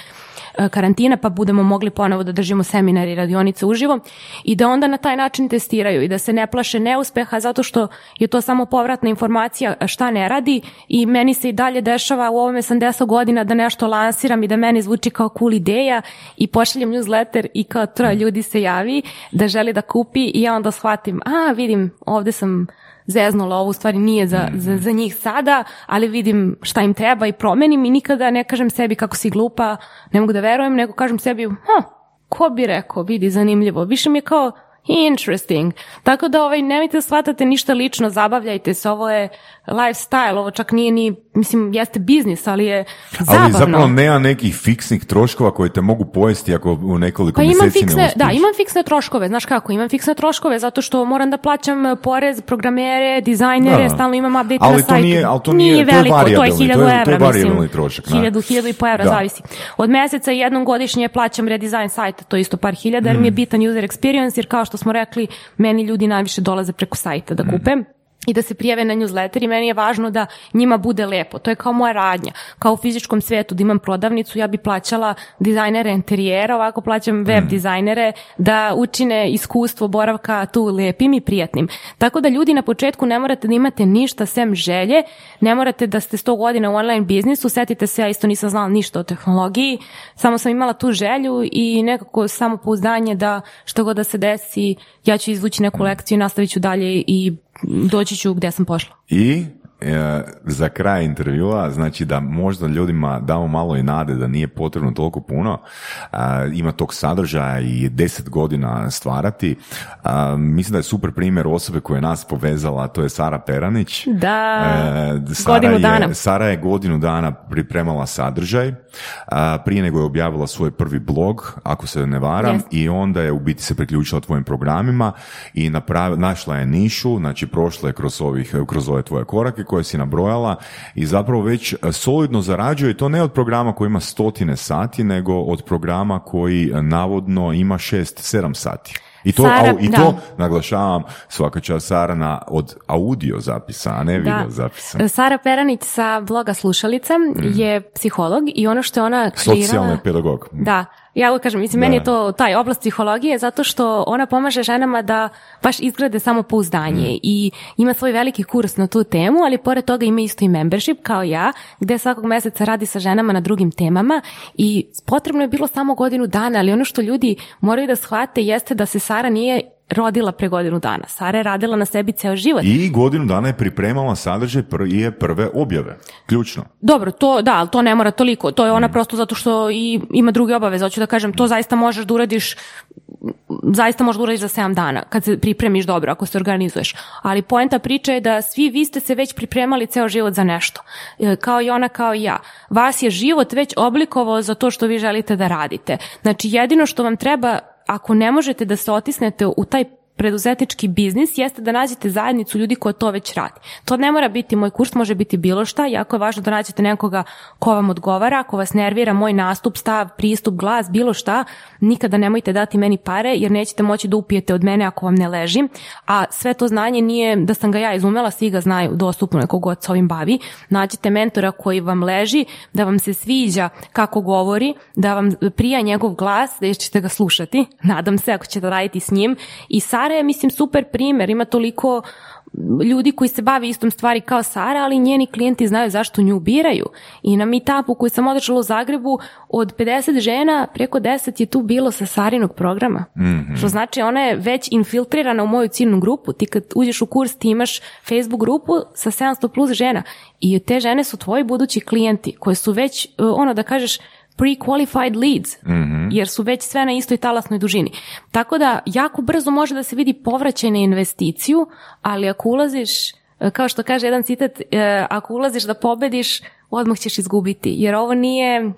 e, karantina pa budemo mogli ponovo da držimo seminar i radionice uživo i da onda na taj način testiraju i da se ne plaše neuspeha zato što je to samo povratna informacija šta ne radi i meni se i dalje dešava u ovome sam 10 godina da nešto lansiram i da meni zvuči kao cool ideja i pošaljem newsletter i kao troje ljudi se javi da želi da kupi i ja onda shvatim, a vidim ovde sam zeznula, ovo u stvari nije za, za, za njih sada, ali vidim šta im treba i promenim i nikada ne kažem sebi kako si glupa, ne mogu da verujem, nego kažem sebi, ha, ko bi rekao, vidi, zanimljivo. Više mi je kao interesting. Tako da ovaj, nemojte da shvatate ništa lično, zabavljajte se, ovo je lifestyle, ovo čak nije ni, mislim, jeste biznis, ali je zabavno. Ali zapravo nema nekih fiksnih troškova koji te mogu pojesti ako u nekoliko Pa imam mjeseci ne fiksne, da, imam fiksne troškove, znaš kako, imam fiksne troškove zato što moram da plaćam eh, porez, programere, dizajnere, Da. stalno imam update Ali na to sajtu. nije- ali to nije- to je veliko, to je varijabilni, hiljadu to je- to je evra, varijabilni mislim. trošak, da. Hiljadu, hiljadu i po evra, Da. zavisi. Od meseca jednom godišnje plaćam redizajn sajta, to je isto par hiljada, jer mi je Mm. bitan user experience, jer kao što smo rekli, meni ljudi najviše dolaze preko sajta Mm. da kupe i da se prijave na newsletter i meni je važno da njima bude lepo. To je kao moja radnja. Kao u fizičkom svetu da imam prodavnicu, ja bi plaćala dizajnere interijera, ovako plaćam web dizajnere da učine iskustvo boravka tu lepim i prijatnim. Tako da ljudi na početku ne morate da imate ništa sem želje, ne morate da ste 100 godina u online biznisu, setite se, ja isto nisam znala ništa o tehnologiji, samo sam imala tu želju i nekako samopouzdanje da što god da se desi, ja ću izvući neku lekciju, nastavit ću dalje i doći ću gdje sam pošla. I za kraj intervjua, znači da možda ljudima damo malo i nade da nije potrebno toliko puno, ima tog sadržaja i deset godina stvarati. Mislim da je super primjer osobe koja je nas povezala, to je Sara Peranić. Da, E, Sara godinu je, dana. Sara je godinu dana pripremala sadržaj, prije nego je objavila svoj prvi blog, ako se ne varam, Jest. i onda je u biti se priključila tvojim programima i napravi, našla je nišu, znači prošla je kroz, ovih, kroz ove tvoje korake koje si nabrojala i zapravo već e, solidno zarađuje i to ne od programa koji ima stotine sati, nego od programa koji e, navodno ima šest, sedam sati. I to, Sara, au- i da. to naglašavam svaka čast Sarana od audio zapisa, a ne video zapisa. Sara Peranić sa bloga Slušalica je psiholog i ono što je ona kreirala... Socijalni pedagog. Da, ja uvijek kažem, mislim, meni je to taj oblast psihologije zato što ona pomaže ženama da baš izgrade samopouzdanje i ima svoj veliki kurs na tu temu, ali pored toga ima isto i membership kao ja, gde svakog meseca radi sa ženama na drugim temama i potrebno je bilo samo godinu dana, ali ono što ljudi moraju da shvate jeste da se Sara nije rodila pre godinu dana. Sara je radila na sebi ceo život. I godinu dana je pripremala sadržaj prije prve objave. Ključno. Dobro, to da, ali to ne mora toliko. To je ona prosto zato što i ima druge obaveze. Hoću da kažem, to zaista možeš da uradiš zaista možeš da uradiš za 7 dana kad se pripremiš dobro, ako se organizuješ. Ali poenta priče je da svi vi ste se već pripremali ceo život za nešto. E, Kao i ona, kao i ja. Vas je život već oblikovao za to što vi želite da radite. Znači, jedino što vam treba, ako ne možete da se otisnete u taj preduzetnički biznis jeste da nađete zajednicu ljudi koja to već radi. To ne mora biti moj kurs, može biti bilo šta, jako je važno da nađete nekoga ko vam odgovara, ako vas nervira moj nastup, stav, pristup, glas, bilo šta, nikada nemojte dati meni pare jer nećete moći da upijete od mene ako vam ne leži, a sve to znanje nije da sam ga ja izumela, svi ga znaju dostupno je kogod se ovim bavi, nađite mentora koji vam leži, da vam se sviđa kako govori, da vam prija njegov glas, da ćete ga slušati, nadam se ako ćete raditi s njim. I Sara je mislim super primjer, ima toliko ljudi koji se bavi istom stvari kao Sara, ali njeni klijenti znaju zašto nju biraju. I na meetupu koji sam održala u Zagrebu, od 50 žena, preko 10 je tu bilo sa Sarinog programa. Što znači ona je već infiltrirana u moju ciljnu grupu. Ti kad uđeš u kurs, ti imaš Facebook grupu sa 700 plus žena. I te žene su tvoji budući klijenti koji su već, uh, ono da kažeš, pre-qualified leads, jer su već sve na istoj talasnoj dužini. Tako da jako brzo može da se vidi povraćaj na investiciju, ali ako ulaziš, e, kao što kaže jedan citat, e, ako ulaziš da pobediš, odmah ćeš izgubiti, jer ovo nije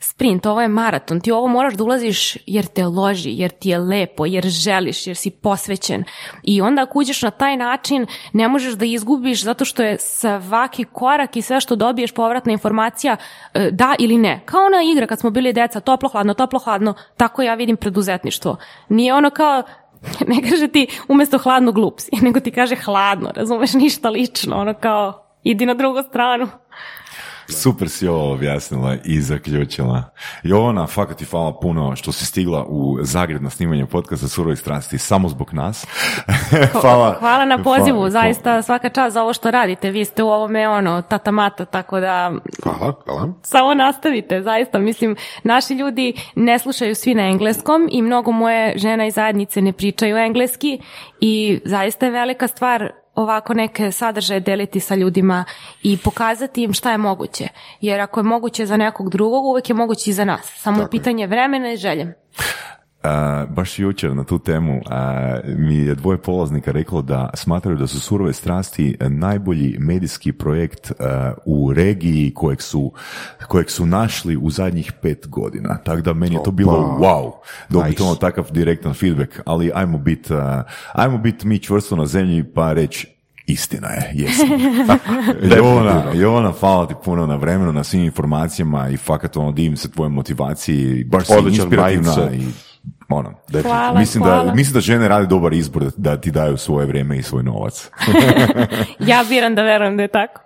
sprint, ovo je maraton, ti ovo moraš da ulaziš jer te loži, jer ti je lepo, jer želiš, jer si posvećen. I onda ako uđeš na taj način, ne možeš da izgubiš zato što je svaki korak i sve što dobiješ povratna informacija e, da ili ne. Kao ona igra kad smo bili deca, toplo, hladno, toplo, hladno, tako ja vidim preduzetništvo. Nije ono kao ne kaže ti umjesto hladno glup si, nego ti kaže hladno, razumeš, ništa lično, ono kao idi na drugu stranu. Super si ovo objasnila i zaključila. Jovana, fakat ti hvala puno što si stigla u Zagreb na snimanje podcasta Surovi strasti samo zbog nas. hvala. Hvala na pozivu, Hvala. zaista svaka čast za ovo što radite. Vi ste u ovome ono, tata mata, tako da Hvala, hvala. samo nastavite, zaista. Mislim, naši ljudi ne slušaju svi na engleskom i mnogo moje žena i zajednice ne pričaju engleski i zaista je velika stvar ovako neke sadržaje deliti sa ljudima i pokazati im šta je moguće. Jer ako je moguće za nekog drugog, uvijek je moguće i za nas. Samo je pitanje vremena i želje. A, baš jučer na tu temu a, mi je dvoje polaznika reklo da smatraju da su surove strasti najbolji medijski projekt a, u regiji kojeg su, kojeg su našli u zadnjih pet godina. Tako da meni je to bilo wow, dobiti Nice. ono takav direktan feedback, ali ajmo biti ajmo bit mi čvrsto na zemlji pa reći Istina je, jesam. Jovana, Jovana, hvala ti puno na vremenu, na svim informacijama i fakat ono divim se tvoje motivaciji, baš si Odličan inspirativna i ono, Hvala, mislim, hvala. Da, mislim da žene rade dobar izbor da, da ti daju svoje vrijeme i svoj novac. Ja biram da verujem da je tako.